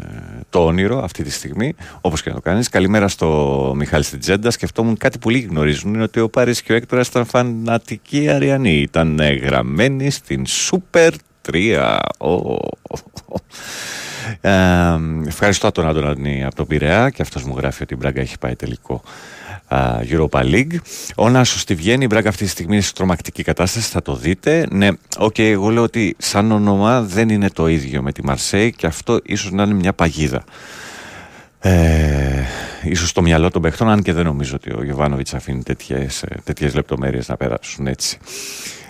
το όνειρο αυτή τη στιγμή, όπως και να το κάνεις. Καλημέρα στο Μιχάλη στην Τζέντα. Σκεφτόμουν κάτι που λίγοι γνωρίζουν, είναι ότι ο Πάρης και ο Έκτορας ήταν φανατικοί Αριανοί. Ήταν ε, γραμμένοι στην Super 3. Ω. Ε, ευχαριστώ τον Αντωνανή από τον Πειραιά και αυτός μου γράφει ότι η Μπράγκα έχει πάει τελικό α, Europa League. Ο Νάσος στη Βιέννη, η Μπράγκα αυτή τη στιγμή είναι σε τρομακτική κατάσταση, θα το δείτε. Ναι, οκ, εγώ λέω ότι σαν όνομα δεν είναι το ίδιο με τη Μαρσέη και αυτό ίσως να είναι μια παγίδα. Ε, ίσως το μυαλό των παιχτών, αν και δεν νομίζω ότι ο Γιοβάνοβιτς αφήνει τέτοιες, τέτοιες λεπτομέρειες να περάσουν έτσι.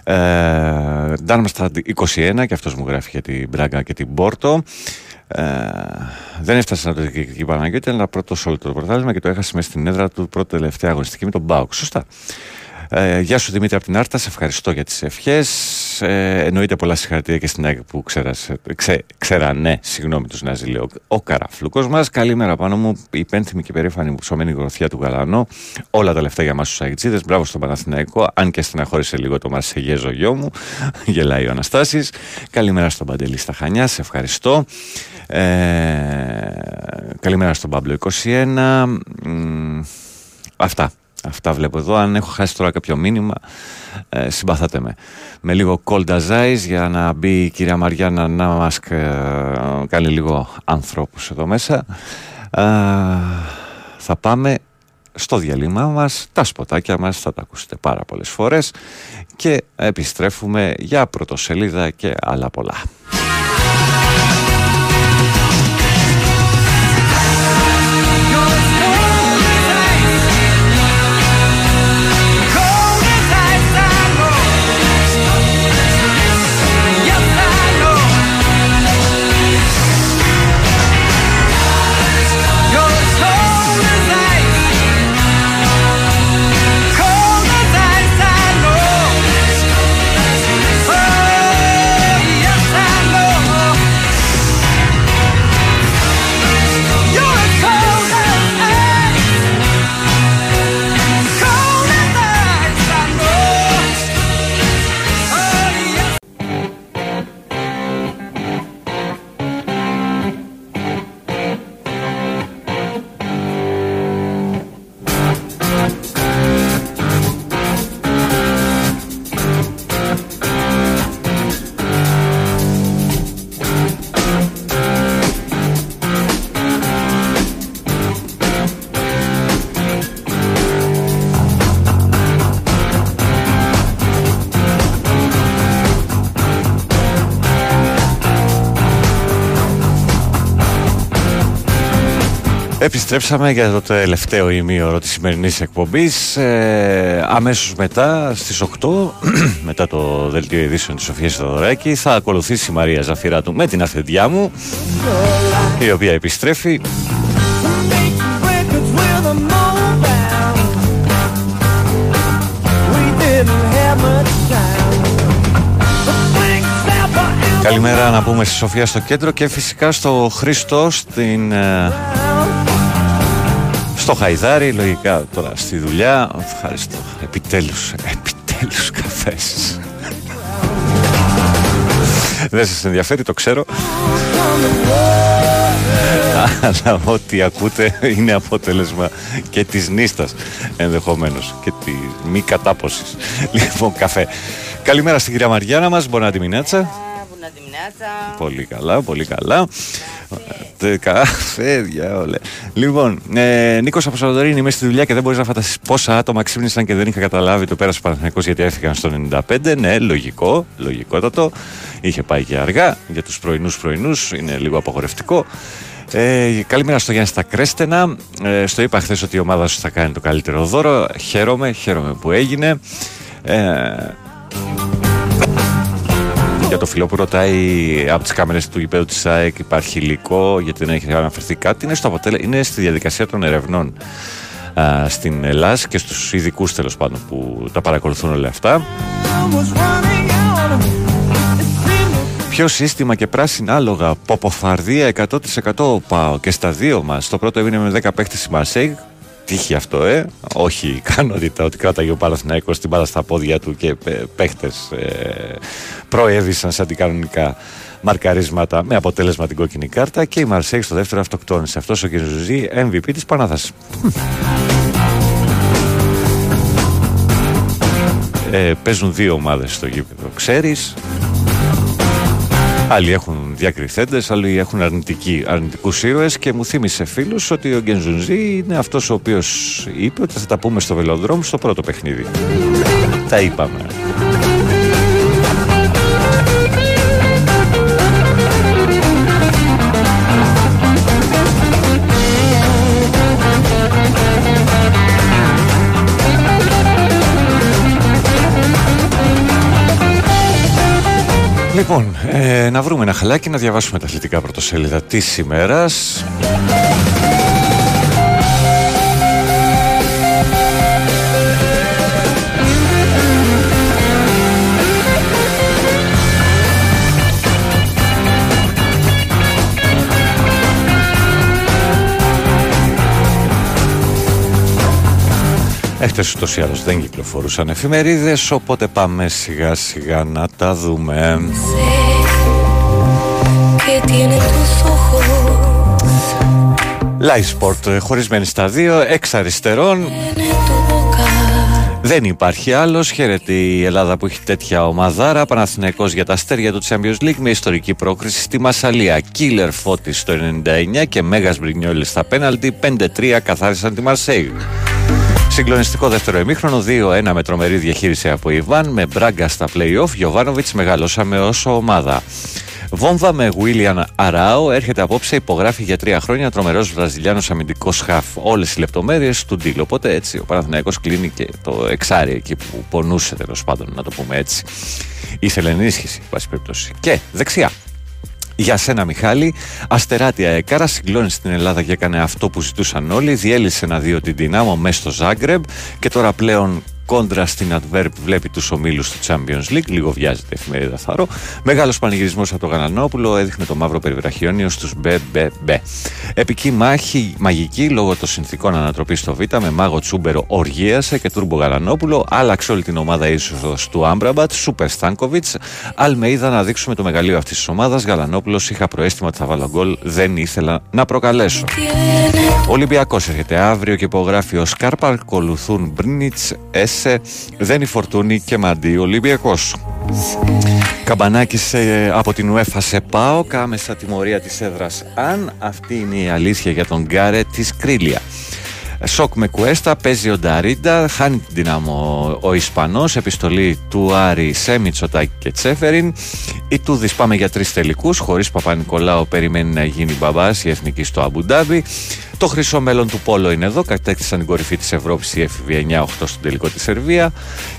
Ε, Ντάρμσταντ 21 και αυτός μου γράφει για την Μπράγκα και την Πόρτο. Ε, δεν έφτασε να το διεκδικήσει η Παναγιώτη, αλλά πρώτο όλο το πρωτάθλημα και το έχασε μέσα στην έδρα του πρώτη τελευταία αγωνιστική με τον Μπάουκ. Σωστά. Ε, γεια σου Δημήτρη από την Άρτα, σε ευχαριστώ για τις ευχές. Ε, εννοείται πολλά συγχαρητήρια και στην ΑΕΚ που ξέρασε, ξέ, ξέρανε, συγγνώμη τους να λέει ο, ο Καραφλούκος μας. Καλημέρα πάνω μου, η πένθυμη και περήφανη μου ψωμένη γροθιά του Γαλανό. Όλα τα λεφτά για μας τους Αγιτσίδες. Μπράβο στον Παναθηναϊκό, αν και στεναχώρησε λίγο το Μαρσεγέζο γιο μου. Γελάει ο Αναστάσης. Καλημέρα στον Παντελή στα Χανιά, σε ευχαριστώ. Ε, καλημέρα στον Παμπλο 21. αυτά. Αυτά βλέπω εδώ. Αν έχω χάσει τώρα κάποιο μήνυμα, ε, συμπαθάτε με. Με λίγο cold as ice για να μπει η κυρία Μαριάννα να μας ε, κάνει λίγο ανθρώπους εδώ μέσα. Ε, θα πάμε στο διαλύμά μας, τα σποτάκια μας, θα τα ακούσετε πάρα πολλές φορές και επιστρέφουμε για πρωτοσελίδα και άλλα πολλά. Επιστρέψαμε για το τελευταίο ημίωρο της σημερινής εκπομπής ε, Αμέσως μετά στις 8 Μετά το δελτίο ειδήσεων της Σοφίας Θεοδωράκη Θα ακολουθήσει η Μαρία Ζαφυράτου με την αφεντιά μου Η οποία επιστρέφει. Καλημέρα να πούμε στη Σοφία στο κέντρο και φυσικά στο Χρήστο στην ε, στο Χαϊδάρι, λογικά τώρα στη δουλειά. Ευχαριστώ. Επιτέλους, επιτέλους καφές. Δεν σας ενδιαφέρει, το ξέρω. Αλλά ό,τι ακούτε είναι αποτέλεσμα και της νύστας ενδεχομένως και της μη κατάποσης. Λοιπόν, καφέ. Καλημέρα στην κυρία Μαριάννα μας, μπορεί να τη μηνάτσα. Πολύ καλά, πολύ καλά. Καφέδια, όλα. Λοιπόν, ε, Νίκος από Σαλοντορίνη, είμαι στη δουλειά και δεν μπορείς να φανταστείς πόσα άτομα ξύπνησαν και δεν είχα καταλάβει το πέρασε Παναθυνακό γιατί έφυγαν στο 95. Ναι, λογικό, λογικότατο. Είχε πάει και αργά για τους πρωινούς πρωινούς, είναι λίγο απογορευτικό. Ε, καλημέρα στο Γιάννη στα Κρέστενα. Ε, στο είπα χθες ότι η ομάδα σου θα κάνει το καλύτερο δώρο. Χαίρομαι, χαίρομαι που έγινε. Ε, για το φιλό που ρωτάει από τις κάμερες του γηπέδου της ΑΕΚ υπάρχει υλικό, γιατί δεν έχει αναφερθεί κάτι. Είναι, στο αποτέλε... είναι στη διαδικασία των ερευνών α, στην Ελλάδα και στους ειδικούς τέλος πάντων που τα παρακολουθούν όλα αυτά. Ποιο σύστημα και πράσινα άλογα. Ποποφαρδία 100% πάω και στα δύο μας. Το πρώτο έμεινε με 10 παίχτε η Μαρσέγ τύχη αυτό, ε. Όχι η ικανότητα ότι κράταγε ο Παναθηναϊκός την μπάλα στα πόδια του και παίχτες ε, προέβησαν σε αντικανονικά μαρκαρίσματα με αποτέλεσμα την κόκκινη κάρτα και η Μαρσέη στο δεύτερο αυτοκτόνησε. Αυτός ο Κινζουζή MVP της Πανάθας. Ε, παίζουν δύο ομάδες στο γήπεδο, ξέρεις. Άλλοι έχουν διακριθέντες, άλλοι έχουν αρνητικού αρνητικούς ήρωες και μου θύμισε φίλους ότι ο Γκενζουνζή είναι αυτός ο οποίος είπε ότι θα τα πούμε στο βελοδρόμο στο πρώτο παιχνίδι. Τα είπαμε. Λοιπόν, ε, να βρούμε ένα χαλάκι να διαβάσουμε τα αθλητικά πρωτοσέλιδα της ημέρας. Έχτες ούτως ή άλλως δεν κυκλοφορούσαν εφημερίδες, οπότε πάμε σιγά σιγά να τα δούμε. Live Sport χωρισμένη στα δύο, εξ αριστερών. Δεν υπάρχει άλλος, χαίρεται η Ελλάδα που έχει τέτοια ομαδάρα Παναθηναϊκός για τα αστέρια του Champions League με ιστορική πρόκριση στη Μασαλία Κίλερ Φώτης στο 99 και Μέγας Μπρινιόλης στα πέναλτι 5-3 καθάρισαν τη Μαρσέη Συγκλονιστικό δεύτερο εμίχρονο, 2-1 με τρομερή διαχείριση από Ιβάν, με μπράγκα στα play-off. Γιωβάνοβιτς μεγαλώσαμε ως ομάδα. Βόμβα με Βίλιαν Αράο έρχεται απόψε, υπογράφει για τρία χρόνια τρομερός Βραζιλιάνος αμυντικός χαφ. Όλες οι λεπτομέρειες του deal. Οπότε έτσι ο Παναθηναϊκός κλείνει και το εξάρι εκεί που πονούσε τέλος πάντων, να το πούμε έτσι. Ήθελε ενίσχυση, πάση περιπτώσει. Και δεξιά. Για σένα, Μιχάλη. Αστεράτια Εκάρα συγκλώνει στην Ελλάδα και έκανε αυτό που ζητούσαν όλοι. Διέλυσε ένα δύο την δυνάμω μέσα στο Ζάγκρεμπ και τώρα πλέον κόντρα στην Adverb βλέπει τους ομίλους του Champions League. Λίγο βιάζεται η εφημερίδα Θαρό. Μεγάλος πανηγυρισμός από τον Γαλανόπουλο έδειχνε το μαύρο περιβραχιόνιο στους μπε. Επική μάχη μαγική λόγω των συνθήκων ανατροπής στο Β με μάγο Τσούμπερο οργίασε και Τούρμπο Γαλανόπουλο. Άλλαξε όλη την ομάδα ίσω του Άμπραμπατ. Σούπερ Στάνκοβιτς. Αλμείδα να δείξουμε το μεγαλείο αυτής της ομάδας. Γαλανόπουλος είχα προέστημα ότι θα βάλω γκολ. Δεν ήθελα να προκαλέσω. Ολυμπιακός έρχεται αύριο και υπογράφει ο Σκάρπα. Ακολουθούν Μπρίνιτ, Έσε, Δένι Φορτούνη και Μαντί Ολυμπιακός. Καμπανάκι από την UEFA σε πάω, κάμεσα τιμωρία της έδρας αν αυτή είναι η αλήθεια για τον Γκάρε της Κρίλια. Σοκ με κουέστα, παίζει ο Νταρίντα, χάνει την δυνάμω ο Ισπανός, επιστολή του Άρη σε Μητσοτάκη και Τσέφεριν. Η Τούδης πάμε για τρεις τελικούς, χωρίς Παπα-Νικολάου περιμένει να γίνει μπαμπάς η εθνική στο Αμπουντάμπι. Το χρυσό μέλλον του Πόλο είναι εδώ. Κατέκτησαν την κορυφή της Ευρώπης η FV 9-8 στον τελικό της Σερβία.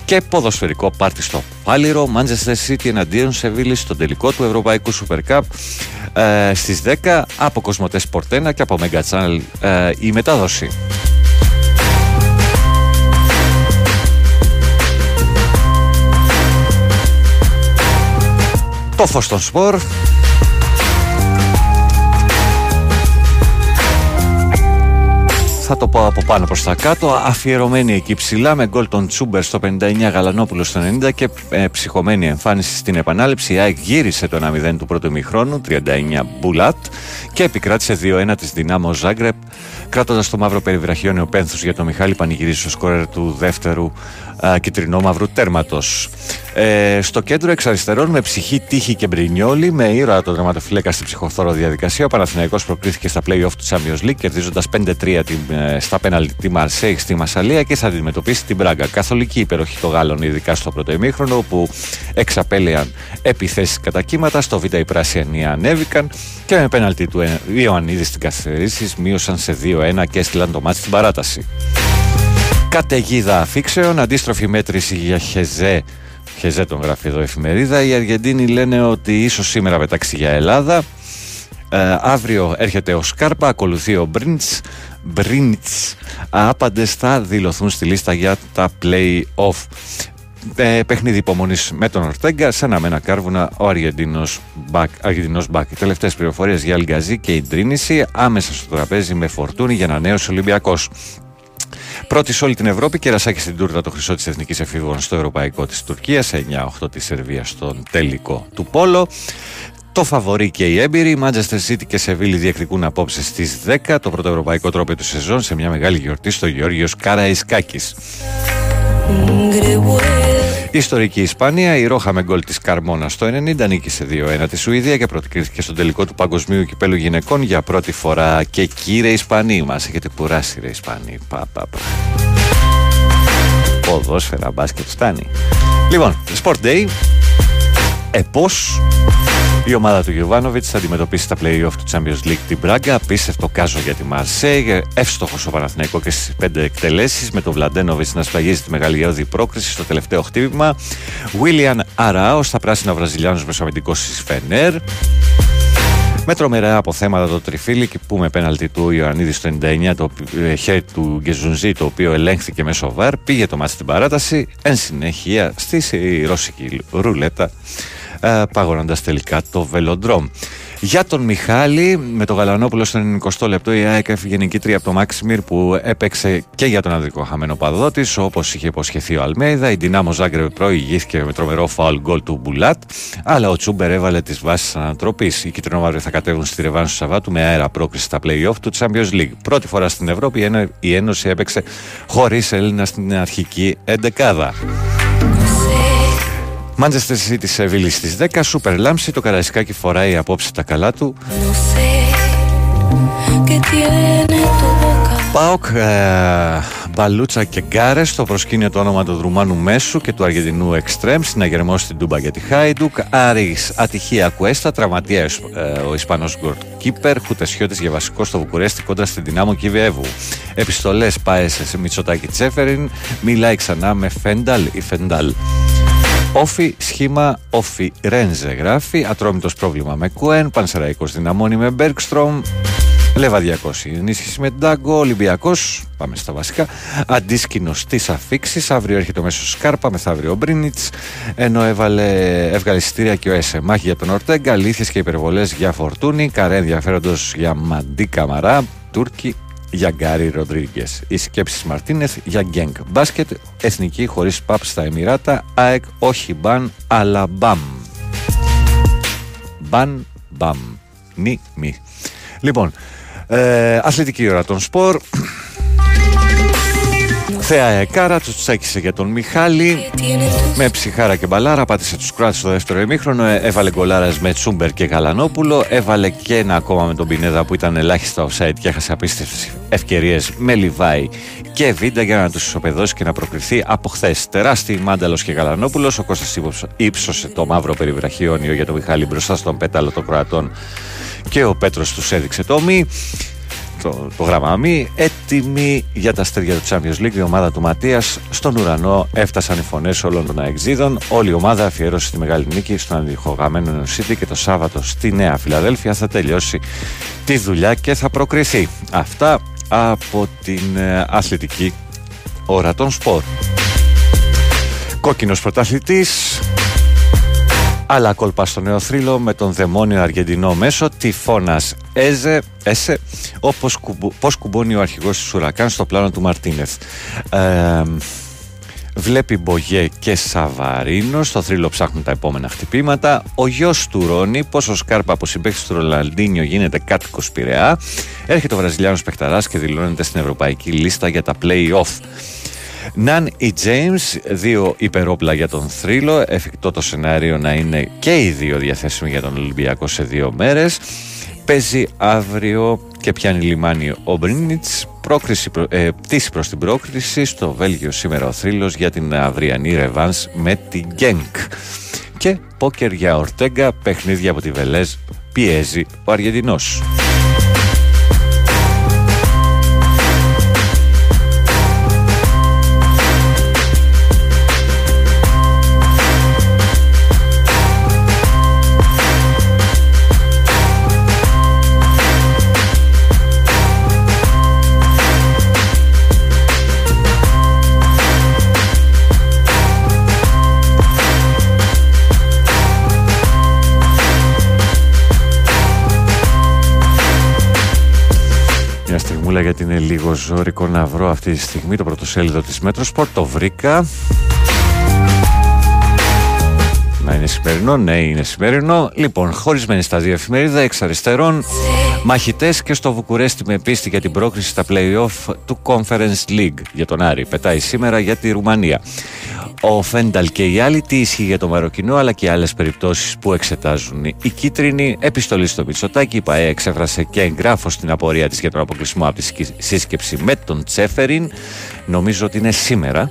Και ποδοσφαιρικό πάρτι στο Πάλιρο. Manchester City εναντίον Σεβίλης στον τελικό του Ευρωπαϊκού Super Cup ε, στις 10 από Κοσμοτές Πορτένα και από Mega Channel ε, η μετάδοση. Το φως των σπορ θα το πω από πάνω προς τα κάτω. Αφιερωμένη εκεί ψηλά με γκολ τον Τσούμπερ στο 59 Γαλανόπουλος στο 90 και ε, ψυχωμένη εμφάνιση στην επανάληψη. Η ΑΕΚ γύρισε το 1-0 του πρώτου ημιχρόνου 39 Μπουλάτ και επικράτησε 2-1 της Δυνάμω Ζάγκρεπ κράτοντας το μαύρο περιβραχιόνιο πένθους για τον Μιχάλη Πανηγυρίζη στο σκόρερ του δεύτερου κυτρινό-μαύρου τέρματος. Ε, στο κέντρο εξ αριστερών με ψυχή, τύχη και μπρινιόλι, με ήρωα τον δραματοφύλακα στην ψυχοθόρο διαδικασία, ο Παναθηναϊκός προκρίθηκε στα play-off του Champions League, κερδίζοντας 5-3 ε, στα πέναλτι τη Μαρσέη στη Μασαλία και θα αντιμετωπίσει την Μπράγκα. Καθολική υπεροχή των Γάλλων, ειδικά στο πρώτο ημίχρονο, όπου εξαπέλεαν επιθέσεις κατά κύματα. Στο Β' οι πράσινοι ανέβηκαν και με πέναλτι του Ιωαννίδης στην καθυστερήση μείωσαν σε 2-1 και έστειλαν το μάτι στην παράταση. Καταιγίδα αφήξεων, αντίστροφη μέτρηση για Χεζέ. Χεζέ τον γράφει εδώ εφημερίδα. Οι Αργεντίνοι λένε ότι ίσως σήμερα πετάξει για Ελλάδα. Ε, αύριο έρχεται ο Σκάρπα, ακολουθεί ο Μπριντς. Μπριντς. Άπαντες θα δηλωθούν στη λίστα για τα play-off. Ε, παιχνίδι υπομονής με τον Ορτέγκα, σαν αμένα κάρβουνα ο Αργεντινό Μπακ. Αργεντινός Μπακ. Τελευταίες πληροφορίες για Αλγκαζή και η Τρίνηση άμεσα στο τραπέζι με φορτούνη για να νέο Ολυμπιακός. Πρώτη σε όλη την Ευρώπη, κερασάκι στην τούρτα το χρυσό της Εθνικής Εφήβων στο Ευρωπαϊκό της Τουρκίας, 9-8 της Σερβίας στον τελικό του Πόλο. Το φαβορεί και η έμπειροι. Η Manchester City και Σεβίλη διεκδικούν απόψε στις 10 το πρώτο ευρωπαϊκό τρόπο του σεζόν σε μια μεγάλη γιορτή στο Γεώργιος Καραϊσκάκης. Η ιστορική Ισπανία, η Ρόχα με γκολ της Καρμόνα στο 90 νίκησε 2-1 τη Σουηδία και προκρίθηκε στον τελικό του Παγκοσμίου Κυπέλου Γυναικών για πρώτη φορά. Και κύριε Ισπανοί, μας έχετε κουράσει, ρε Ισπανοί. Πα, πα, πα. Ποδόσφαιρα, μπάσκετ, φτάνει. Λοιπόν, Sport Day. Επός Η ομάδα του Γιωβάνοβιτς θα αντιμετωπίσει τα playoff του Champions League την Μπράγκα. Απίστευτο κάζο για τη Μαρσέη. Εύστοχο ο Παναθηναϊκός και στις πέντε εκτελέσεις. Με τον Βλαντένοβιτς να σφραγίζει τη μεγαλειώδη πρόκριση στο τελευταίο χτύπημα. Βίλιαν Αράο στα πράσινα Βραζιλιάνος μεσοαμυντικός της Φενέρ. Με τρομερά αποθέματα το τριφύλι και που με πέναλτι του Ιωαννίδης στο 99 το ε, χέρι του Γκεζουνζή το οποίο ελέγχθηκε μέσω βαρ πήγε το μάτι στην παράταση εν συνέχεια στη ρώσικη ρουλέτα ε, παγωνώντας τελικά το βελοντρόμ. Για τον Μιχάλη, με τον Γαλανόπουλο στο 90 λεπτό, η ΑΕΚ έφυγε νικήτρια από το Μάξιμιρ που έπαιξε και για τον αδικό χαμένο παδό τη, όπως είχε υποσχεθεί ο Αλμέιδα. Η Δυνάμο Ζάγκρεπ προηγήθηκε με τρομερό φάουλ γκολ του Μπουλάτ, αλλά ο Τσούμπερ έβαλε τις βάσεις ανατροπής. Οι Κιτρινόμαυροι θα κατέβουν στη Ρεβάνου του Σαββάτου με αέρα πρόκριση στα playoff του Champions League. Πρώτη φορά στην Ευρώπη η Ένωση έπαιξε χωρίς Έλληνα στην αρχική εντεκάδα. Manchester City σε Βίλη στις 10, Super Λάμψη, το Καραϊσκάκι φοράει απόψε τα καλά του. Πάοκ, ε, Μπαλούτσα και Γκάρες στο προσκήνιο το όνομα του Ρουμάνου Μέσου και του Αργεντινού Εκστρέμ συναγερμό στην Τούμπα για τη Χάιντουκ. Άρης ατυχία Κουέστα, τραυματία ε, ο Ισπανός Γκορκίπερ, Χουτεσιώτη για βασικό στο Βουκουρέστι κόντρα στην Δυνάμο Κιβιέβου. Επιστολές πάει σε Μητσοτάκη Τσέφεριν, μιλάει ξανά με Φένταλ ή Φεντάλ. Όφι σχήμα Όφι Ρένζε γράφει. Ατρόμητος πρόβλημα με Κουέν. Πανσεραϊκός δυναμώνει με Μπέρκστρομ. Λεβαδιακός ενίσχυση με Ντάγκο. Ολυμπιακός. Πάμε στα βασικά. Αντίσκηνος της αφήξης. Αύριο έρχεται ο μέσος Σκάρπα. Μεθαύριο Μπρίνιτς. Ενώ έβαλε, έβγαλε εισιτήρια και ο ΕΣΕ. Μάχη για τον Ορτέγκα. Αλήθειε και υπερβολές για Φορτούνη. Καρέ ενδιαφέροντος για Μαντί Καμαρά. Τούρκοι για Γκάρι Ροντρίγκες. Οι σκέψεις Μαρτίνεθ για Γκένγκ. Μπάσκετ, εθνική χωρίς παπ στα Εμμυράτα. ΑΕΚ, όχι μπαν, αλλά μπαμ. Μπαν, μπαμ. Νι, μη. Λοιπόν, ε, αθλητική ώρα των σπορ. Θέα Εκάρα, τους τσάκισε για τον Μιχάλη. Με ψυχάρα και μπαλάρα, πάτησε τους κράτους στο δεύτερο ημίχρονο. Ε, έβαλε γκολάρα με Τσούμπερ και Γαλανόπουλο. Έβαλε και ένα ακόμα με τον Πινέδα που ήταν ελάχιστα offside και έχασε απίστευτες ευκαιρίες με Λιβάη και Βίντα για να τους ισοπεδώσει και να προκριθεί από χθες. Τεράστιοι Μάνταλος και Γαλανόπουλος. Ο Κώστας ύψωσε το μαύρο περιβραχιόνιο για τον Μιχάλη μπροστά στον πέταλο των Κροατών και ο Πέτρος τους έδειξε το μη το, το γράμμα μη. Έτοιμη για τα αστέρια του Champions League, η ομάδα του Ματίας. Στον ουρανό έφτασαν οι φωνές όλων των αεξίδων. Όλη η ομάδα αφιέρωσε τη μεγάλη νίκη στον αντιχογαμένο City και το Σάββατο στη Νέα Φιλαδέλφια θα τελειώσει τη δουλειά και θα προκριθεί. Αυτά από την ε, αθλητική ώρα των σπορ. Κόκκινος πρωταθλητής Άλλα κόλπα στο νέο θρύλο με τον δαιμόνιο Αργεντινό μέσο, τυφώνας Έζε, Έσε, όπως πώς κουμπώνει ο αρχηγός του Σουρακάν στο πλάνο του Μαρτίνεθ. Ε, βλέπει Μπογέ και Σαβαρίνο. Στο θρύλο ψάχνουν τα επόμενα χτυπήματα. Ο γιος του Ρόνι, πόσο σκάρπα από συμπαίκτη του Ρολαντίνιο γίνεται κάτοικος Πειραιά. Έρχεται ο Βραζιλιάνος Πεχταρά και δηλώνεται στην ευρωπαϊκή λίστα για τα play-off. Ναν ή James, δύο υπερόπλα για τον θρύλο. Εφικτό το σενάριο να είναι και οι δύο διαθέσιμοι για τον Ολυμπιακό σε δύο μέρες. Παίζει αύριο και πιάνει λιμάνι ο Μπρίνιτς. Πρόκριση, ε, πτήση προς την πρόκριση στο Βέλγιο σήμερα ο θρύλος για την αυριανή ρεβάνς με την Γκένκ. Και πόκερ για Ορτέγκα, παιχνίδια από τη Βελέζ πιέζει ο Αργεντινός. Γιατί είναι λίγο ζώρικο να βρω αυτή τη στιγμή το πρωτοσέλιδο της Μέτροσπορ. Το βρήκα. Να είναι σημερινό, ναι είναι σημερινό. Λοιπόν, χωρισμένη στα δύο εφημερίδα, εξ αριστερών, μαχητές και στο Βουκουρέστι με πίστη για την πρόκριση στα play-off του Conference League για τον Άρη. Πετάει σήμερα για τη Ρουμανία ο Φένταλ και οι άλλοι, τι ισχύει για το Μαροκινό, αλλά και άλλες περιπτώσεις που εξετάζουν. Η κίτρινη επιστολή στο Μητσοτάκι, η ΠαΕ εξέφρασε και εγγράφο στην απορία της για τον αποκλεισμό από τη σύσκεψη με τον Τσέφεριν. Νομίζω ότι είναι σήμερα.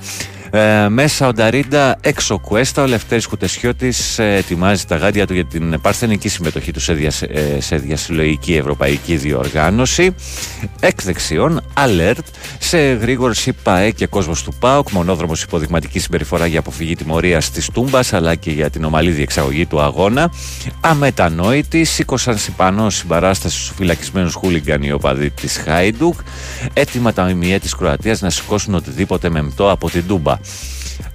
Ε, μέσα ο Νταρίντα, έξω Κουέστα, ο Λευτέρης Κουτεσιώτης ε, ετοιμάζει τα γάντια του για την παρθενική συμμετοχή του σε, δια, ε, σε διασυλλογική ευρωπαϊκή διοργάνωση. Εκ δεξιών, alert, σε γρήγορο ΠΑΕ και κόσμος του ΠΑΟΚ, μονόδρομος υποδειγματική συμπεριφορά για αποφυγή τιμωρίας της Τούμπας αλλά και για την ομαλή διεξαγωγή του αγώνα. Αμετανόητη, σήκωσαν συμπανό συμπαράσταση στους φυλακισμένους χούλιγκαν οι οπαδοί της Χάιντουκ. Έτοιμα τα ΜΜΕ της Κροατίας να σηκώσουν οτιδήποτε μεμπτό από την Τούμπα.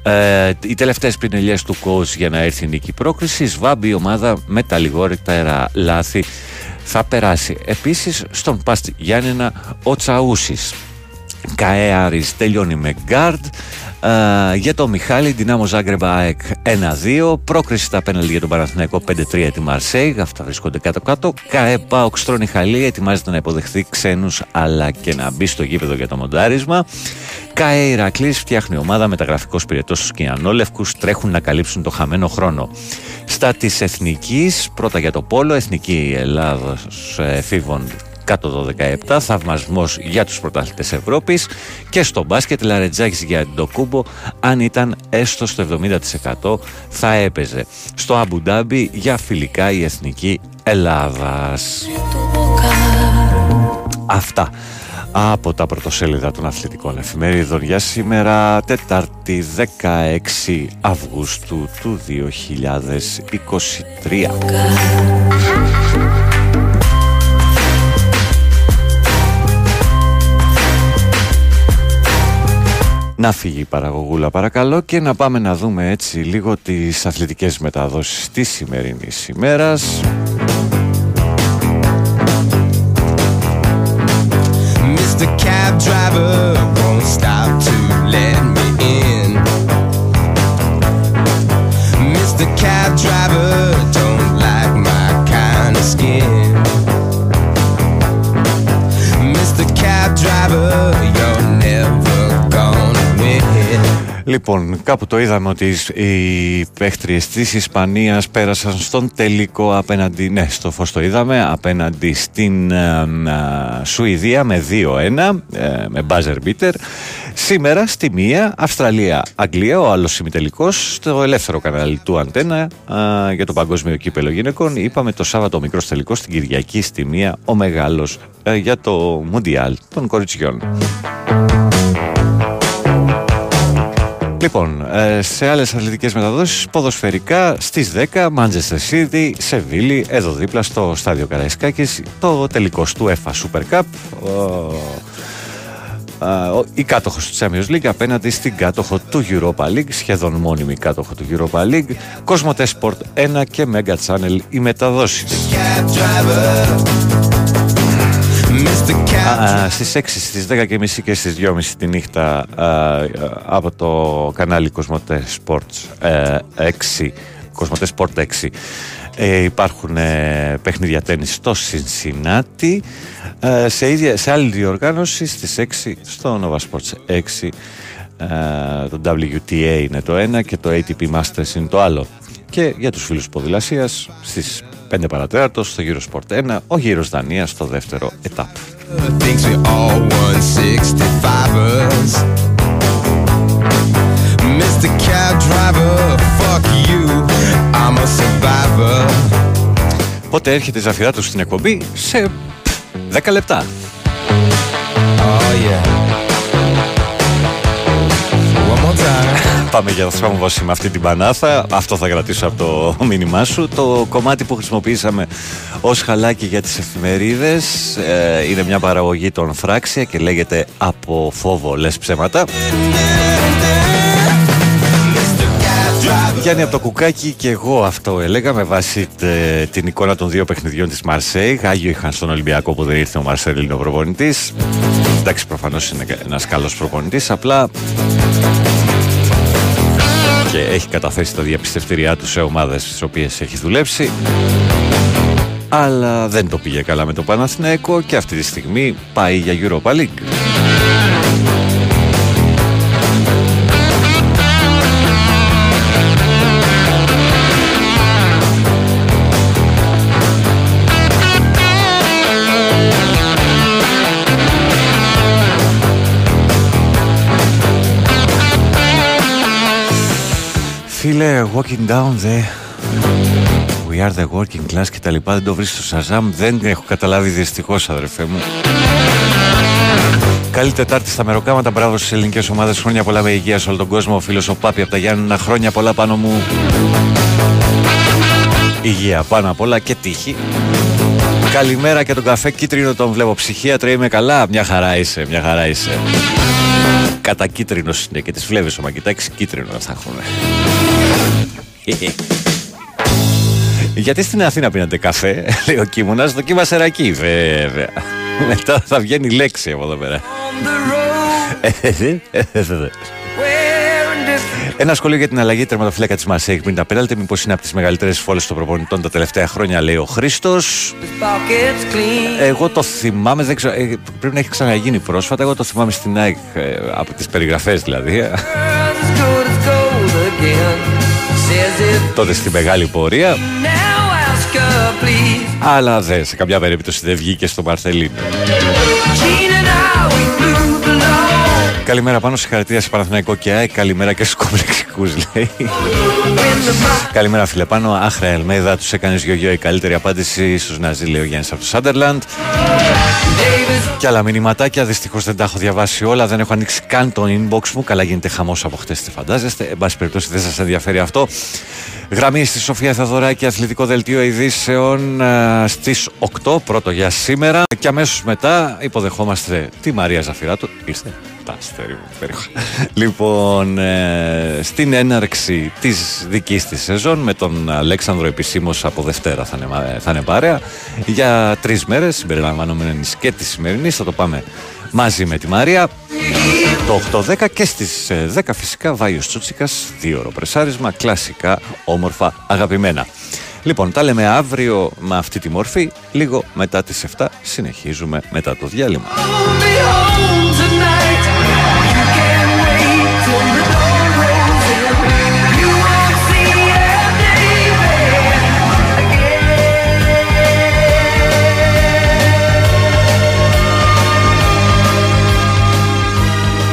Ε, οι τελευταίες πινελιές του ΚΟΣ για να έρθει η νίκη πρόκριση. Σβάμπει η ομάδα με τα λιγότερα λάθη θα περάσει. Επίσης στον Παστ Γιάννενα ο Τσαούσης. Καέαρης τελειώνει με γκάρντ για το Μιχάλη, Δυνάμο Ζάγκρεμπα ΑΕΚ 1-2. Πρόκριση στα πέναλτι για τον Παναθηναϊκό 5-3 τη Μαρσέη. Αυτά βρίσκονται κάτω-κάτω. ΚΑΕ Πάοξ Χαλή ετοιμάζεται να υποδεχθεί ξένους αλλά και να μπει στο γήπεδο για το μοντάρισμα. ΚΑΕ Ηρακλής φτιάχνει ομάδα μεταγραφικό πυρετό στους Κιανόλευκους. Τρέχουν να καλύψουν το χαμένο χρόνο. Στα της Εθνικής, πρώτα για το Πόλο, Εθνική Ελλάδα εφήβων κάτω το 17, θαυμασμός για τους πρωταθλητές Ευρώπης και στο μπάσκετ Λαρετζάκης για το κούμπο, αν ήταν έστω στο 70% θα έπαιζε. Στο Αμπουντάμπι για φιλικά η εθνική Ελλάδας. Αυτά από τα πρωτοσέλιδα των αθλητικών εφημερίδων για σήμερα Τετάρτη 16 Αυγούστου του 2023. Να φύγει η παραγωγούλα παρακαλώ και να πάμε να δούμε έτσι λίγο τις αθλητικές μεταδόσεις της σημερινής ημέρας. Mr. Cab driver won't stop to let me in. Mr. Cab driver don't like my kind of skin. Λοιπόν, κάπου το είδαμε ότι οι παίχτριες της Ισπανίας πέρασαν στον τελικό απέναντι, ναι, στο φως το είδαμε, απέναντι στην ε, ε, Σουηδία με 2-1, ε, με buzzer beater. Σήμερα στη μία, Αυστραλία-Αγγλία, ο άλλος ημιτελικός, στο ελεύθερο κανάλι του Αντένα για το Παγκόσμιο Κύπελο Γυναικών. Είπαμε το Σάββατο μικρός τελικός στην Κυριακή στη μία, ο μεγάλος για το Μουντιάλ των κοριτσιών. Λοιπόν, ε, σε άλλες αθλητικές μεταδόσεις, ποδοσφαιρικά στις 10, Manchester City, Σεβίλη, εδώ δίπλα στο στάδιο Καραϊσκάκης, το τελικός του ΕΦΑ Super Cup. η κάτοχος του Champions League απέναντι στην κάτοχο του Europa League, σχεδόν μόνιμη κάτοχο του Europa League, Cosmote Sport 1 και Mega Channel οι μεταδόσει. Στις 6, στις 10 και μισή και στις 2.30 τη νύχτα από το κανάλι Κοσμοτέ Sports 6 Κοσμοτέ Sport 6 ε, υπάρχουν ε, παιχνίδια τέννις στο Cincinnati ε, σε, ίδια, σε άλλη διοργάνωση στις 6 στο Nova Sports 6 ε, το WTA είναι το ένα και το ATP Masters είναι το άλλο και για τους φίλους ποδηλασίας στις 5 παρατέταρτο στο γύρο Sport 1, ο γύρος Δανίας στο δεύτερο ετάπ. Πότε έρχεται η Ζαφυρά του στην εκπομπή; Σε 10 λεπτά. Oh yeah. One more time. Πάμε για θρόμβωση με αυτή την πανάθα. Αυτό θα κρατήσω από το μήνυμά σου. Το κομμάτι που χρησιμοποιήσαμε ως χαλάκι για τις εφημερίδες ε, είναι μια παραγωγή των Φράξια και λέγεται «Από φόβο λες ψέματα». Γιάννη από το κουκάκι και εγώ αυτό έλεγα με βάση την εικόνα των δύο παιχνιδιών της Μαρσέη. Γάγιο είχαν στον Ολυμπιακό που δεν ήρθε ο Μαρσέλ ο προπονητής. Εντάξει προφανώς είναι ένας καλός προπονητής, απλά και έχει καταθέσει τα διαπιστευτήριά του σε ομάδες στις οποίες έχει δουλέψει αλλά δεν το πήγε καλά με το Παναθηναϊκό και αυτή τη στιγμή πάει για Europa League. Φίλε, walking down the... We are the working class και τα λοιπά δεν το βρεις στο Σαζάμ δεν έχω καταλάβει δυστυχώς αδερφέ μου Καλή Τετάρτη στα μεροκάματα. Μπράβο στις ελληνικές ομάδες. Χρόνια πολλά με υγεία σε όλο τον κόσμο. Ο φίλος ο Πάπη από τα Γιάννενα. Χρόνια πολλά πάνω μου. Υγεία πάνω απ' όλα και τύχη. Καλημέρα και τον καφέ κίτρινο τον βλέπω. Ψυχίατρο είμαι καλά. Μια χαρά είσαι, μια χαρά είσαι. Κατά κίτρινο είναι και τις βλέπει ο κοιτάξει κίτρινο θα έχουν. Γιατί στην Αθήνα πίνατε καφέ, λέει ο Κίμωνας, δοκίμασε ρακί, βέβαια. Μετά θα βγαίνει λέξη από εδώ πέρα. Ένα σχόλιο για την αλλαγή τερματοφύλακα της Μασέικ πριν τα πέναλτε. Μήπως είναι από τις μεγαλύτερες φόλες των προπονητών τα τελευταία χρόνια, λέει ο Χρήστος. Εγώ το θυμάμαι, δεν ξέρω, ε, πρέπει να έχει ξαναγίνει πρόσφατα. Εγώ το θυμάμαι στην ΑΕΚ ε, από τις περιγραφές δηλαδή. Τότε στη μεγάλη πορεία. Αλλά δεν, σε κάποια περίπτωση δεν βγήκε στο Μαρθελίνο. Καλημέρα πάνω, συγχαρητήρια σε Παναθηναϊκό και ΑΕΚ. Καλημέρα και στους κομπλεξικούς, λέει. Καλημέρα, φίλε πάνω. Άχρα Ελμέδα, τους έκανες γιο η καλύτερη απάντηση στους Ναζί, λέει ο Γιάννης από το Σάντερλαντ. Και άλλα μηνυματάκια, δυστυχώς δεν τα έχω διαβάσει όλα, δεν έχω ανοίξει καν το inbox μου. Καλά, γίνεται χαμός από χτες, τι φαντάζεστε. Εν πάση περιπτώσει, δεν σας ενδιαφέρει αυτό. Γραμμή στη Σοφία Θαδωράκη, αθλητικό δελτίο ειδήσεων στις 8, πρώτο για σήμερα. Και αμέσως μετά υποδεχόμαστε τη Μαρία Ζαφυράτου. Είστε. λοιπόν, ε, στην έναρξη της δικής της σεζόν με τον Αλέξανδρο επισήμως από Δευτέρα θα είναι, θα είναι παρέα για τρεις μέρες συμπεριλαμβανομένη και της σημερινής. Θα το πάμε μαζί με τη Μαρία. Το 8-10 και στις 10 ε, φυσικά Βάιος Τσούτσικας, δύο ώρο πρεσάρισμα, κλασικά, όμορφα, αγαπημένα. Λοιπόν, τα λέμε αύριο με αυτή τη μορφή, λίγο μετά τις 7 συνεχίζουμε μετά το διάλειμμα.